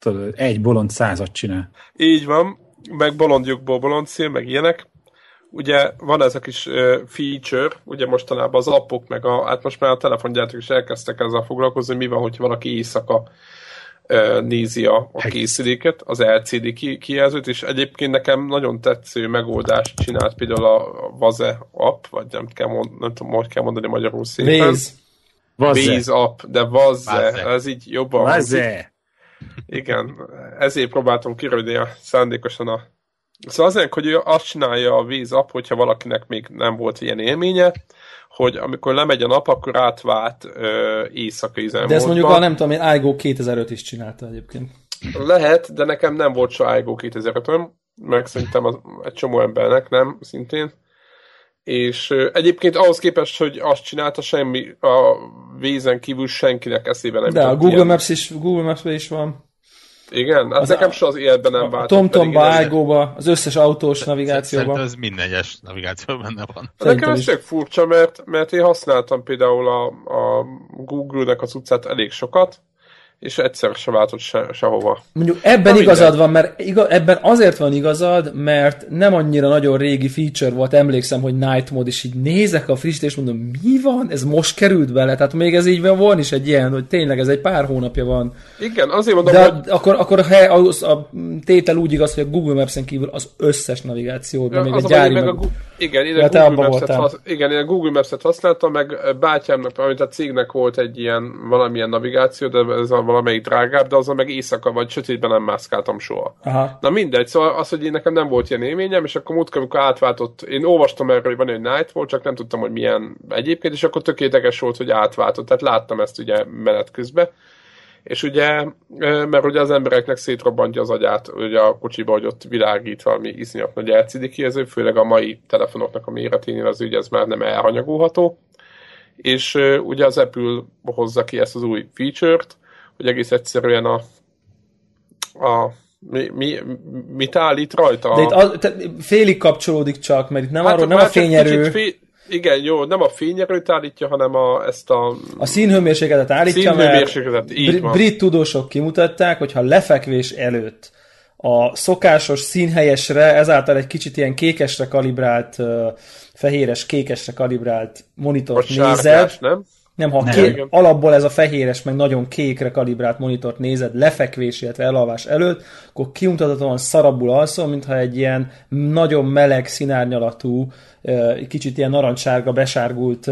tudod, egy bolond százat csinál. Így van, meg bolondjukból bolond szél, meg ilyenek. Ugye van ez a kis feature, ugye mostanában az appok, meg a, hát most már a telefongyártók is elkezdtek ezzel foglalkozni, mi van, hogyha valaki éjszaka nézi a, a készüléket, az LCD ki, kijelzőt, és egyébként nekem nagyon tetsző megoldást csinált például a Vaze app, vagy nem, kell mond, nem tudom, hogy kell mondani magyarul szépen. Nézd! Vaze app, de Vaze, ez így jobban. Vaze! Igen, ezért próbáltam kirődni a szándékosan a... Szóval azért, hogy ő azt csinálja a víz app, hogyha valakinek még nem volt ilyen élménye, hogy amikor lemegy a nap, akkor átvált ö, éjszakai üzemmódba. De ezt mondjuk a nem tudom, én iGo 2005 is csinálta egyébként. Lehet, de nekem nem volt se iGo 2005 meg szerintem az, egy csomó embernek nem, szintén. És egyébként ahhoz képest, hogy azt csinálta, semmi a vízen kívül senkinek eszébe nem De a Google ilyen. Maps is, Google Maps is van. Igen, hát Az nekem a- se az életben nem A vált. TomTomba, iGo-ba, az összes autós Szerintem navigációban. ez minden egyes navigációban benne van. Nekem Szerintem ez is. tök furcsa, mert, mert én használtam például a, a Google-nek az utcát elég sokat, és egyszer se váltott se, sehova. Mondjuk ebben Na, igazad mindegy. van, mert iga, ebben azért van igazad, mert nem annyira nagyon régi feature volt, emlékszem, hogy Night Mode, és így nézek a frissítést, mondom, mi van? Ez most került bele? Tehát még ez így van, van is egy ilyen, hogy tényleg ez egy pár hónapja van. Igen, azért mondom, De hogy akkor, akkor he, az, a tétel úgy igaz, hogy a Google Maps-en kívül az összes navigációban, még az a gyári meg meg... a, igen, én a Google abba Maps-et hasz, igen, én a Google Maps-et használtam, meg bátyámnak, amit a cégnek volt egy ilyen valamilyen navigáció, de ez a valamelyik drágább, de azon meg éjszaka vagy sötétben nem mászkáltam soha. Aha. Na mindegy, szóval az, hogy én nekem nem volt ilyen élményem, és akkor múltkor, amikor átváltott, én olvastam erről, hogy van egy Night volt, csak nem tudtam, hogy milyen egyébként, és akkor tökéletes volt, hogy átváltott. Tehát láttam ezt ugye menet közben. És ugye, mert ugye az embereknek szétrobbantja az agyát, ugye a kocsiba, hogy ott világít valami iszonyat nagy LCD kijelző, főleg a mai telefonoknak a méreténél az ugye ez már nem elhanyagolható. És ugye az Apple hozza ki ezt az új feature-t, hogy egész egyszerűen a, a mi, mi, mit állít rajta? De itt az, te, félig kapcsolódik csak, mert itt nem, Hát arról, nem a fényerő, kicsit Fél, igen, jó, nem a fényerőt állítja, hanem a, ezt a a színhőmérsékletet állítja, mert színhőmérsékletet. Így van. brit tudósok kimutatták, hogy ha lefekvés előtt a szokásos színhelyesre, ezáltal egy kicsit ilyen kékesre kalibrált, fehéres kékesre kalibrált monitort sárgás, nem? Nem, ha Nem. ké- Igen. alapból ez a fehéres, meg nagyon kékre kalibrált monitort nézed lefekvés, illetve elalvás előtt, akkor kimutathatóan szarabul alszol, mintha egy ilyen nagyon meleg, színárnyalatú, kicsit ilyen narancssárga, besárgult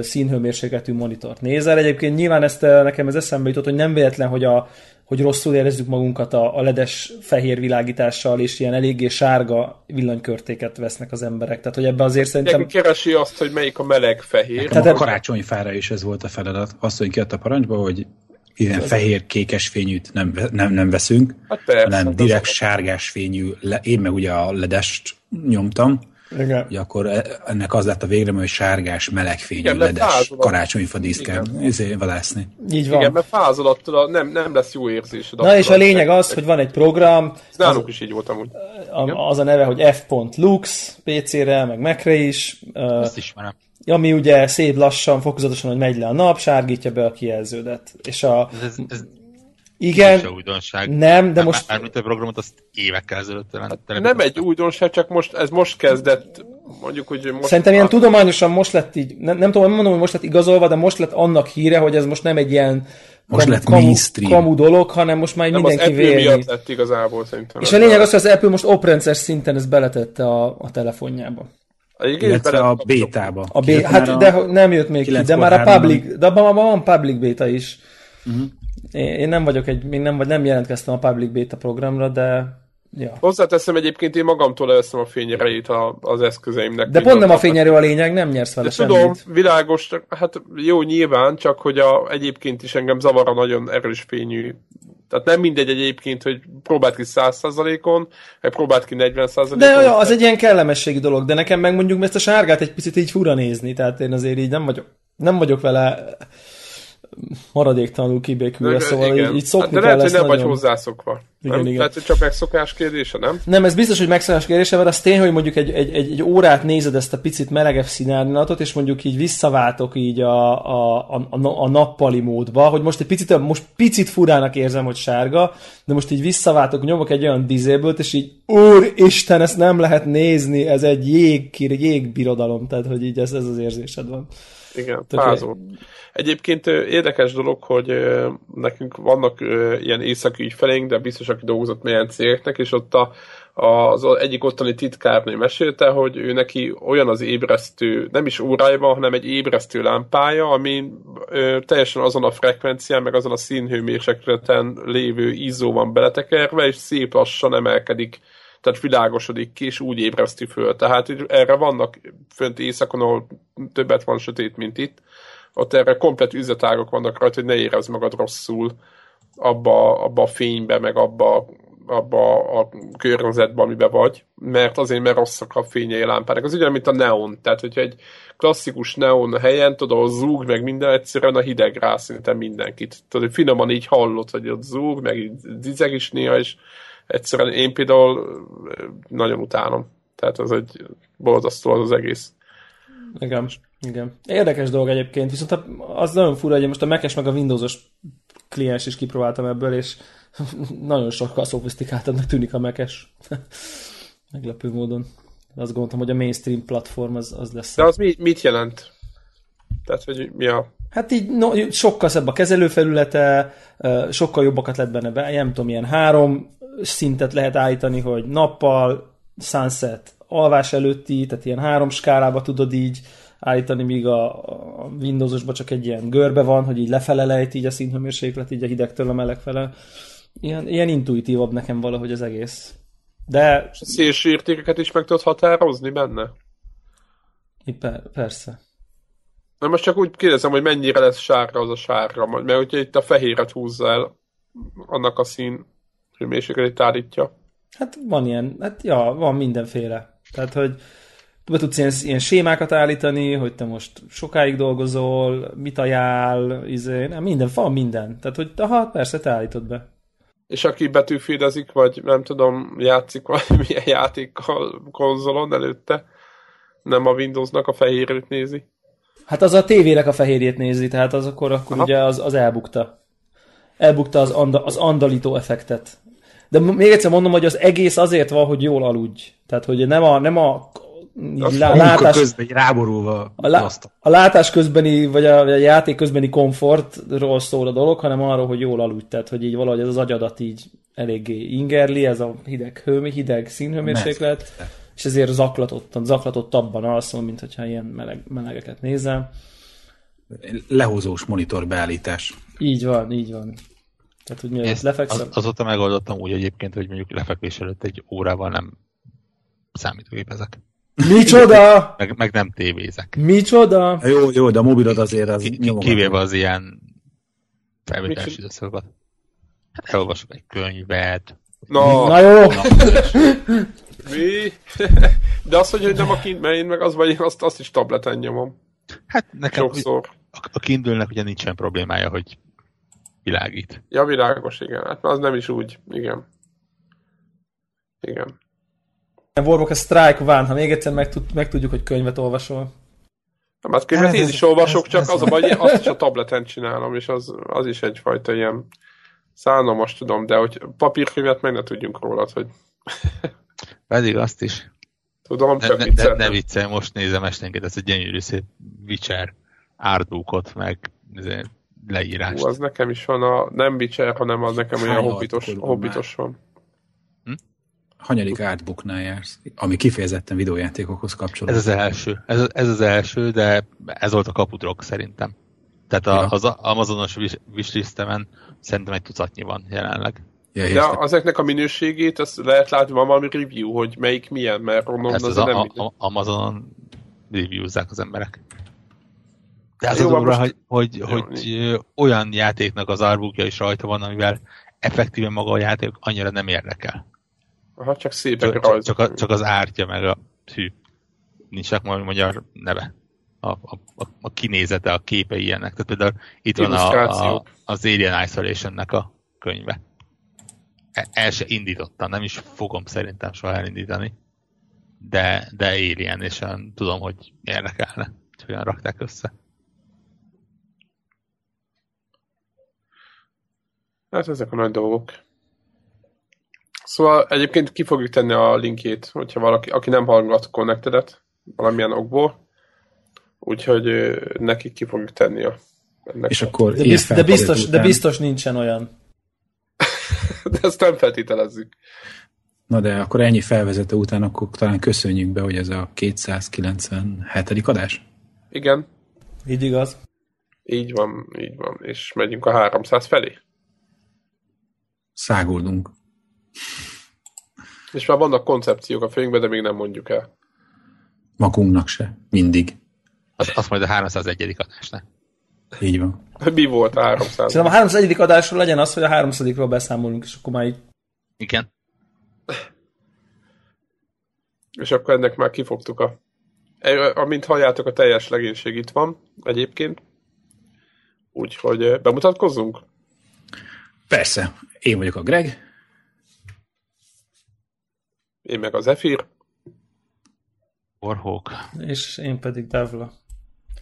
színhőmérsékletű monitort nézel. Egyébként nyilván ezt nekem ez eszembe jutott, hogy nem véletlen, hogy a hogy rosszul érezzük magunkat a, a ledes fehér világítással, és ilyen eléggé sárga villanykörtéket vesznek az emberek. Tehát, hogy ebbe azért szerintem... Mindenki keresi azt, hogy melyik a meleg fehér. Tehát a karácsonyfára is ez volt a feladat. Azt, hogy kijött a parancsba, hogy ilyen fehér-kékes fényűt nem, nem, nem veszünk, Hát persze, hanem hát direkt az- sárgás fényű, le, én meg ugye a ledest nyomtam, Igen. ugye akkor e- ennek az lett a végre, hogy sárgás, meleg fényű, Igen, mert ledes karácsonyfa díszt kell izé, vadászni. Így van. Igen, mert fázol attól, nem, nem lesz jó érzésed. Na és a lényeg az, hogy van egy program, Ez nálunk is így volt amúgy. a- az a neve, hogy f.lux PC-re, meg Mac-re is, Ezt ismerem. ami ugye szép lassan, fokozatosan, hogy megy le a nap, sárgítja be a kijelződet. És a, Ez, ez, ez igen, se újdonság. nem, de Már- most Mármint a programot azt évekkel ezelőtt telepítettek. Nem egy újdonság, csak most, ez most kezdett, mondjuk, hogy most... szerintem ilyen tudományosan most lett így, nem, nem tudom, nem mondom, hogy most lett igazolva, de most lett annak híre, hogy ez most nem egy ilyen Most lett kamu, mainstream. kamu dolog, hanem most már nem az mindenki Apple véli. miatt lett igazából szerintem. És a lényeg az, hogy az Apple most oprendszer szinten ezt beletette a, a telefonjába. Igen, Illetve a bétába. A B, Kijött hát már de nem jött még ki, de már a 9.3-ban. public, de abban van public beta is. Mhm. Én, én nem vagyok egy, még nem, vagy nem jelentkeztem a public beta programra, de ja. Hozzáteszem egyébként, én magamtól elveszem a fényerejét a, az eszközeimnek. De pont nem a fényerő a lényeg, nem nyersz vele De tudom, semmit. világos, hát jó nyilván, csak hogy a, egyébként is engem zavar a nagyon erős fényű. Tehát nem mindegy egyébként, hogy próbált ki 100%-on, vagy próbált ki 40%-on. De olyan, az egy ilyen kellemességi dolog, de nekem meg mondjuk ezt a sárgát egy picit így fura nézni, tehát én azért így nem vagyok, nem vagyok vele maradéktalanul kibékülve, szóval igen. így, így szokni hát, de kell lehet, hogy nem vagy nagyon. hozzászokva. Igen, nem? igen. Lehet, hogy csak megszokás kérdése, nem? Nem, ez biztos, hogy megszállás kérdése, mert az tény, hogy mondjuk egy, egy, egy, egy órát nézed ezt a picit melegebb színárnyalatot, és mondjuk így visszaváltok így a, a, a, a, a nappali módba, hogy most egy picit, most picit furának érzem, hogy sárga, de most így visszaváltok, nyomok egy olyan disabled és így, úristen, ezt nem lehet nézni, ez egy jég, jégbirodalom, tehát hogy így ez, ez az érzésed van. Igen, fázó. Egyébként érdekes dolog, hogy nekünk vannak ilyen északi ügyfeleink, de biztos, aki dolgozott milyen cégeknek, és ott a, az egyik ottani titkárnő mesélte, hogy ő neki olyan az ébresztő, nem is órája van, hanem egy ébresztő lámpája, ami ö, teljesen azon a frekvencián, meg azon a színhőmérsékleten lévő izzó van beletekerve, és szép lassan emelkedik tehát világosodik ki, és úgy ébreszti föl. Tehát így erre vannak fönt éjszakon, ahol többet van sötét, mint itt, ott erre komplet üzletágok vannak rajta, hogy ne érezd magad rosszul abba, abba a fénybe, meg abba, abba a környezetben, amiben vagy, mert azért, mert rosszak a fényei a lámpának. Az ugyan, mint a neon. Tehát, hogyha egy klasszikus neon helyen, tudod, ahol zúg, meg minden, egyszerűen a hideg rá szinte mindenkit. Tudod, finoman így hallod, hogy ott zúg, meg így zizeg is néha, és egyszerűen én például nagyon utálom. Tehát az egy borzasztó az az egész. Igen, igen. Érdekes dolog egyébként, viszont az nagyon fura, hogy most a Mac-es meg a Windowsos kliens is kipróbáltam ebből, és nagyon sokkal szofisztikáltabbnak tűnik a Mac-es. Meglepő módon. Azt gondoltam, hogy a mainstream platform az, az lesz. De az mi, mit jelent? Tehát, hogy mi a... Hát így no, sokkal szebb a kezelőfelülete, sokkal jobbakat lehet benne be, nem tudom, ilyen három szintet lehet állítani, hogy nappal, sunset, alvás előtti, tehát ilyen három skálába tudod így állítani, míg a, a Windowsosban csak egy ilyen görbe van, hogy így lefele lejt így a színhőmérséklet, így a hidegtől a meleg fele. Ilyen, ilyen intuitívabb nekem valahogy az egész. De Szélső értékeket is meg tudod határozni benne? per, persze. Na most csak úgy kérdezem, hogy mennyire lesz sárga az a sárga, mert hogyha itt a fehéret húzza el, annak a szín hőmérsékletét állítja. Hát van ilyen, hát ja, van mindenféle. Tehát, hogy be tudsz ilyen, ilyen sémákat állítani, hogy te most sokáig dolgozol, mit ajánl, izé, nem, minden, van minden. Tehát, hogy aha, persze, te állítod be. És aki betűfédezik, vagy nem tudom, játszik valamilyen játékkal konzolon előtte, nem a Windowsnak a fehérét nézi. Hát az a tévének a fehérjét nézi, tehát az akkor, akkor Aha. ugye az, az elbukta. Elbukta az, anda, az andalító effektet. De még egyszer mondom, hogy az egész azért van, hogy jól aludj. Tehát, hogy nem a, nem a A látás, közben ráborulva a, lá, a látás közbeni, vagy a, a játék közbeni komfortról szól a dolog, hanem arról, hogy jól aludj. Tehát, hogy így valahogy ez az agyadat így eléggé ingerli, ez a hideg hő, hideg színhőmérséklet, és ezért zaklatottan, zaklatottabban alszom, mint hogyha ilyen meleg, melegeket nézem. Lehozós monitor beállítás. Így van, így van. Tehát, hogy Ezt lefekszem. az, azóta megoldottam úgy egyébként, hogy mondjuk lefekvés előtt egy órával nem számítógépezek. Micsoda! Meg, meg nem tévézek. Micsoda! Jó, jó, de a mobilod azért az Ki, ki, kivéve az ilyen felvételes időszakokat. Hát elolvasok egy könyvet. Na, Na jó! mi? De az, hogy nem a kint, mert én meg az vagy, azt, azt is tableten nyomom. Hát nekem Sokszor. a, a Kindle-nek ugye nincsen problémája, hogy világít. Ja, világos, igen. Hát az nem is úgy, igen. Igen. Warbock a Strike van, ha még egyszer megtud, megtudjuk, hogy könyvet olvasol. Nem, hát könyvet Hát én ez- is olvasok, ez- csak ez- az a baj, hogy azt is a tableten csinálom, és az, az is egyfajta ilyen szánalmas, tudom, de hogy papírkönyvet meg ne tudjunk rólad, hogy Pedig azt is. tudom, csak ne, ne, ne viccelj, most nézem esténként ezt a gyönyörű szép Witcher artbookot, meg ezért leírást. Hú, az nekem is van a, nem Witcher, hanem az nekem olyan hobbitos, hobbitos van. Hanyadik artbooknál jársz, ami kifejezetten videójátékokhoz Ez kapcsolódik. az első. Ez, ez az első, de ez volt a kapudrok szerintem. Tehát a, Ja. az Amazonos wish- wishlistemen szerintem egy tucatnyi van jelenleg. Ja, De ezeknek a minőségét, azt lehet látni, van valami review, hogy melyik milyen, mert mondom, Ezt az az nem a, a, Amazonon reviewzzák az emberek. De az Jó, a van, durva, most- hogy, hogy, Jó, hogy olyan játéknak az artbookja is rajta van, amivel effektíven maga a játék annyira nem érdekel. Aha, csak szépek Csak, rajzok. csak, a, csak az ártja meg a hű. Nincs csak magyar neve. a, a, a kinézete, a képe ilyenek. Tehát például itt van a, a, az Alien Isolation-nek a könyve. E, el se indítottam, nem is fogom szerintem soha elindítani. De, de Alien, és olyan, tudom, hogy érdekelne, hogy olyan rakták össze. Hát ezek a nagy dolgok. Szóval egyébként ki fogjuk tenni a linkjét, hogyha valaki, aki nem hallgat Connected-et valamilyen okból, úgyhogy neki ki fogjuk tenni a ennek És akkor de, bizt, de, biztos, de biztos nincsen olyan. de ezt nem feltételezzük. Na de akkor ennyi felvezető után akkor talán köszönjük be, hogy ez a 297. adás? Igen. Így igaz. Így van, így van. És megyünk a 300 felé. Száguldunk. És már vannak koncepciók a fejünkben, de még nem mondjuk el. Magunknak se. Mindig. Az, az majd a 301. adásnál. Így van. Mi volt a 300? Szerintem a 301. adásról legyen az, hogy a 300 beszámolunk, és akkor már így... Igen. És akkor ennek már kifogtuk a... E, amint halljátok, a teljes legénység itt van egyébként. Úgyhogy bemutatkozzunk? Persze. Én vagyok a Greg. Én meg az Zephyr. Warhawk. És én pedig Devla.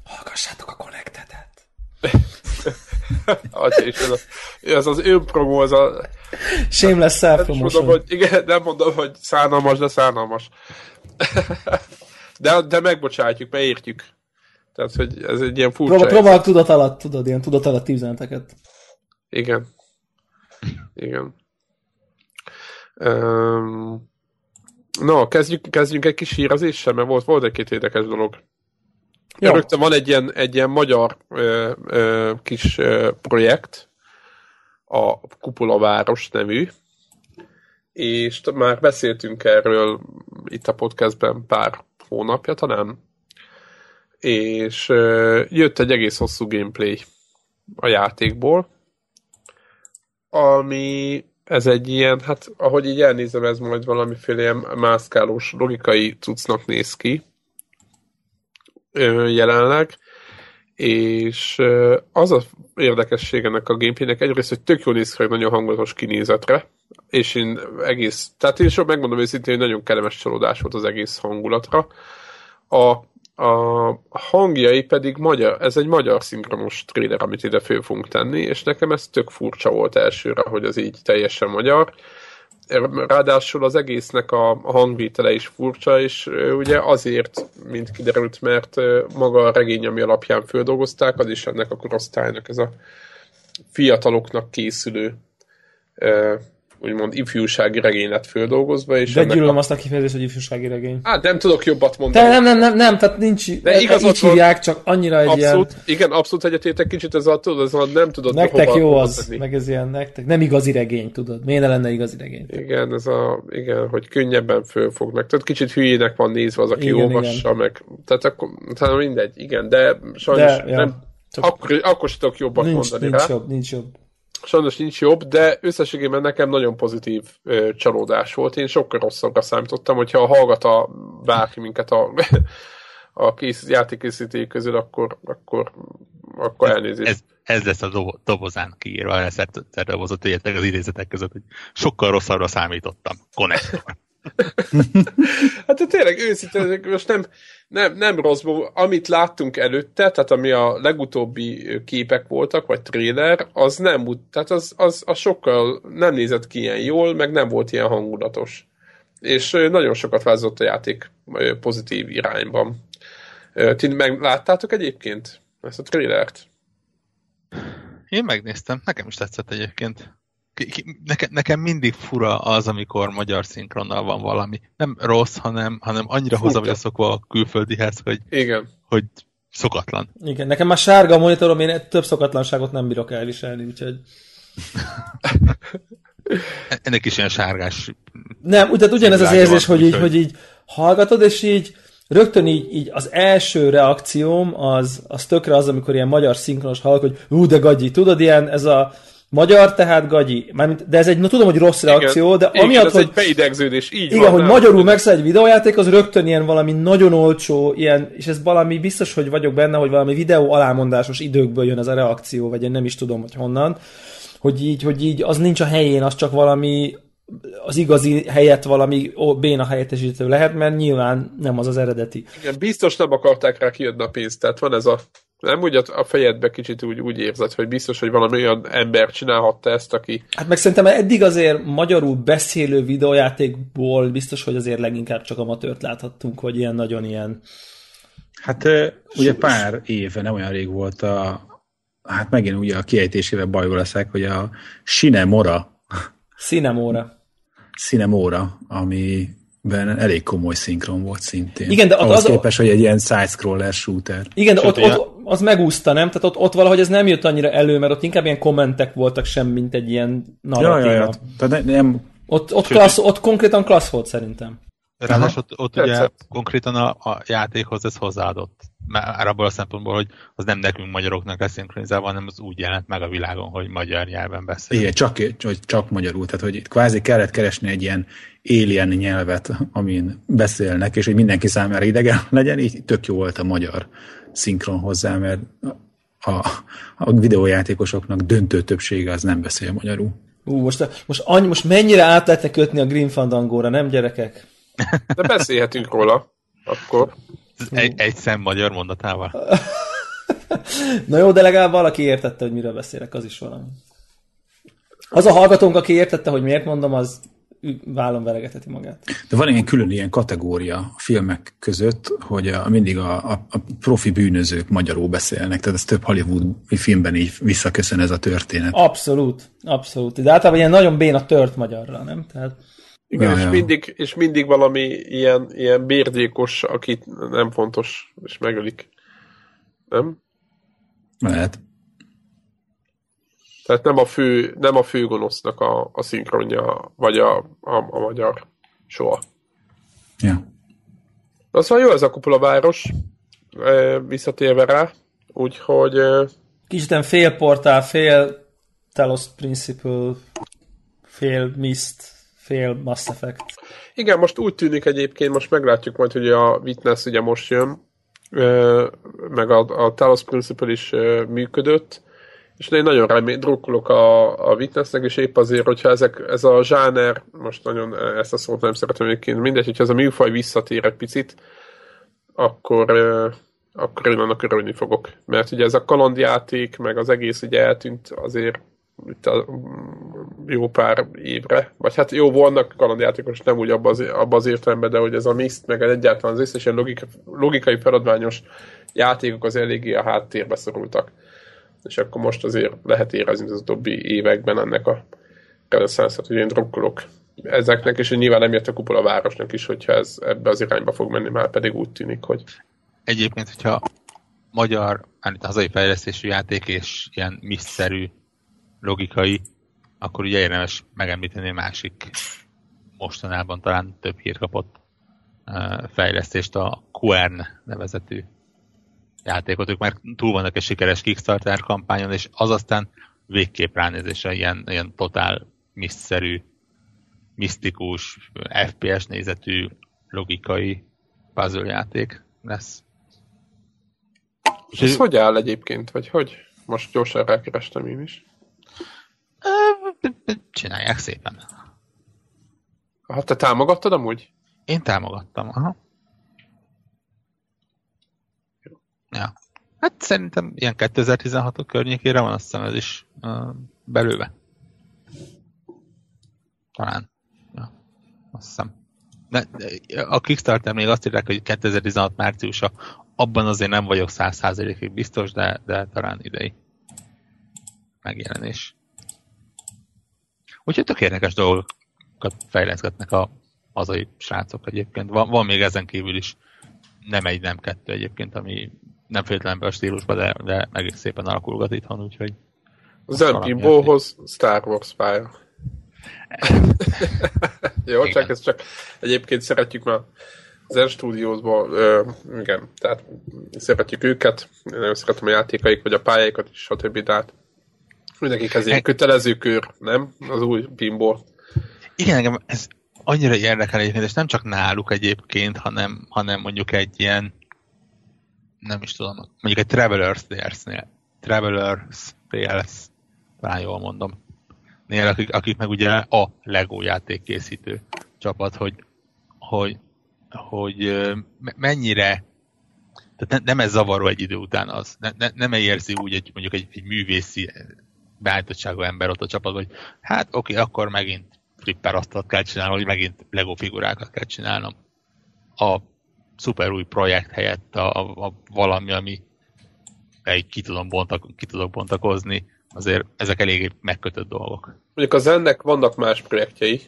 Hallgassátok a Connected-et. ez, a, ez az önpromó, ez a... Shameless self mondom, hogy, Igen, nem mondom, hogy szánalmas, de szánalmas. de, de megbocsátjuk, beértjük. Tehát, hogy ez egy ilyen furcsa... Próbál, próbálok tudat alatt, tudod, ilyen tudat alatt üzeneteket. Igen. Igen. Um, no, kezdjük, kezdjünk egy kis hírezéssel, mert volt, volt egy-két érdekes dolog. Ja. Rögtön van egy ilyen, egy ilyen magyar ö, ö, kis ö, projekt, a Kupola Város nevű, és már beszéltünk erről itt a podcastben pár hónapja talán, és ö, jött egy egész hosszú gameplay a játékból, ami ez egy ilyen, hát ahogy így elnézem, ez majd valamiféle ilyen mászkálós logikai cuccnak néz ki jelenleg, és az a érdekesség ennek a gameplaynek egyrészt, hogy tök jól néz ki, nagyon hangulatos kinézetre, és én egész, tehát én sok megmondom őszintén, hogy nagyon kellemes csalódás volt az egész hangulatra. A a hangjai pedig magyar, ez egy magyar szinkronos trailer, amit ide föl fogunk tenni, és nekem ez tök furcsa volt elsőre, hogy az így teljesen magyar. Ráadásul az egésznek a hangvétele is furcsa, és ugye azért, mint kiderült, mert maga a regény, ami alapján földolgozták, az is ennek a korosztálynak ez a fiataloknak készülő úgymond ifjúsági regény lett földolgozva. És De gyűlölöm a... azt a kifejezést, hogy ifjúsági regény. Hát nem tudok jobbat mondani. De nem, nem, nem, nem tehát nincs, De igaz, így hívják, csak annyira egy abszolút, ilyen... Igen, abszolút egyetértek kicsit ez a, tudod, ez a nem tudod Nektek hova jó az, tenni. meg ez ilyen, nektek nem igazi regény, tudod. Miért ne lenne igazi regény? Igen, ez a, igen, hogy könnyebben fölfognak. Tehát kicsit hülyének van nézve az, aki igen, olvassa, igen. meg, tehát akkor, tehát mindegy, igen, de sajnos de, ja. nem, csak akkor, akkor sem tudok jobbat nincs, mondani nincs rá. Jobb, nincs jobb sajnos nincs jobb, de összességében nekem nagyon pozitív ö, csalódás volt. Én sokkal rosszabbra számítottam, hogyha hallgat a bárki minket a, a kész, játékészítői közül, akkor, akkor, akkor elnézést. Ez, ez lesz a dobozán kiírva, ez dobozott, hogy az idézetek között, hogy sokkal rosszabbra számítottam. Connector. hát tényleg őszintén, most nem, nem, nem rossz, amit láttunk előtte, tehát ami a legutóbbi képek voltak, vagy trailer, az nem, tehát az, az, az sokkal nem nézett ki ilyen jól, meg nem volt ilyen hangulatos. És nagyon sokat változott a játék pozitív irányban. Ti meg láttátok egyébként ezt a trailert? Én megnéztem, nekem is tetszett egyébként nekem, nekem mindig fura az, amikor magyar szinkronnal van valami. Nem rossz, hanem, hanem annyira hozzá vagy szokva a külföldihez, hogy, Igen. hogy szokatlan. Igen, nekem már sárga a monitorom, én több szokatlanságot nem bírok elviselni, úgyhogy... Ennek is ilyen sárgás... Nem, tehát ugyanez az érzés, hogy így, hogy így hallgatod, és így rögtön így, így az első reakcióm az, az tökre az, amikor ilyen magyar szinkronos hallok, hogy ú, de gagyi, tudod, ilyen ez a Magyar, tehát gagyi. Mármint, de ez egy, na tudom, hogy rossz reakció, igen, de igen, amiatt, ez hogy... egy beidegződés, így Igen, van, hogy magyarul megszáll egy videójáték, az rögtön ilyen valami nagyon olcsó, ilyen, és ez valami biztos, hogy vagyok benne, hogy valami videó alámondásos időkből jön ez a reakció, vagy én nem is tudom, hogy honnan, hogy így, hogy így az nincs a helyén, az csak valami az igazi helyett valami béna helyettesítő lehet, mert nyilván nem az az eredeti. Igen, biztos nem akarták rá kiadni a pénzt, tehát van ez a nem úgy a fejedbe kicsit úgy, úgy érzed, hogy biztos, hogy valami olyan ember csinálhatta ezt, aki... Hát meg szerintem eddig azért magyarul beszélő videójátékból biztos, hogy azért leginkább csak amatőrt láthattunk, hogy ilyen nagyon ilyen... Hát ugye pár éve, nem olyan rég volt a... Hát megint ugye a kiejtésével bajból leszek, hogy a Sinemora. Sinemora. Sinemora, ami ben elég komoly szinkron volt szintén. Igen, de Ahhoz az képest, hogy egy ilyen side-scroller shooter. Igen, de ott, ott, az megúszta, nem? Tehát ott, ott valahogy ez nem jött annyira elő, mert ott inkább ilyen kommentek voltak sem, mint egy ilyen narratíva. Ja, ja, ja. Tehát nem... Ott, ott, klassz, ott konkrétan klassz volt szerintem. Ráadásul ott, ott ugye konkrétan a, a játékhoz ez hozzáadott. Már abból a szempontból, hogy az nem nekünk magyaroknak lesz szinkronizálva, hanem az úgy jelent meg a világon, hogy magyar nyelven beszél. Igen, csak, hogy csak magyarul. Tehát, hogy kvázi kellett keresni egy ilyen alien nyelvet, amin beszélnek, és hogy mindenki számára idegen legyen, így tök jó volt a magyar szinkron hozzá, mert a, a videójátékosoknak döntő többsége az nem beszél magyarul. Ú, most, most, annyi, most mennyire át lehetne kötni a Green Fandangóra, nem gyerekek? De beszélhetünk róla, akkor. Egy, egy szem magyar mondatával. Na jó, de legalább valaki értette, hogy miről beszélek, az is valami. Az a hallgatónk, aki értette, hogy miért mondom, az vállon veregeteti magát. De van ilyen külön ilyen kategória a filmek között, hogy a, mindig a, a, a profi bűnözők magyarul beszélnek, tehát ez több Hollywood filmben így visszaköszön ez a történet. Abszolút, abszolút. De általában ilyen nagyon béna tört magyarra, nem? Tehát... Igen, ja, és, ja. Mindig, és mindig valami ilyen, ilyen bérdékos, akit nem fontos, és megölik. Nem? Lehet. Tehát nem a fő, nem a fő gonosznak a, a szinkronja, vagy a, a, a magyar soha. Ja. Na szóval jó ez a kupola város, visszatérve rá, úgyhogy... Kicsit fél portál, fél Talos Principle, fél Mist, fél Mass Effect. Igen, most úgy tűnik egyébként, most meglátjuk majd, hogy a Witness ugye most jön, meg a, a Talos Principle is működött, és én nagyon remény, drukkolok a, a Witnessnek, és épp azért, hogyha ezek, ez a zsáner, most nagyon ezt a szót nem szeretem egyébként, mindegy, hogyha ez a műfaj visszatér egy picit, akkor, akkor én annak örülni fogok. Mert ugye ez a kalandjáték, meg az egész ugye eltűnt azért itt a jó pár évre. Vagy hát jó, vannak kalandjátékos, nem úgy abban az, abba az értelemben, de hogy ez a Mist, meg egyáltalán az összes ilyen logika, logikai feladványos játékok az eléggé a háttérbe szorultak és akkor most azért lehet érezni az utóbbi években ennek a reneszánszat, hogy én drukkolok ezeknek, és nyilván nem jött a kupola városnak is, hogyha ez ebbe az irányba fog menni, már pedig úgy tűnik, hogy... Egyébként, hogyha magyar, hát hazai fejlesztésű játék és ilyen miszerű logikai, akkor ugye érdemes megemlíteni a másik mostanában talán több hír kapott fejlesztést, a Quern nevezetű játékot, ők már túl vannak egy sikeres Kickstarter kampányon, és az aztán végképp ránézésre ilyen, ilyen totál miszszerű, misztikus, FPS nézetű, logikai puzzle játék lesz. És ez hogy áll egyébként, vagy hogy? Most gyorsan rákerestem én is. Csinálják szépen. Hát te támogattad amúgy? Én támogattam, aha. Ja. Hát szerintem ilyen 2016 környékére van, azt hiszem ez is uh, belőle. Talán. Ja. Azt hiszem. De, a Kickstarter még azt írják, hogy 2016 márciusa. Abban azért nem vagyok 100%-ig biztos, de, de talán idei megjelenés. Úgyhogy tök érdekes dolgokat fejleszgetnek a hazai srácok egyébként. Van, van még ezen kívül is nem egy, nem kettő egyébként, ami nem feltétlenül a stílusban, de, de egész szépen alakulgat itthon, úgyhogy... Zenpimbóhoz Star Wars pálya. Jó, igen. csak ez csak egyébként szeretjük már Zen Studiosból, igen, tehát szeretjük őket, nagyon szeretem a játékaik, vagy a pályáikat is, stb. De hát ez ilyen kötelező kör, nem? Az új pinball. Igen, engem ez annyira érdekel egyébként, és nem csak náluk egyébként, hanem, hanem mondjuk egy ilyen, nem is tudom, mondjuk egy Travelers Tales-nél, Travelers Tales, talán jól mondom, nél, akik, akik meg ugye a Lego játékkészítő csapat, hogy, hogy, hogy mennyire tehát nem ez zavaró egy idő után az. Ne, ne, nem érzi úgy egy, mondjuk egy, egy művészi beállítottságú ember ott a csapatban, hogy hát oké, akkor megint flipper asztalt kell csinálnom, vagy megint Lego figurákat kell csinálnom. A szuper új projekt helyett a, a, a valami, ami egy ki tudom, bontak, ki tudok bontakozni, azért ezek eléggé megkötött dolgok. Mondjuk az ennek vannak más projektjei.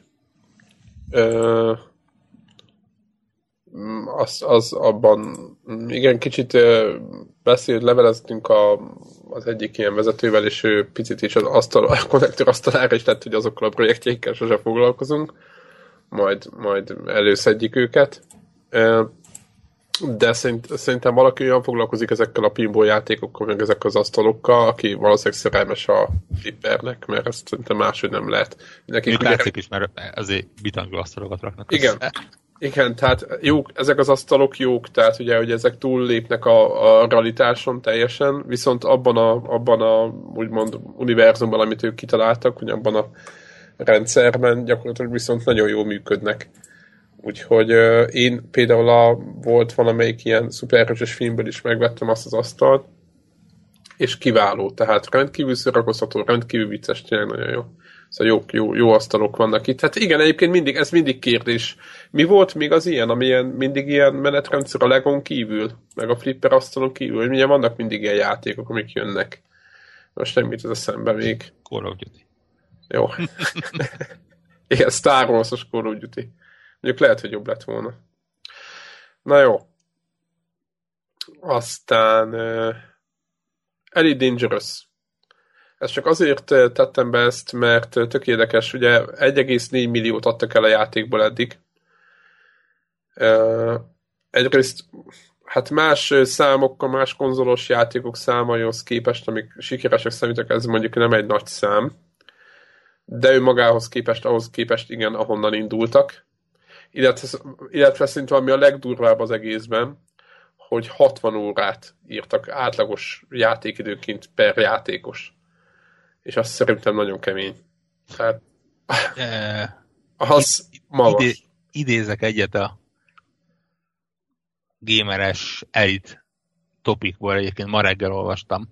Ö, az, az abban, igen, kicsit beszélt, leveleztünk a, az egyik ilyen vezetővel, és ő picit is az asztal, a konnektor asztalára is tett, hogy azokkal a projektjeikkel sose foglalkozunk, majd, majd előszedjük őket. De szerint, szerintem valaki olyan foglalkozik ezekkel a pinball játékokkal, meg ezek az asztalokkal, aki valószínűleg szerelmes a flippernek, mert ezt szerintem máshogy nem lehet. Nekik ugye... látszik is, mert azért bitangó asztalokat raknak Igen. Össze. Igen, tehát jók, ezek az asztalok jók, tehát ugye, hogy ezek túllépnek a, a realitáson teljesen, viszont abban a, abban a úgymond univerzumban, amit ők kitaláltak, hogy abban a rendszerben gyakorlatilag viszont nagyon jól működnek. Úgyhogy uh, én például a, volt valamelyik ilyen szupererős filmből is megvettem azt az asztalt, és kiváló, tehát rendkívül szórakoztató, rendkívül vicces, tényleg nagyon jó. Szóval jó, jó, jó asztalok vannak itt. Hát igen, egyébként mindig, ez mindig kérdés. Mi volt még az ilyen, ami ilyen, mindig ilyen menetrendszer a Legon kívül, meg a flipper asztalon kívül, hogy milyen vannak mindig ilyen játékok, amik jönnek. Most nem mit az eszembe még. Call of Duty. Jó. igen, Star Wars-os Call of Duty. Mondjuk lehet, hogy jobb lett volna. Na jó. Aztán uh, Elite Dangerous. Ezt csak azért tettem be ezt, mert tök érdekes, ugye 1,4 milliót adtak el a játékból eddig. Egyrészt hát más számokkal, más konzolos játékok számaihoz képest, amik sikeresek számítok, ez mondjuk nem egy nagy szám, de ő magához képest, ahhoz képest igen, ahonnan indultak. Illetve, illetve szintén ami a legdurvább az egészben, hogy 60 órát írtak átlagos játékidőként per játékos és azt szerintem nagyon kemény. Tehát az magas. Idé, idézek egyet a gameres elit topikból, egyébként ma reggel olvastam.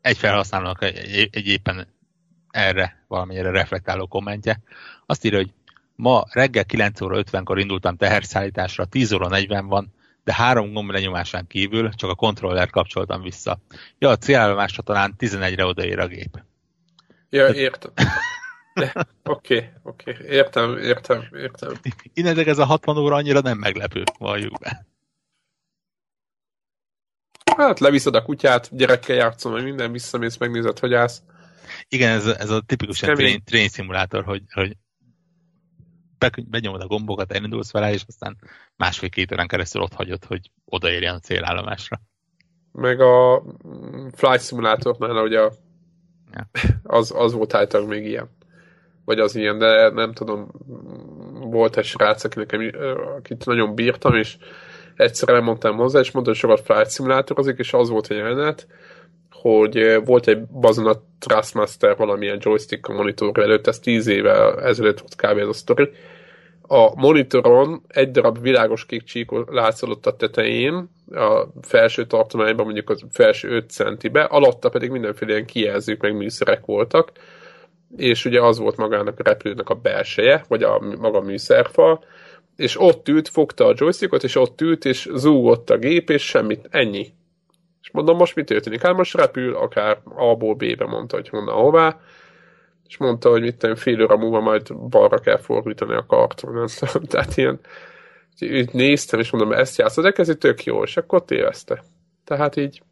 Egy felhasználónak egy, egy éppen erre valamire reflektáló kommentje. Azt írja, hogy ma reggel 9 óra 50-kor indultam teherszállításra, 10 óra 40 van, de három gomb lenyomásán kívül csak a kontroller kapcsoltam vissza. Ja, a célállomásra talán 11-re odaér a gép. Ja, értem. Oké, oké, okay, értem, értem, értem. Innentől ez a 60 óra annyira nem meglepő, valljuk be. Hát leviszed a kutyát, gyerekkel játszom, hogy minden visszamész, megnézed, hogy állsz. Igen, ez, ez a tipikus train, train szimulátor, hogy, hogy benyomod a gombokat, elindulsz vele, és aztán másfél-két órán keresztül ott hagyod, hogy odaérjen a célállomásra. Meg a Flight Simulatornál ugye a, ja. az, az volt általában még ilyen. Vagy az ilyen, de nem tudom, volt egy srác, akinek, akit nagyon bírtam, és egyszer elmondtam hozzá, és mondta, hogy sokat Flight Simulátorozik, és az volt egy jelenet, hogy volt egy bazon a Trustmaster valamilyen joystick a monitor előtt, ez tíz éve ezelőtt volt kb. ez a sztori, a monitoron egy darab világos kék csík látszott a tetején, a felső tartományban, mondjuk az felső 5 centibe, alatta pedig mindenféle ilyen kijelzők, meg műszerek voltak, és ugye az volt magának a repülőnek a belseje, vagy a maga műszerfal, és ott ült, fogta a joystickot, és ott ült, és zúgott a gép, és semmit, ennyi. És mondom, most mi történik? Hát most repül, akár A-ból B-be mondta, hogy honnan hová, és mondta, hogy mit tudom, fél óra múlva majd balra kell fordítani a kart, nem tudom, tehát ilyen, így néztem, és mondom, ezt játszod, de ez tök jó, és akkor tévezte. Tehát így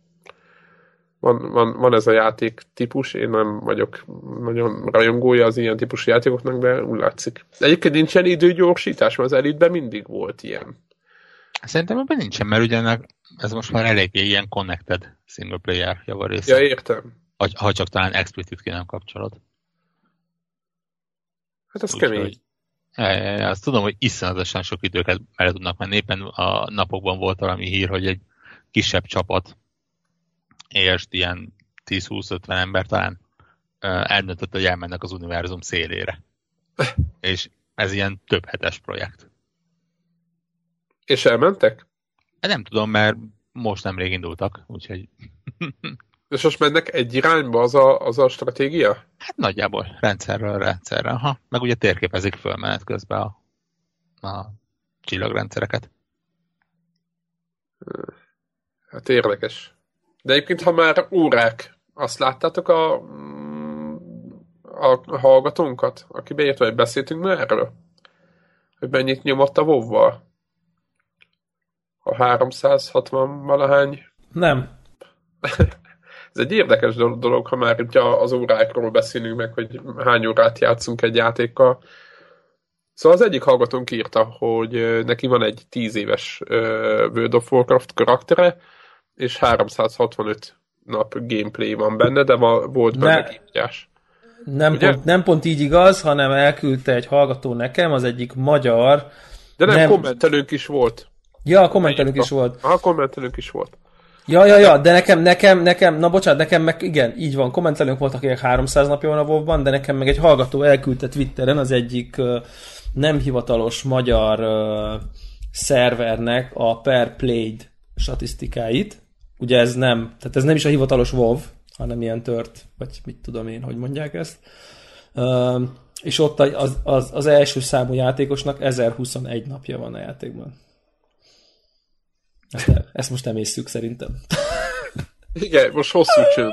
van, van, van ez a játék típus, én nem vagyok nagyon rajongója az ilyen típusú játékoknak, de úgy látszik. Egyébként nincsen időgyorsítás, mert az elitben mindig volt ilyen. Szerintem ebben nincsen, mert ugye ez most már eléggé ilyen connected single player javarész. Ja, értem. Ha, ha csak talán explicit ki nem kapcsolod. Hát ez kemény. Hogy, ja, ja, ja, azt tudom, hogy iszonyatosan sok időket el tudnak menni. Éppen a napokban volt valami hír, hogy egy kisebb csapat, és ilyen 10-20-50 ember talán eldöntött, hogy elmennek az univerzum szélére. és ez ilyen több hetes projekt. És elmentek? Nem tudom, mert most nemrég indultak, úgyhogy... És most mennek egy irányba az a, az a stratégia? Hát nagyjából, rendszerről rendszerre. Aha. Meg ugye térképezik föl menet közben a, a csillagrendszereket. Hát érdekes. De egyébként, ha már órák, azt láttátok a, a hallgatónkat, aki beírt, hogy beszéltünk már erről? Hogy mennyit nyomott a wow 360 valahány? Nem. Ez egy érdekes dolog, ha már itt az órákról beszélünk meg, hogy hány órát játszunk egy játékkal. Szóval az egyik hallgatónk írta, hogy neki van egy 10 éves World of Warcraft karaktere, és 365 nap gameplay van benne, de volt benne kívítás. Nem pont, nem pont így igaz, hanem elküldte egy hallgató nekem, az egyik magyar... De nem, nem... kommentelőnk is volt. Ja, kommentelőnk is volt. A kommentelőnk is volt. Ja, ja, ja, de nekem, nekem, nekem, na bocsánat, nekem meg igen, így van, kommentelőnk voltak, akik 300 napja van a wow de nekem meg egy hallgató elküldte Twitteren az egyik nem hivatalos magyar uh, szervernek a per played statisztikáit. Ugye ez nem, tehát ez nem is a hivatalos WoW, hanem ilyen tört, vagy mit tudom én, hogy mondják ezt. Uh, és ott az, az, az első számú játékosnak 1021 napja van a játékban. Ezt, ezt most nem szerintem. Igen, most hosszú csőd.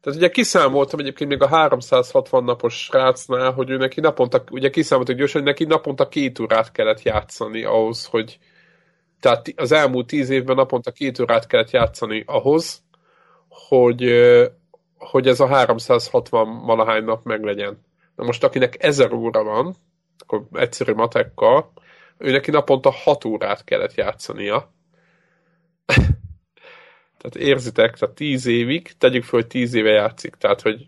Tehát ugye kiszámoltam egyébként még a 360 napos srácnál, hogy ő neki naponta, ugye kiszámoltak gyorsan, hogy neki naponta két órát kellett játszani ahhoz, hogy tehát az elmúlt tíz évben naponta két órát kellett játszani ahhoz, hogy, hogy ez a 360 valahány nap meglegyen. Na most akinek ezer óra van, akkor egyszerű matekkal, ő neki naponta 6 órát kellett játszania. tehát érzitek, tehát 10 évig, tegyük föl, hogy 10 éve játszik, tehát hogy...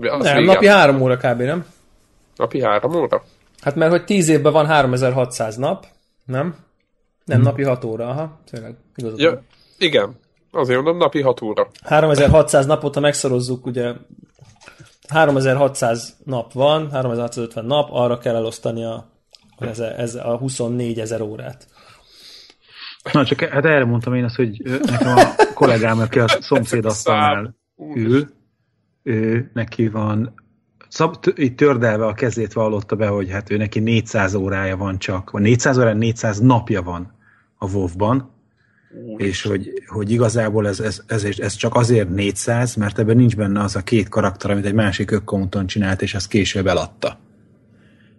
Az nem, napi 3 óra kb. nem? Napi 3 óra? Hát mert hogy 10 évben van 3600 nap, nem? Nem, hmm. napi 6 óra, aha, tényleg, igazad. Ja, igen, azért mondom, napi 6 óra. 3600 napot, ha megszorozzuk, ugye 3600 nap van, 3650 nap, arra kell elosztani a ez, ez a 24 ezer órát. Na, csak hát erre mondtam én azt, hogy nekem a kollégám, aki a szomszéd asztalnál ül, ő, neki van szab, így tördelve a kezét vallotta be, hogy hát ő neki 400 órája van csak, vagy 400 órája, 400 napja van a WoW-ban, és hogy, hogy igazából ez, ez, ez, ez csak azért 400, mert ebben nincs benne az a két karakter, amit egy másik ökkonton csinált, és ezt később eladta.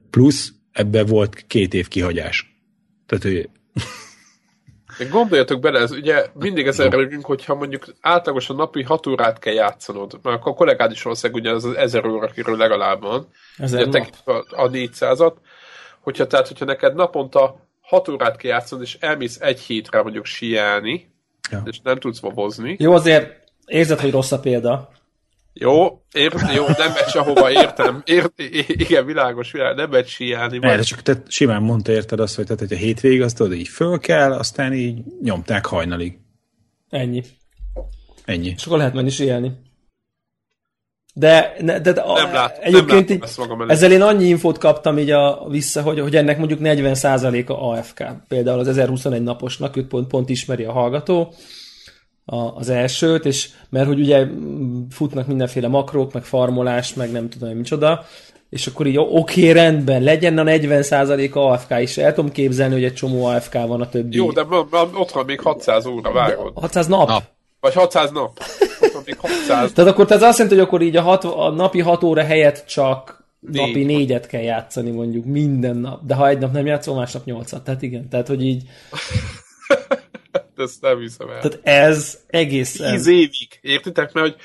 Plusz ebbe volt két év kihagyás. Tehát, hogy... Gondoljatok bele, ez ugye mindig ezen rögünk, hogyha mondjuk átlagosan napi 6 órát kell játszanod, mert akkor a kollégád is valószínűleg ugye az, az 1000 óra, akiről legalább van, ugye a, a 400-at, hogyha, tehát, hogyha neked naponta 6 órát kell játszanod, és elmész egy hétre mondjuk sielni, ja. és nem tudsz bobozni. Jó, azért érzed, hogy rossz a példa. Jó, ér, jó, nem megy sehova, értem. Ér, igen, világos, világos, nem megy síelni. Vagy... Erre csak te simán mondta, érted azt, hogy, tehát, hogy a hétvég azt tudod, így föl kell, aztán így nyomták hajnalig. Ennyi. Ennyi. És akkor lehet menni síelni. De, de, de a, nem lát, egyébként nem így, ezzel én annyi infót kaptam így a, vissza, hogy, hogy ennek mondjuk 40%-a AFK. Például az 1021 naposnak, őt pont, pont ismeri a hallgató, a, az elsőt, és mert hogy ugye futnak mindenféle makrók, meg farmolás, meg nem tudom, micsoda, és akkor így oké, okay, rendben, legyen a 40% AFK is. El tudom képzelni, hogy egy csomó AFK van a többi. Jó, de ott van még 600 óra, vágod. 600 nap? nap. Vagy 600 nap. Még 600. Tehát akkor ez azt jelenti, hogy akkor így a, hat, a napi 6 óra helyett csak Négy. napi négyet kell játszani mondjuk minden nap. De ha egy nap nem játszol, másnap nyolcat. Tehát igen, tehát hogy így... ezt nem hiszem el. Tehát ez egészen... Tíz évig, értitek? Mert hogy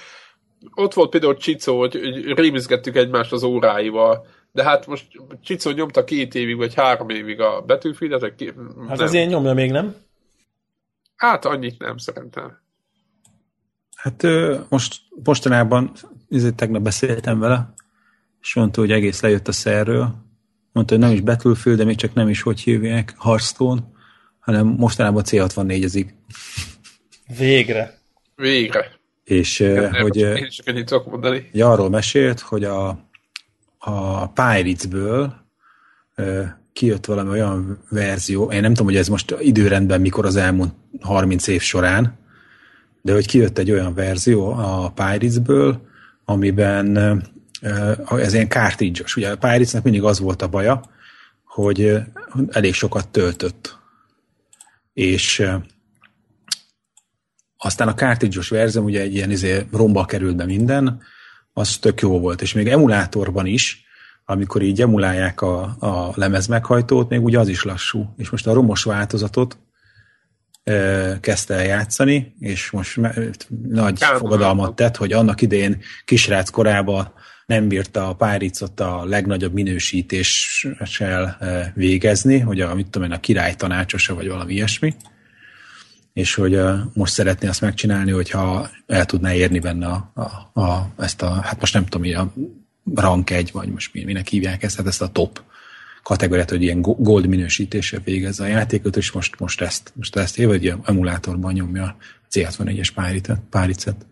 ott volt például Csicó, hogy, hogy rémizgettük egymást az óráival, de hát most Csicó nyomta két évig, vagy három évig a betűfidet. Ki... Hát az ilyen nyomja még, nem? Hát annyit nem, szerintem. Hát most mostanában, ezért tegnap beszéltem vele, és mondta, hogy egész lejött a szerről. Mondta, hogy nem is Battlefield, de még csak nem is hogy hívják, Hearthstone, hanem mostanában C64 ezik. Végre. Végre. És Igen, hogy, én is tudok mondani. hogy arról mesélt, hogy a, a Pirates-ből kijött valami olyan verzió, én nem tudom, hogy ez most időrendben mikor az elmúlt 30 év során, de hogy kijött egy olyan verzió a Pirates-ből, amiben ez ilyen kártígyos. Ugye a Pirates-nek mindig az volt a baja, hogy elég sokat töltött. És aztán a kártígyos verzió, ugye egy ilyen izé, romba került be minden, az tök jó volt. És még emulátorban is, amikor így emulálják a, a lemez meghajtót, még ugye az is lassú. És most a romos változatot e, kezdte el játszani, és most me, nagy fogadalmat tett, hogy annak idején kisrác korában nem bírta a Páricot a legnagyobb minősítéssel végezni, hogy a, mit tudom én, a király tanácsosa, vagy valami ilyesmi, és hogy most szeretné azt megcsinálni, hogyha el tudná érni benne a, a, a, ezt a, hát most nem tudom, a rank egy, vagy most minek hívják ezt, hát ezt a top kategóriát, hogy ilyen gold minősítéssel végezze a játékot, és most, most ezt, most ezt év, egy emulátorban nyomja a C64-es páricet.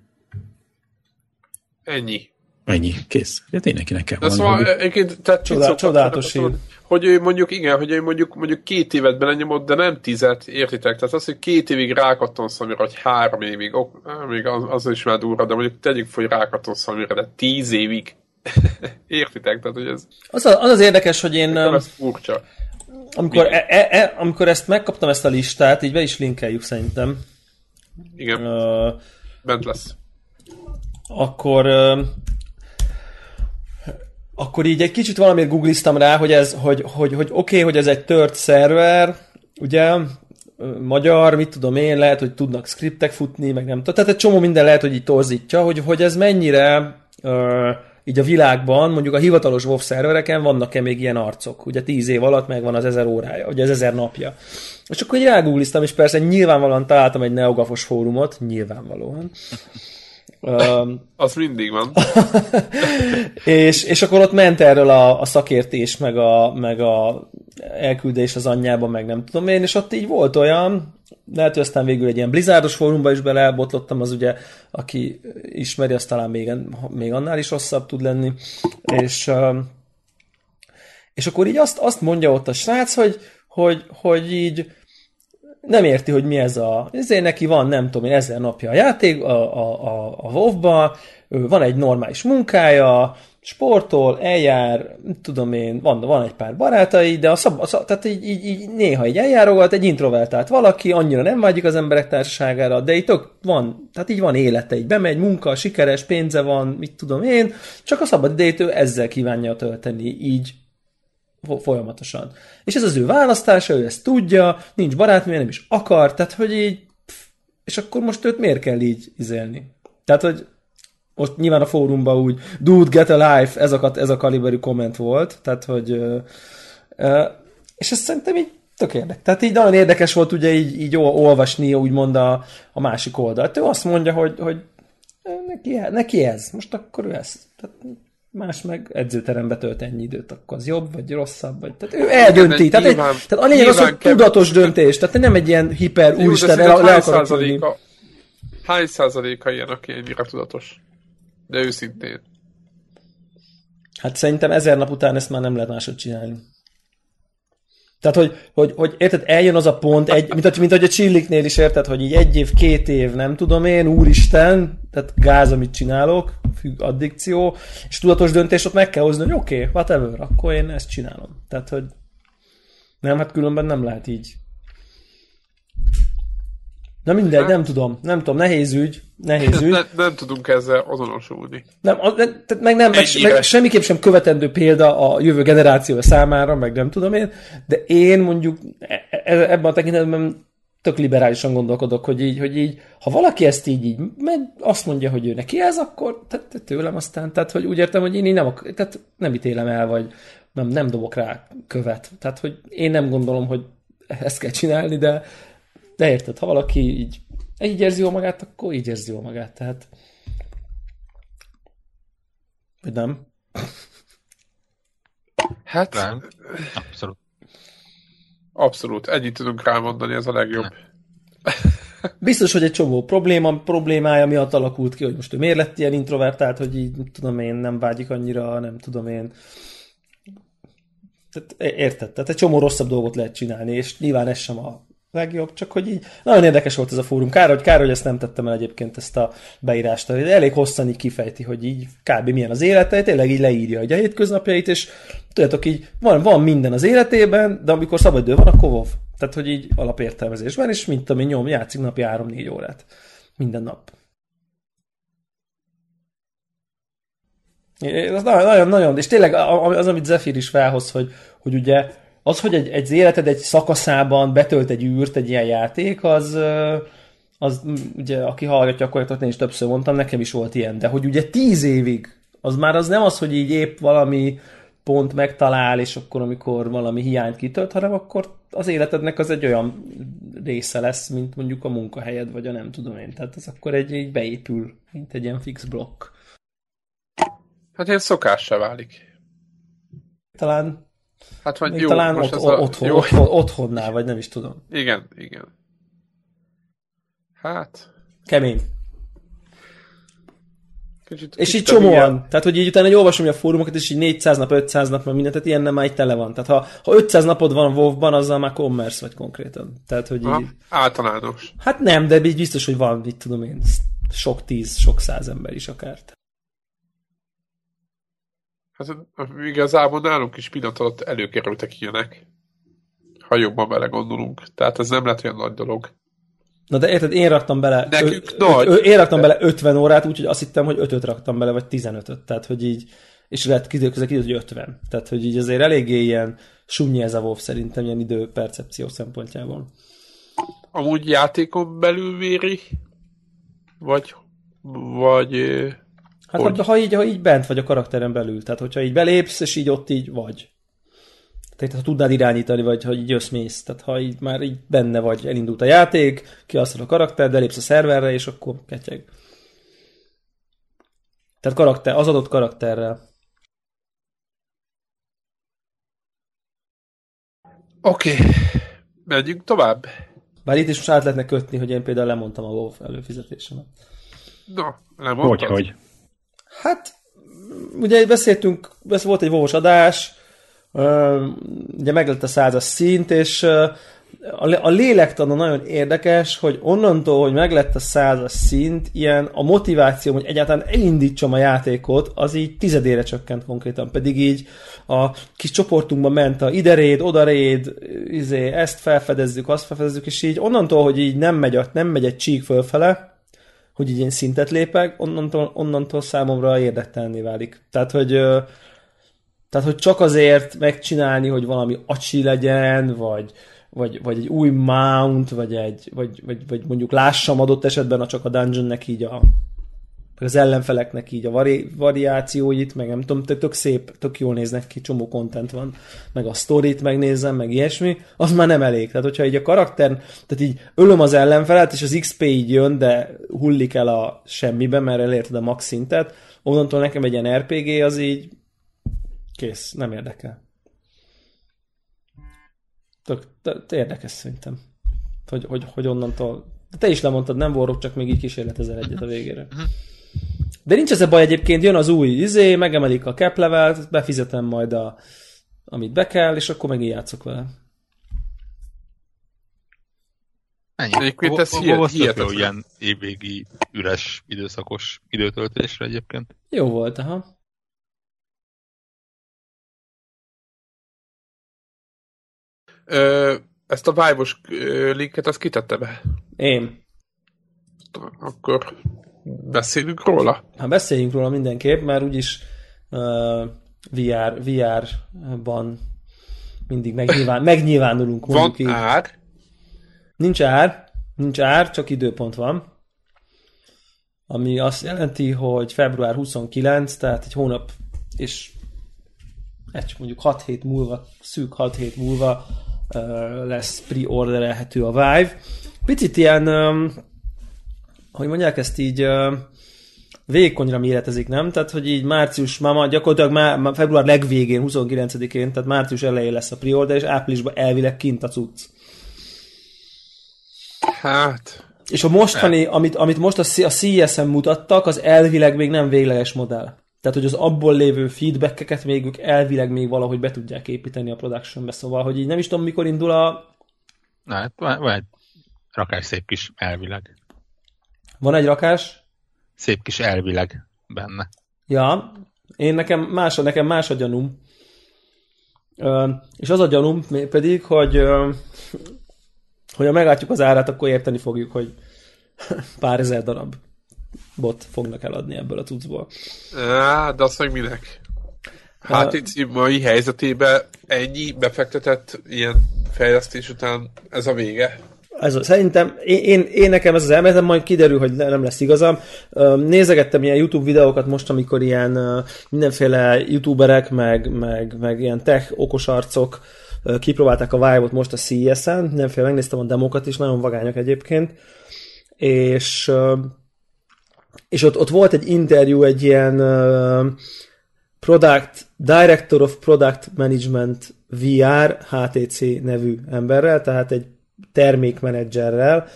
Ennyi. Ennyi, kész. Ja, tényleg kell De szóval egyébként tehát Csodál, csodálatos hogy ő mondjuk, igen, hogy ő mondjuk, mondjuk két évet belenyomott, de nem tizet, értitek? Tehát az, hogy két évig rákattonsz amire, vagy három évig, ok, még az, az is már durva, de mondjuk tegyük hogy rákattonsz amire, de tíz évig Értitek? Tehát, hogy ez... Az, az az érdekes, hogy én... Ez furcsa. Amikor, e, e, e, amikor ezt megkaptam ezt a listát, így be is linkeljük szerintem. Igen. Uh, Bent lesz. Akkor uh, akkor így egy kicsit valamiért googliztam rá, hogy ez, hogy, hogy, hogy oké, okay, hogy ez egy tört szerver, ugye, magyar, mit tudom én, lehet, hogy tudnak skriptek futni, meg nem tudom. Tehát egy csomó minden lehet, hogy így torzítja, hogy, hogy ez mennyire uh, így a világban, mondjuk a hivatalos WoW szervereken vannak-e még ilyen arcok? Ugye tíz év alatt megvan az ezer órája, ugye az ezer napja. És akkor így rágoogliztam, és persze nyilvánvalóan találtam egy neogafos fórumot, nyilvánvalóan. Um, az mindig van. és, és akkor ott ment erről a, a szakértés, meg a, meg a elküldés az anyjába, meg nem tudom én, és ott így volt olyan, lehet, hogy aztán végül egy ilyen Blizzardos fórumba is belebotlottam, az ugye, aki ismeri, az talán még, még annál is rosszabb tud lenni, és, és akkor így azt, azt mondja ott a srác, hogy, hogy, hogy így nem érti, hogy mi ez a... Ezért neki van, nem tudom én, ezer napja a játék, a, a, a, a van egy normális munkája, sportol, eljár, tudom én, van, van egy pár barátai, de a szab, a szab, tehát így, így, így, néha egy eljárogat, egy introvertált valaki, annyira nem vágyik az emberek társaságára, de itt van, tehát így van élete, így bemegy, munka, sikeres, pénze van, mit tudom én, csak a szabad idejét ő ezzel kívánja tölteni, így folyamatosan. És ez az ő választása, ő ezt tudja, nincs barátnője, nem is akar, tehát hogy így, pff, és akkor most őt miért kell így izélni? Tehát, hogy most nyilván a fórumban úgy, dude, get a life, ez a, ez a kaliberű komment volt, tehát, hogy uh, és ez szerintem így tök érdekes. Tehát így nagyon érdekes volt ugye így, így olvasni úgymond a, a másik oldalt. Ő azt mondja, hogy, hogy neki, neki ez, most akkor ő ez. Tehát más meg edzőterembe tölt ennyi időt, akkor az jobb, vagy rosszabb, vagy... Tehát ő eldönti. Tehát, nyilván, egy, tehát a lényeg az, hogy tudatos döntés, tehát nem egy ilyen hiper úristen le, le akarok Hány százaléka ilyen, aki ennyire tudatos? De őszintén. Hát szerintem ezer nap után ezt már nem lehet máshogy csinálni. Tehát, hogy, hogy, hogy érted, eljön az a pont, egy, mint, mint hogy a Csilliknél is érted, hogy így egy év, két év, nem tudom én, úristen, tehát gáz, amit csinálok, függ, addikció, és tudatos döntés ott meg kell hozni, hogy oké, okay, whatever, akkor én ezt csinálom. Tehát, hogy nem, hát különben nem lehet így. Na mindegy, hát, nem tudom, nem tudom, nehéz ügy, nehéz ügy. Nem, nem tudunk ezzel azonosulni. Nem, a, tehát meg nem, meg, meg semmiképp sem követendő példa a jövő generáció számára, meg nem tudom én, de én mondjuk e, e, ebben a tekintetben tök liberálisan gondolkodok, hogy így, hogy így, ha valaki ezt így, így meg azt mondja, hogy ő neki ez, akkor tehát tőlem aztán, tehát hogy úgy értem, hogy én így nem, tehát nem ítélem el, vagy nem, nem dobok rá követ. Tehát, hogy én nem gondolom, hogy ezt kell csinálni, de, de érted, ha valaki így így érzi jól magát, akkor így érzi jól magát, tehát vagy nem? Hát, Nem. Abszolút. abszolút. Ennyit tudunk rámondani, ez a legjobb. Biztos, hogy egy csomó probléma, problémája miatt alakult ki, hogy most ő miért lett ilyen introvertált, hogy így tudom én, nem vágyik annyira, nem tudom én. Tehát érted? Tehát egy csomó rosszabb dolgot lehet csinálni, és nyilván ez sem a legjobb, csak hogy így nagyon érdekes volt ez a fórum. Kár, hogy, kár, hogy ezt nem tettem el egyébként ezt a beírást, elég hosszan így kifejti, hogy így kb. milyen az élete, tényleg így leírja hogy a hétköznapjait, és tudjátok így, van, van minden az életében, de amikor szabadidő van, akkor WoW. Tehát, hogy így alapértelmezésben, és mint ami nyom, játszik napi 3-4 órát. Minden nap. Ez nagyon, nagyon, nagyon, és tényleg az, amit Zephyr is felhoz, hogy, hogy ugye az, hogy egy, egy életed egy szakaszában betölt egy űrt egy ilyen játék, az, az ugye, aki hallgatja, akkor én is többször mondtam, nekem is volt ilyen, de hogy ugye tíz évig, az már az nem az, hogy így épp valami pont megtalál, és akkor, amikor valami hiányt kitölt, hanem akkor az életednek az egy olyan része lesz, mint mondjuk a munkahelyed, vagy a nem tudom én. Tehát ez akkor egy, egy beépül, mint egy ilyen fix blokk. Hát ilyen szokássá válik. Talán Hát vagy még jó, talán most ott, a, otthon, jó. otthon, otthonnál, vagy nem is tudom. Igen, igen. Hát, Kemény. kicsit, És így kicsit csomóan. ilyen- Tehát, hogy így utána egy olvasom a fórumokat, és így 400 nap, 500 nap, meg mindent, tehát ilyen nem már így tele van. Tehát ha, ha 500 napod van WoW-ban, azzal már commerce vagy konkrétan. Tehát, hogy Ha, így, általános. hát nem, de így biztos, hogy van, mit tudom én, sok tíz, sok száz ember is akár. Hát igazából nálunk is pillanat alatt előkerültek ilyenek. Ha jobban belegondolunk. Tehát ez nem lett olyan nagy dolog. Na de érted, én raktam bele, Nekünk ö- nagy. ö- én raktam bele 50 órát, úgyhogy azt hittem, hogy 5-öt raktam bele, vagy 15-öt. Tehát, hogy így, és lett időközben kiderült, hogy 50. Tehát, hogy így azért eléggé ilyen sunnyi ez a WoW szerintem, ilyen időpercepció szempontjából. Amúgy játékon belül véri? Vagy, vagy Hát Hogy? ha, így, ha így bent vagy a karakteren belül, tehát hogyha így belépsz, és így ott így vagy. Tehát ha tudnád irányítani, vagy ha így jössz mész. Tehát ha így már így benne vagy, elindult a játék, kiasztod a karakter, belépsz a szerverre, és akkor ketyeg. Tehát karakter, az adott karakterrel. Oké, okay. menjünk tovább. Bár itt is most át lehetne kötni, hogy én például lemondtam a WoW előfizetésemet. Na, nem Hogy, hogy? Hát, ugye beszéltünk, ez volt egy vovos adás, ugye meg lett a százas szint, és a, lé- a lélektana nagyon érdekes, hogy onnantól, hogy meg lett a százas szint, ilyen a motiváció, hogy egyáltalán elindítsam a játékot, az így tizedére csökkent konkrétan, pedig így a kis csoportunkban ment a ideréd, odaréd, izé, ezt felfedezzük, azt felfedezzük, és így onnantól, hogy így nem megy, nem megy egy csík fölfele, hogy így én szintet lépek, onnantól, onnantól számomra érdektelenné válik. Tehát, hogy tehát, hogy csak azért megcsinálni, hogy valami acsi legyen, vagy, vagy, vagy egy új mount, vagy, egy, vagy, vagy, vagy mondjuk lássam adott esetben a csak a dungeonnek így a meg az ellenfeleknek így a vari, variációit, meg nem tudom, tök, szép, tök jól néznek ki, csomó content van, meg a sztorit megnézem, meg ilyesmi, az már nem elég. Tehát, hogyha így a karakter, tehát így ölöm az ellenfelet, és az XP így jön, de hullik el a semmibe, mert elérted a max szintet, onnantól nekem egy ilyen RPG az így kész, nem érdekel. Tök, tök érdekes szerintem. Hogy, hogy, hogy onnantól... Te is lemondtad, nem vorok, csak még így kísérletezel egyet a végére. De nincs ez a baj egyébként, jön az új izé, megemelik a cap levelt, befizetem majd a, amit be kell, és akkor megint játszok vele. Ennyi. Egyébként ez hihetetlen. ilyen évvégi üres időszakos időtöltésre egyébként. Jó volt, aha. Ö, ezt a ö, linket, azt kitette be. Én. Akkor beszélünk róla. Hát beszéljünk róla mindenképp, mert úgyis uh, VR, VR-ban mindig megnyilván, megnyilvánulunk, Van így. ár. Nincs ár, nincs ár, csak időpont van. Ami azt jelenti, hogy február 29, tehát egy hónap és egy mondjuk 6 hét múlva, szűk 6 hét múlva uh, lesz pre-orderelhető a Vive. Picit ilyen um, hogy mondják ezt így, vékonyra méretezik, nem? Tehát, hogy így március, már gyakorlatilag már, február legvégén, 29-én, tehát március elején lesz a pre és áprilisban elvileg kint a cucc. Hát... És a mostani, amit, amit most a, a CSM mutattak, az elvileg még nem végleges modell. Tehát, hogy az abból lévő feedbackeket még ők elvileg még valahogy be tudják építeni a productionbe, szóval, hogy így nem is tudom, mikor indul a... Na, hát van egy rakás szép kis elvileg. Van egy rakás? Szép kis elvileg benne. Ja, én nekem más, nekem más a gyanúm. Ö, és az a gyanúm pedig, hogy ö, hogy ha meglátjuk az árát, akkor érteni fogjuk, hogy pár ezer darab bot fognak eladni ebből a cuccból. Á, de azt meg minek? Hát itt mai helyzetében ennyi befektetett ilyen fejlesztés után ez a vége. Ez, szerintem, én, én, én nekem ez az elméletem, majd kiderül, hogy nem lesz igazam. Nézegettem ilyen YouTube videókat most, amikor ilyen mindenféle youtuberek, meg, meg, meg ilyen tech okos arcok kipróbálták a Vive-ot most a CES-en, mindenféle megnéztem a demokat is, nagyon vagányok egyébként, és és ott, ott volt egy interjú egy ilyen product, Director of Product Management VR HTC nevű emberrel, tehát egy termékmenedzserrel,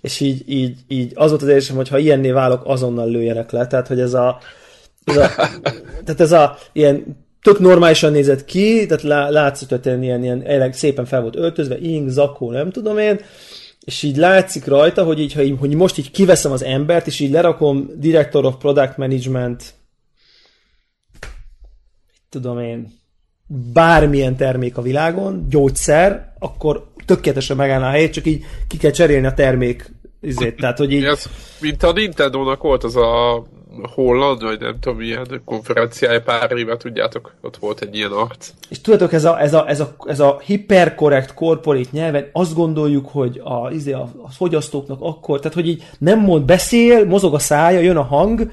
és így, így, így az volt az érzésem, hogy ha ilyenné válok, azonnal lőjenek le. Tehát, hogy ez a, ez a tehát ez a ilyen tök normálisan nézett ki, tehát lá, látszott, hogy ilyen, ilyen szépen fel volt öltözve, ing, zakó, nem tudom én, és így látszik rajta, hogy így, ha így, hogy most így kiveszem az embert, és így lerakom Director of Product Management tudom én, bármilyen termék a világon, gyógyszer, akkor tökéletesen megállna a helyét, csak így ki kell cserélni a termék izét, tehát hogy így... Ez, mint a Nintendo-nak volt az a holland, vagy nem tudom, milyen konferenciája pár éve, tudjátok, ott volt egy ilyen arc. És tudjátok, ez a, ez a, ez a, ez a hiperkorrekt corporate nyelven azt gondoljuk, hogy a, izé, a, a fogyasztóknak akkor, tehát hogy így nem mond, beszél, mozog a szája, jön a hang,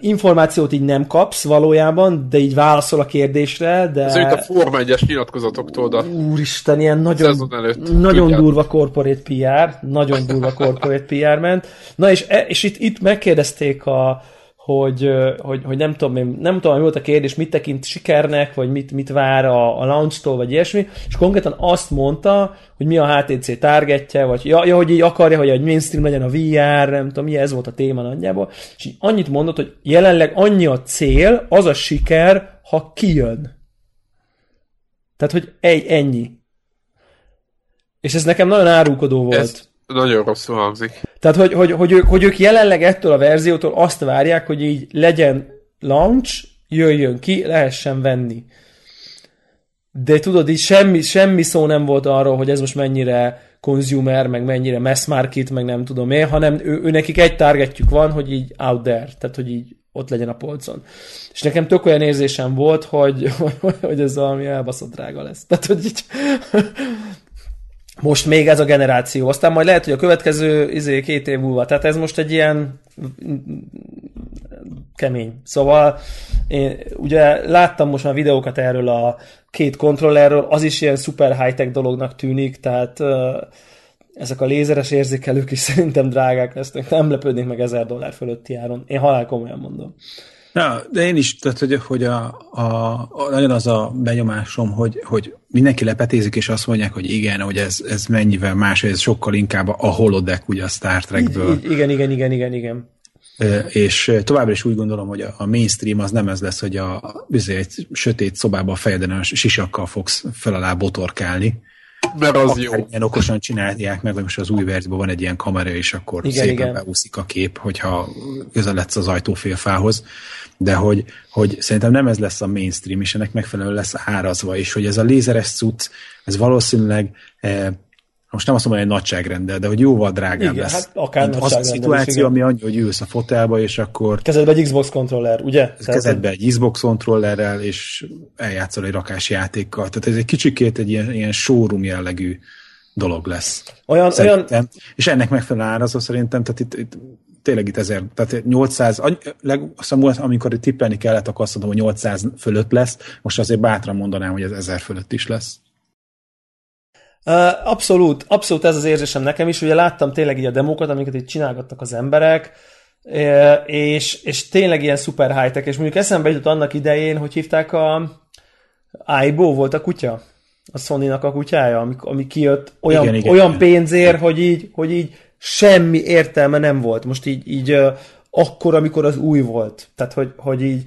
információt így nem kapsz valójában, de így válaszol a kérdésre, de... Ez a Forma 1-es nyilatkozatoktól, de... Úristen, ilyen nagyon, előtt, nagyon durva corporate PR, nagyon durva corporate PR ment. Na és, e, és itt, itt megkérdezték a, hogy, hogy, hogy nem tudom, nem tudom, mi volt a kérdés, mit tekint sikernek, vagy mit, mit vár a, a launch-tól, vagy ilyesmi, és konkrétan azt mondta, hogy mi a HTC targetje, vagy ja, ja, hogy így akarja, hogy egy mainstream legyen a VR, nem tudom, mi ez volt a téma nagyjából, és így annyit mondott, hogy jelenleg annyi a cél, az a siker, ha kijön. Tehát, hogy egy, ennyi. És ez nekem nagyon árulkodó volt. Ez, nagyon rosszul hangzik. Tehát, hogy, hogy, hogy, ők, hogy ők jelenleg ettől a verziótól azt várják, hogy így legyen launch, jöjjön ki, lehessen venni. De tudod, így semmi, semmi szó nem volt arról, hogy ez most mennyire consumer, meg mennyire mass market, meg nem tudom én, hanem ő, ő nekik egy targetjük van, hogy így out there, tehát hogy így ott legyen a polcon. És nekem tök olyan érzésem volt, hogy, hogy ez valami elbaszott drága lesz. Tehát, hogy így, most még ez a generáció. Aztán majd lehet, hogy a következő izé, két év múlva. Tehát ez most egy ilyen kemény. Szóval én ugye láttam most már videókat erről a két kontrollerről, az is ilyen szuper high-tech dolognak tűnik, tehát ezek a lézeres érzékelők is szerintem drágák lesznek, nem lepődnék meg ezer dollár fölötti áron. Én halál komolyan mondom. Na, de én is, tehát hogy, hogy a, a, a, nagyon az a benyomásom, hogy, hogy mindenki lepetézik, és azt mondják, hogy igen, hogy ez, ez mennyivel más, hogy ez sokkal inkább a holodeck ugye a Star Trekből. Igen, igen, igen, igen, igen. És továbbra is úgy gondolom, hogy a mainstream az nem ez lesz, hogy a, egy sötét szobában a fejeden a sisakkal fogsz fel alá botorkálni, mert az jó. Ilyen okosan csinálják meg, hogy most az új verzióban van egy ilyen kamera, és akkor igen, szépen igen. beúszik a kép, hogyha közel lesz az ajtófélfához. De hogy, hogy szerintem nem ez lesz a mainstream, és ennek megfelelően lesz árazva, és hogy ez a lézeres cucc, ez valószínűleg eh, most nem azt mondom, hogy egy nagyságrendel, de hogy jóval drágább igen, lesz. Hát akár az a szituáció, ami annyi, hogy ülsz a fotelba, és akkor... Kezedbe egy Xbox kontroller, ugye? Kezedbe egy Xbox kontrollerrel, és eljátszol egy rakás játékkal. Tehát ez egy kicsikét egy ilyen, ilyen showroom jellegű dolog lesz. Olyan, szerintem. olyan... És ennek megfelelően árazó szerintem, tehát itt, itt tényleg itt ezer, tehát 800, leg, azt amikor tippelni kellett, akkor azt mondom, hogy 800 fölött lesz, most azért bátran mondanám, hogy ez 1000 fölött is lesz. Abszolút, abszolút ez az érzésem nekem is. Ugye láttam tényleg így a demókat, amiket itt csinálgattak az emberek, és, és tényleg ilyen szuper high-tech, és mondjuk eszembe jutott annak idején, hogy hívták a Aibo volt a kutya? A sony a kutyája, ami, ami kijött olyan, igen, igen, olyan igen. pénzért, hogy így, hogy így semmi értelme nem volt. Most így, így akkor, amikor az új volt. Tehát, hogy, hogy így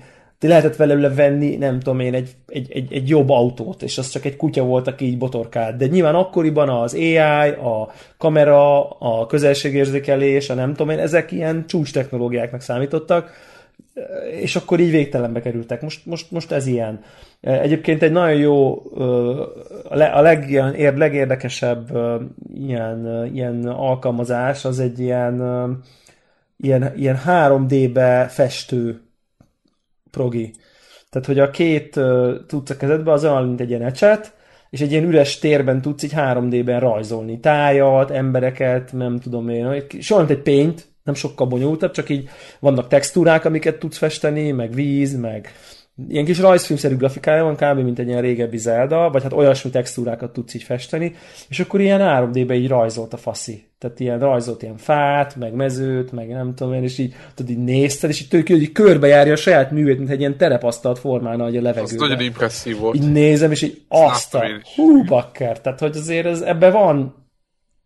lehetett vele venni, nem tudom én, egy, egy, egy, egy jobb autót, és az csak egy kutya volt, aki így botorkált. De nyilván akkoriban az AI, a kamera, a közelségérzékelés, a nem tudom én, ezek ilyen csúcs technológiáknak számítottak, és akkor így végtelenbe kerültek. Most, most, most ez ilyen. Egyébként egy nagyon jó, a leg, legérdekesebb ilyen, ilyen alkalmazás az egy ilyen, ilyen, ilyen 3D-be festő progi. Tehát, hogy a két tudsz a kezedbe, az olyan, mint egy ilyen ecset, és egy ilyen üres térben tudsz így 3D-ben rajzolni. Tájat, embereket, nem tudom én. Soha mint egy paint, nem sokkal bonyolultabb, csak így vannak textúrák, amiket tudsz festeni, meg víz, meg ilyen kis rajzfilmszerű grafikája van, kb. mint egy ilyen régebbi Zelda, vagy hát olyasmi textúrákat tudsz így festeni, és akkor ilyen 3D-be így rajzolt a faszi. Tehát ilyen rajzolt ilyen fát, meg mezőt, meg nem tudom én, és így, tudod, így nézted, és így tök, így körbejárja a saját művét, mint egy ilyen terepasztalt formálna, hogy a levegőben. Az nagyon impresszív volt. Így nézem, és így azt a hú, bakker. Tehát, hogy azért ez, ebben van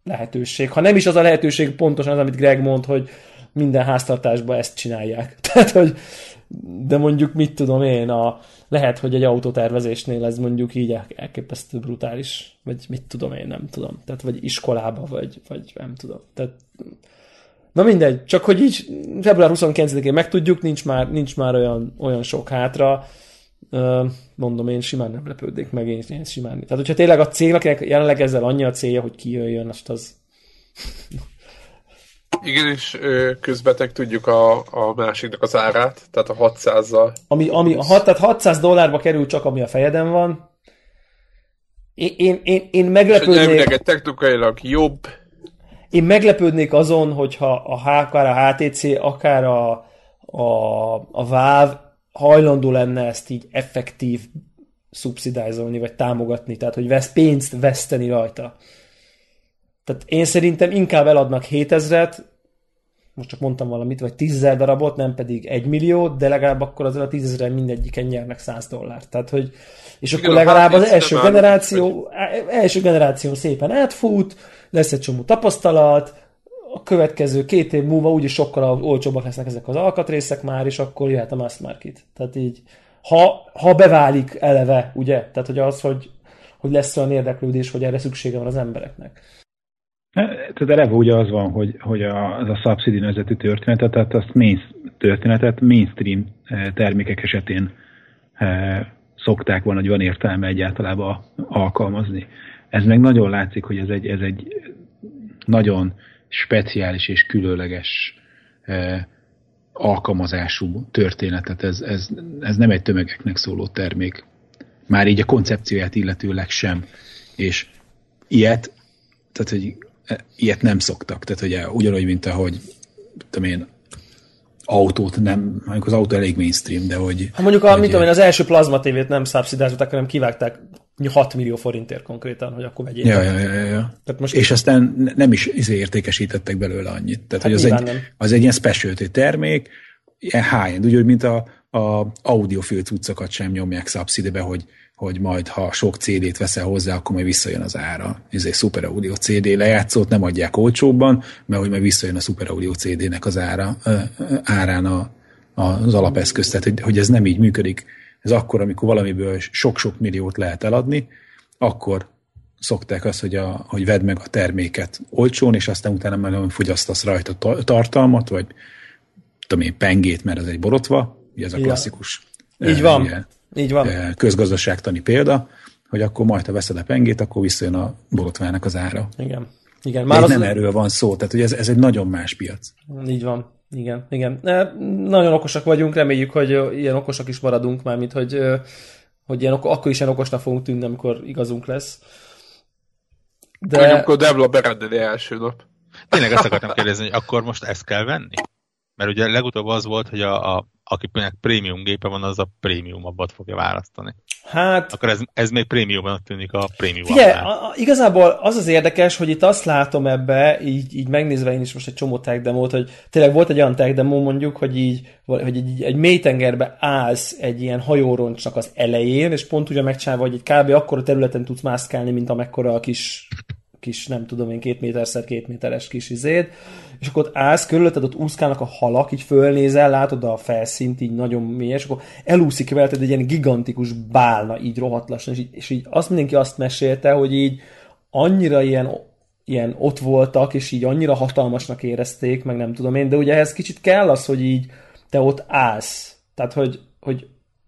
lehetőség. Ha nem is az a lehetőség pontosan az, amit Greg mond, hogy minden háztartásban ezt csinálják. Tehát, hogy de mondjuk mit tudom én, a, lehet, hogy egy autótervezésnél ez mondjuk így elképesztő brutális, vagy mit tudom én, nem tudom. Tehát vagy iskolába, vagy, vagy nem tudom. Tehát, na mindegy, csak hogy így február 29-én megtudjuk, nincs már, nincs már olyan, olyan sok hátra, mondom, én simán nem lepődnék meg, én, én simán. Tehát, hogyha tényleg a cégnek jelenleg ezzel annyi a célja, hogy kijöjjön, azt az igen, és közbetek tudjuk a, a másiknak az árát, tehát a 600-zal. Ami, ami a hat, tehát 600 dollárba kerül csak, ami a fejeden van. Én, én, én, én meglepődnék... És technikailag jobb. Én meglepődnék azon, hogyha a, akár a HTC, akár a, a, a Valve hajlandó lenne ezt így effektív szubszidázolni, vagy támogatni, tehát hogy vesz, pénzt veszteni rajta. Tehát én szerintem inkább eladnak 7000-et, most csak mondtam valamit, vagy 10 darabot, nem pedig 1 millió, de legalább akkor azért a 10 ezeren mindegyiken nyernek 100 dollárt. Tehát, hogy, és Igen, akkor legalább az első generáció, első generáció szépen átfut, lesz egy csomó tapasztalat, a következő két év múlva úgyis sokkal olcsóbbak lesznek ezek az alkatrészek már, és akkor jöhet a mass market. Tehát így, ha, ha beválik eleve, ugye? Tehát, hogy az, hogy, hogy lesz olyan érdeklődés, hogy erre szüksége van az embereknek. Tehát eleve ugye az van, hogy, hogy a, az a Subsidy nevezetű történetet, tehát azt main, történetet mainstream eh, termékek esetén e, szokták volna, hogy van értelme egyáltalán alkalmazni. Ez meg nagyon látszik, hogy ez egy, ez egy nagyon speciális és különleges e, alkalmazású történetet. Ez, ez, ez nem egy tömegeknek szóló termék. Már így a koncepcióját illetőleg sem. És ilyet, tehát hogy ilyet nem szoktak. Tehát ugye ugyanúgy, mint ahogy tudom én, autót nem, mondjuk az autó elég mainstream, de hogy... Ha mondjuk, a, hogy, mit tudom én, az első plazma tévét nem szubszidázolták, hanem kivágták 6 millió forintért konkrétan, hogy akkor vegyék. Ja, ja, ja, ja. Tehát most és aztán nem is izé értékesítettek belőle annyit. Tehát, hát hogy az egy, az egy ilyen specialty termék, ilyen high-end, úgy, mint a, a audiofil cuccokat sem nyomják szubszidibe, hogy hogy majd ha sok CD-t veszel hozzá, akkor majd visszajön az ára. Ez egy Super Audio CD lejátszót nem adják olcsóbban, mert hogy majd visszajön a Super Audio CD-nek az ára, árán a, az alapeszköz. Tehát, hogy, hogy ez nem így működik. Ez akkor, amikor valamiből sok-sok milliót lehet eladni, akkor szokták azt, hogy, a, hogy vedd meg a terméket olcsón, és aztán utána már fogyasztasz rajta tartalmat, vagy tudom én, pengét, mert ez egy borotva, ugye ez a klasszikus. Ja. Így van. Ugye, így van. Közgazdaságtani példa, hogy akkor majd, ha veszed a pengét, akkor visszajön a borotvának az ára. Igen. Igen. Már az... nem erről van szó, tehát hogy ez, ez egy nagyon más piac. Így van. Igen, igen. Nagyon okosak vagyunk, reméljük, hogy ilyen okosak is maradunk, mármint, hogy, hogy ilyen, akkor is ilyen okosnak fogunk tűnni, amikor igazunk lesz. De... Vagy amikor Devla berendeli első nap. Tényleg ezt akartam kérdezni, hogy akkor most ezt kell venni? Mert ugye legutóbb az volt, hogy a, a akinek prémium gépe van, az a prémium abbat fogja választani. Hát... Akkor ez, ez még prémiumban tűnik a prémium. A, a, igazából az az érdekes, hogy itt azt látom ebbe, így, így megnézve én is most egy csomó tech demót, hogy tényleg volt egy olyan tech demo mondjuk, hogy így, hogy egy, egy mélytengerbe állsz egy ilyen hajóroncsnak az elején, és pont ugye megcsinálva, hogy egy kb. akkora területen tudsz mászkálni, mint amekkora a kis kis, nem tudom én, két méterszer két méteres kis izéd, és akkor ott állsz, körülötted ott úszkálnak a halak, így fölnézel, látod a felszínt így nagyon mély, és akkor elúszik veled egy ilyen gigantikus bálna, így rohadt lassan, és így, és így azt mindenki azt mesélte, hogy így annyira ilyen, ilyen ott voltak, és így annyira hatalmasnak érezték, meg nem tudom én, de ugye ehhez kicsit kell az, hogy így te ott állsz. Tehát, hogy, hogy,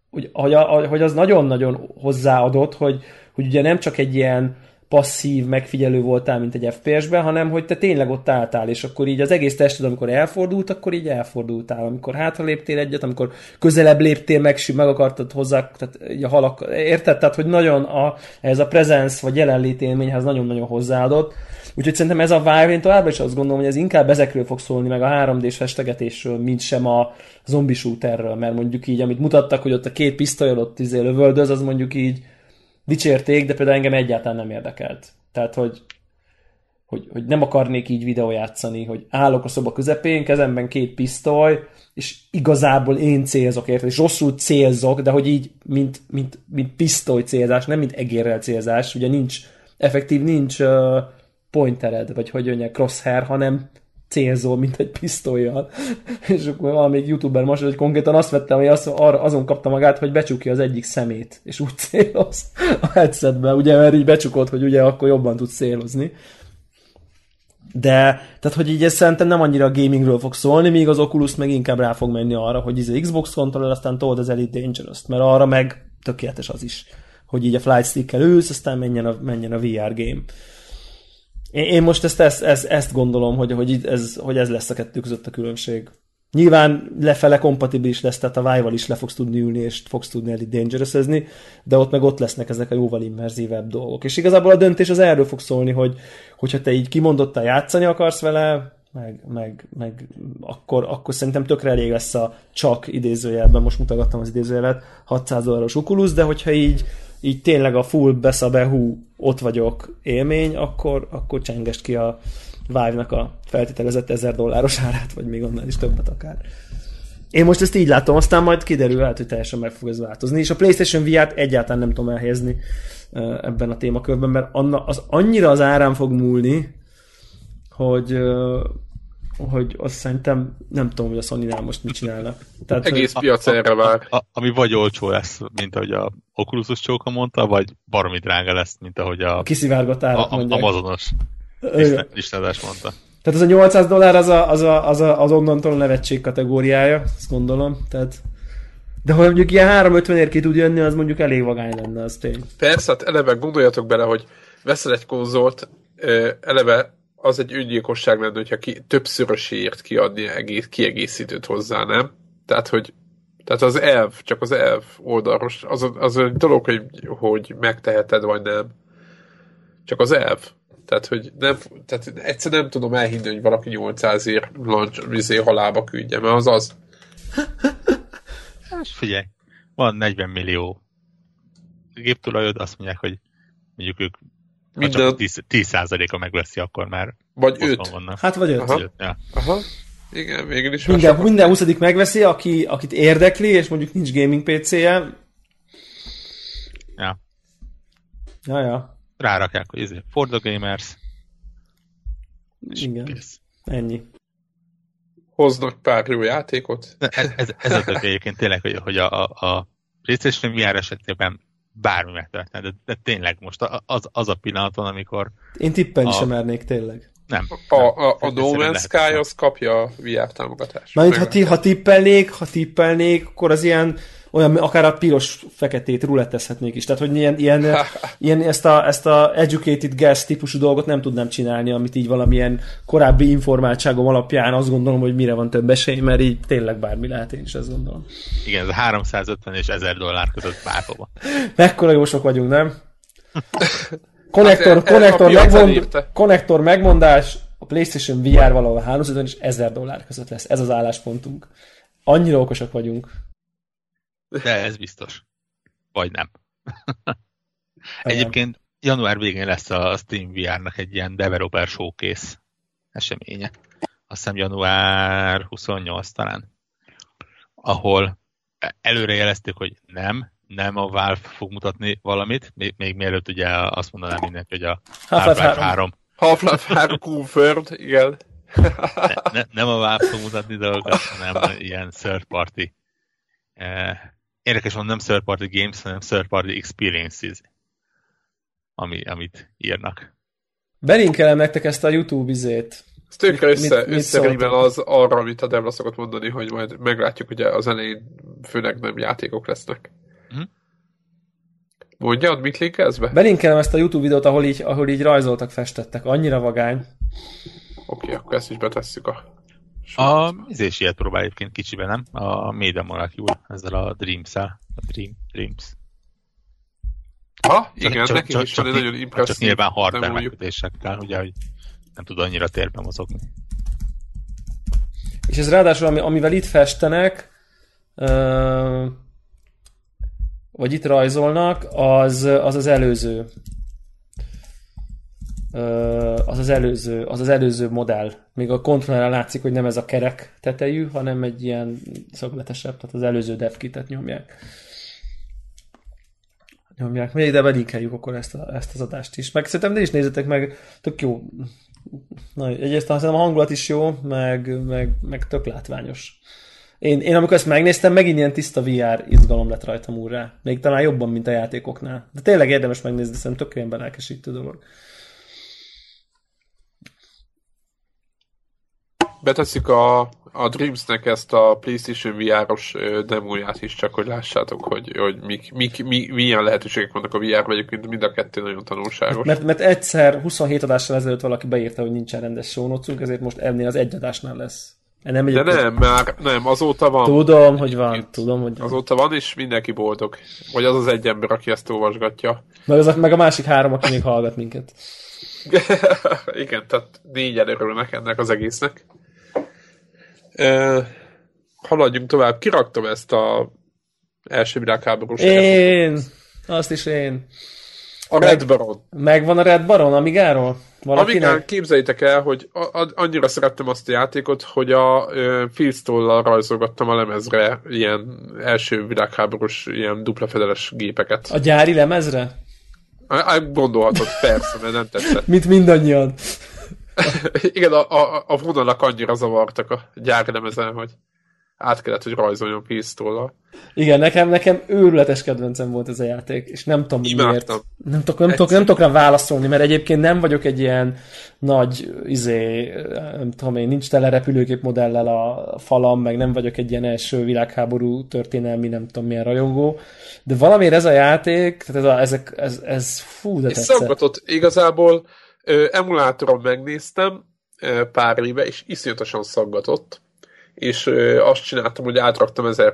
hogy, hogy, hogy az nagyon-nagyon hozzáadott, hogy, hogy ugye nem csak egy ilyen passzív megfigyelő voltál, mint egy FPS-ben, hanem hogy te tényleg ott álltál, és akkor így az egész tested, amikor elfordult, akkor így elfordultál. Amikor hátra léptél egyet, amikor közelebb léptél, meg, meg akartad hozzá, tehát a halak, érted? Tehát, hogy nagyon a, ez a presence vagy jelenlét élményhez nagyon-nagyon hozzáadott. Úgyhogy szerintem ez a Vive, én továbbra is azt gondolom, hogy ez inkább ezekről fog szólni, meg a 3D-s festegetésről, mint sem a zombi shooterről, mert mondjuk így, amit mutattak, hogy ott a két pisztolyod ott izé lövöldöz, az mondjuk így dicsérték, de például engem egyáltalán nem érdekelt. Tehát, hogy, hogy, hogy nem akarnék így videójátszani, hogy állok a szoba közepén, kezemben két pisztoly, és igazából én célzok érte, és rosszul célzok, de hogy így, mint, mint, mint pisztoly célzás, nem mint egérrel célzás, ugye nincs, effektív nincs uh, pointered, vagy hogy mondják, crosshair, hanem célzol, mint egy pisztolyjal. és akkor valamelyik youtuber most, hogy konkrétan azt vettem, hogy az, arra, azon kapta magát, hogy becsukja az egyik szemét, és úgy céloz a headsetbe, ugye, mert így becsukod, hogy ugye akkor jobban tudsz célozni. De, tehát, hogy így ez szerintem nem annyira a gamingről fog szólni, míg az Oculus meg inkább rá fog menni arra, hogy ez izé Xbox controller, aztán told az Elite dangerous mert arra meg tökéletes az is, hogy így a flight stick-kel ülsz, aztán menjen a, menjen a VR game. Én most ezt, ezt, ezt, ezt gondolom, hogy, hogy, ez, hogy ez lesz a kettő között a különbség. Nyilván lefele kompatibilis lesz, tehát a Vive-val is le fogsz tudni ülni, és fogsz tudni elég dangerous de ott meg ott lesznek ezek a jóval immerzívebb dolgok. És igazából a döntés az erről fog szólni, hogy hogyha te így kimondottan játszani akarsz vele, meg, meg, meg akkor, akkor szerintem tökre elég lesz a csak idézőjelben, most mutogattam az idézőjelet, 600 dolláros Oculus, de hogyha így így tényleg a full beszabehú ott vagyok élmény, akkor, akkor csengest ki a Vive-nak a feltételezett 1000 dolláros árát, vagy még annál is többet akár. Én most ezt így látom, aztán majd kiderül, hát, hogy teljesen meg fog ez változni, és a PlayStation VR-t egyáltalán nem tudom elhelyezni ebben a témakörben, mert anna, az annyira az árán fog múlni, hogy hogy azt szerintem nem tudom, hogy a sony most mit csinálnak. Tehát, Egész hogy... piac erre vár. A, a, ami vagy olcsó lesz, mint ahogy a Oculus csóka mondta, vagy baromi drága lesz, mint ahogy a, a kiszivárgott árat a, a, Amazonos listázás mondta. Tehát az a 800 dollár az, a, az, a, az, a, az onnantól a nevetség kategóriája, azt gondolom. Tehát de ha mondjuk ilyen 350 ért ki tud jönni, az mondjuk elég vagány lenne, az tény. Persze, hát eleve gondoljatok bele, hogy veszel egy konzolt, eleve az egy öngyilkosság lenne, hogyha ki, többszörösért kiadni egész, kiegészítőt hozzá, nem? Tehát, hogy tehát az elv, csak az elv oldalos, az, az egy dolog, hogy, hogy megteheted, vagy nem. Csak az elv. Tehát, hogy nem, tehát egyszer nem tudom elhinni, hogy valaki 800 ér vizé halába küldje, mert az az. Hát figyelj, van 40 millió géptulajod, azt mondják, hogy mondjuk ők minden... Ha csak 10%-a megveszi, akkor már Vagy 5. Vannak. Hát vagy 5. Aha. Ja. Aha. Igen, végül is. Minden, minden 20 megveszi, aki, akit érdekli, és mondjuk nincs gaming PC-je. Ja. Ja, ja. Rárakják, hogy ez for the gamers. És Igen. Kész. Ennyi. Hoznak pár jó játékot. Ez, ez, ez a egyébként tényleg, hogy, hogy a, a, a PlayStation VR esetében bármi megtörténhet, de, de tényleg most az, az a pillanat van, amikor... Én tippelni a... sem mernék tényleg. Nem. A, a, a No Man's Sky az kapja a VR támogatást. Mert ha, ti, ha tippelnék, ha tippelnék, akkor az ilyen olyan, akár a piros-feketét rulettezhetnék is. Tehát, hogy ilyen, ilyen, ilyen ezt, a, ezt a educated guess típusú dolgot nem tudnám csinálni, amit így valamilyen korábbi informáltságom alapján azt gondolom, hogy mire van több esély, mert így tényleg bármi lehet, én is ezt gondolom. Igen, ez a 350 és 1000 dollár között bárhova. Mekkora jósok vagyunk, nem? Konnektor, hát, konnektor, megmond, konnektor megmondás, a PlayStation VR valahol 350 és 1000 dollár között lesz. Ez az álláspontunk. Annyira okosak vagyunk. De ez biztos. Vagy nem. Egyébként január végén lesz a Steam VR-nak egy ilyen developer showcase eseménye. Azt hiszem január 28 talán. Ahol előre jeleztük, hogy nem, nem a Valve fog mutatni valamit, még, még mielőtt ugye azt mondanám mindenki, hogy a Half-Life 3. Half-Life 3 confirmed, igen. ne, ne, nem a Valve fog mutatni dolgokat, hanem ilyen third party. Eh, érdekes van, nem third party games, hanem third party experiences, ami, amit írnak. Belinkelem nektek ezt a YouTube izét. Ez tönkre össze, összerível az arra, amit a Devla szokott mondani, hogy majd meglátjuk, hogy az elején főleg nem játékok lesznek. Hm? Mondjad, mit linkelsz be? Belinkelem ezt a YouTube videót, ahol így, ahol így rajzoltak, festettek. Annyira vagány. Oké, okay, akkor ezt is betesszük a... A izés ilyet próbál egyébként kicsiben, nem? A Maiden Molecule, ezzel a Dreams-el. A Dream, Dreams. Ha, igen, csak, neki csak, is csak, van egy nagyon impresszív. Csak nyilván hardware megkötésekkel, ugye, hogy nem tud annyira térben mozogni. És ez ráadásul, ami, amivel itt festenek, vagy itt rajzolnak, az az, az előző. Az az előző, az az előző modell. Még a kontrollerrel látszik, hogy nem ez a kerek tetejű, hanem egy ilyen szögletesebb, tehát az előző devkitet nyomják nyomják. Még ide belinkeljük akkor ezt, a, ezt az adást is. Meg szerintem is nézzetek meg, tök jó. Na, egyrészt szerintem a hangulat is jó, meg, meg, meg tök látványos. Én, én amikor ezt megnéztem, megint ilyen tiszta VR izgalom lett rajtam úrrá. Még talán jobban, mint a játékoknál. De tényleg érdemes megnézni, szerintem tök ilyen belelkesítő dolog. Betesszük a a Dreamsnek ezt a PlayStation VR-os demóját is, csak hogy lássátok, hogy, hogy mik, mik, mik, milyen lehetőségek vannak a VR-ban, egyébként mind a kettő nagyon tanulságos. Mert, mert egyszer 27 adással ezelőtt valaki beírta, hogy nincsen rendes sónocunk, ezért most ennél az egy adásnál lesz. Nem De nem, már nem, azóta van. Tudom, hogy van, Itt, tudom, hogy van. Azóta van, és mindenki boldog. Vagy az az egy ember, aki ezt olvasgatja. Meg, az, meg a másik három, aki még hallgat minket. Igen, tehát négyen örülnek ennek az egésznek. Uh, haladjunk tovább. Kiraktam ezt a első világháborús. Én! Azt is én. A Meg, Red Baron. Megvan a Red Baron Amigáról? Valakinek? Amigán képzeljétek el, hogy a, a, annyira szerettem azt a játékot, hogy a Filztollal rajzolgattam a lemezre ilyen első világháborús ilyen dupla fedeles gépeket. A gyári lemezre? Gondolhatod, persze, mert nem tetszett. Mint mindannyian. Igen, a, a, a vonalak annyira zavartak a gyárlemezen, hogy át kellett, hogy rajzoljon pisztollal. Igen, nekem, nekem őrületes kedvencem volt ez a játék, és nem tudom Imádtam. miért. Nem tudok, nem, tudok, nem tudok rá válaszolni, mert egyébként nem vagyok egy ilyen nagy, izé, nem tudom én, nincs tele repülőgép modellel a falam, meg nem vagyok egy ilyen első világháború történelmi, nem tudom milyen rajongó, de valamiért ez a játék, tehát ez, a, ezek, ez, ez fú, de tetszett. igazából emulátoron megnéztem pár éve, és iszonyatosan szaggatott, és azt csináltam, hogy átraktam 1000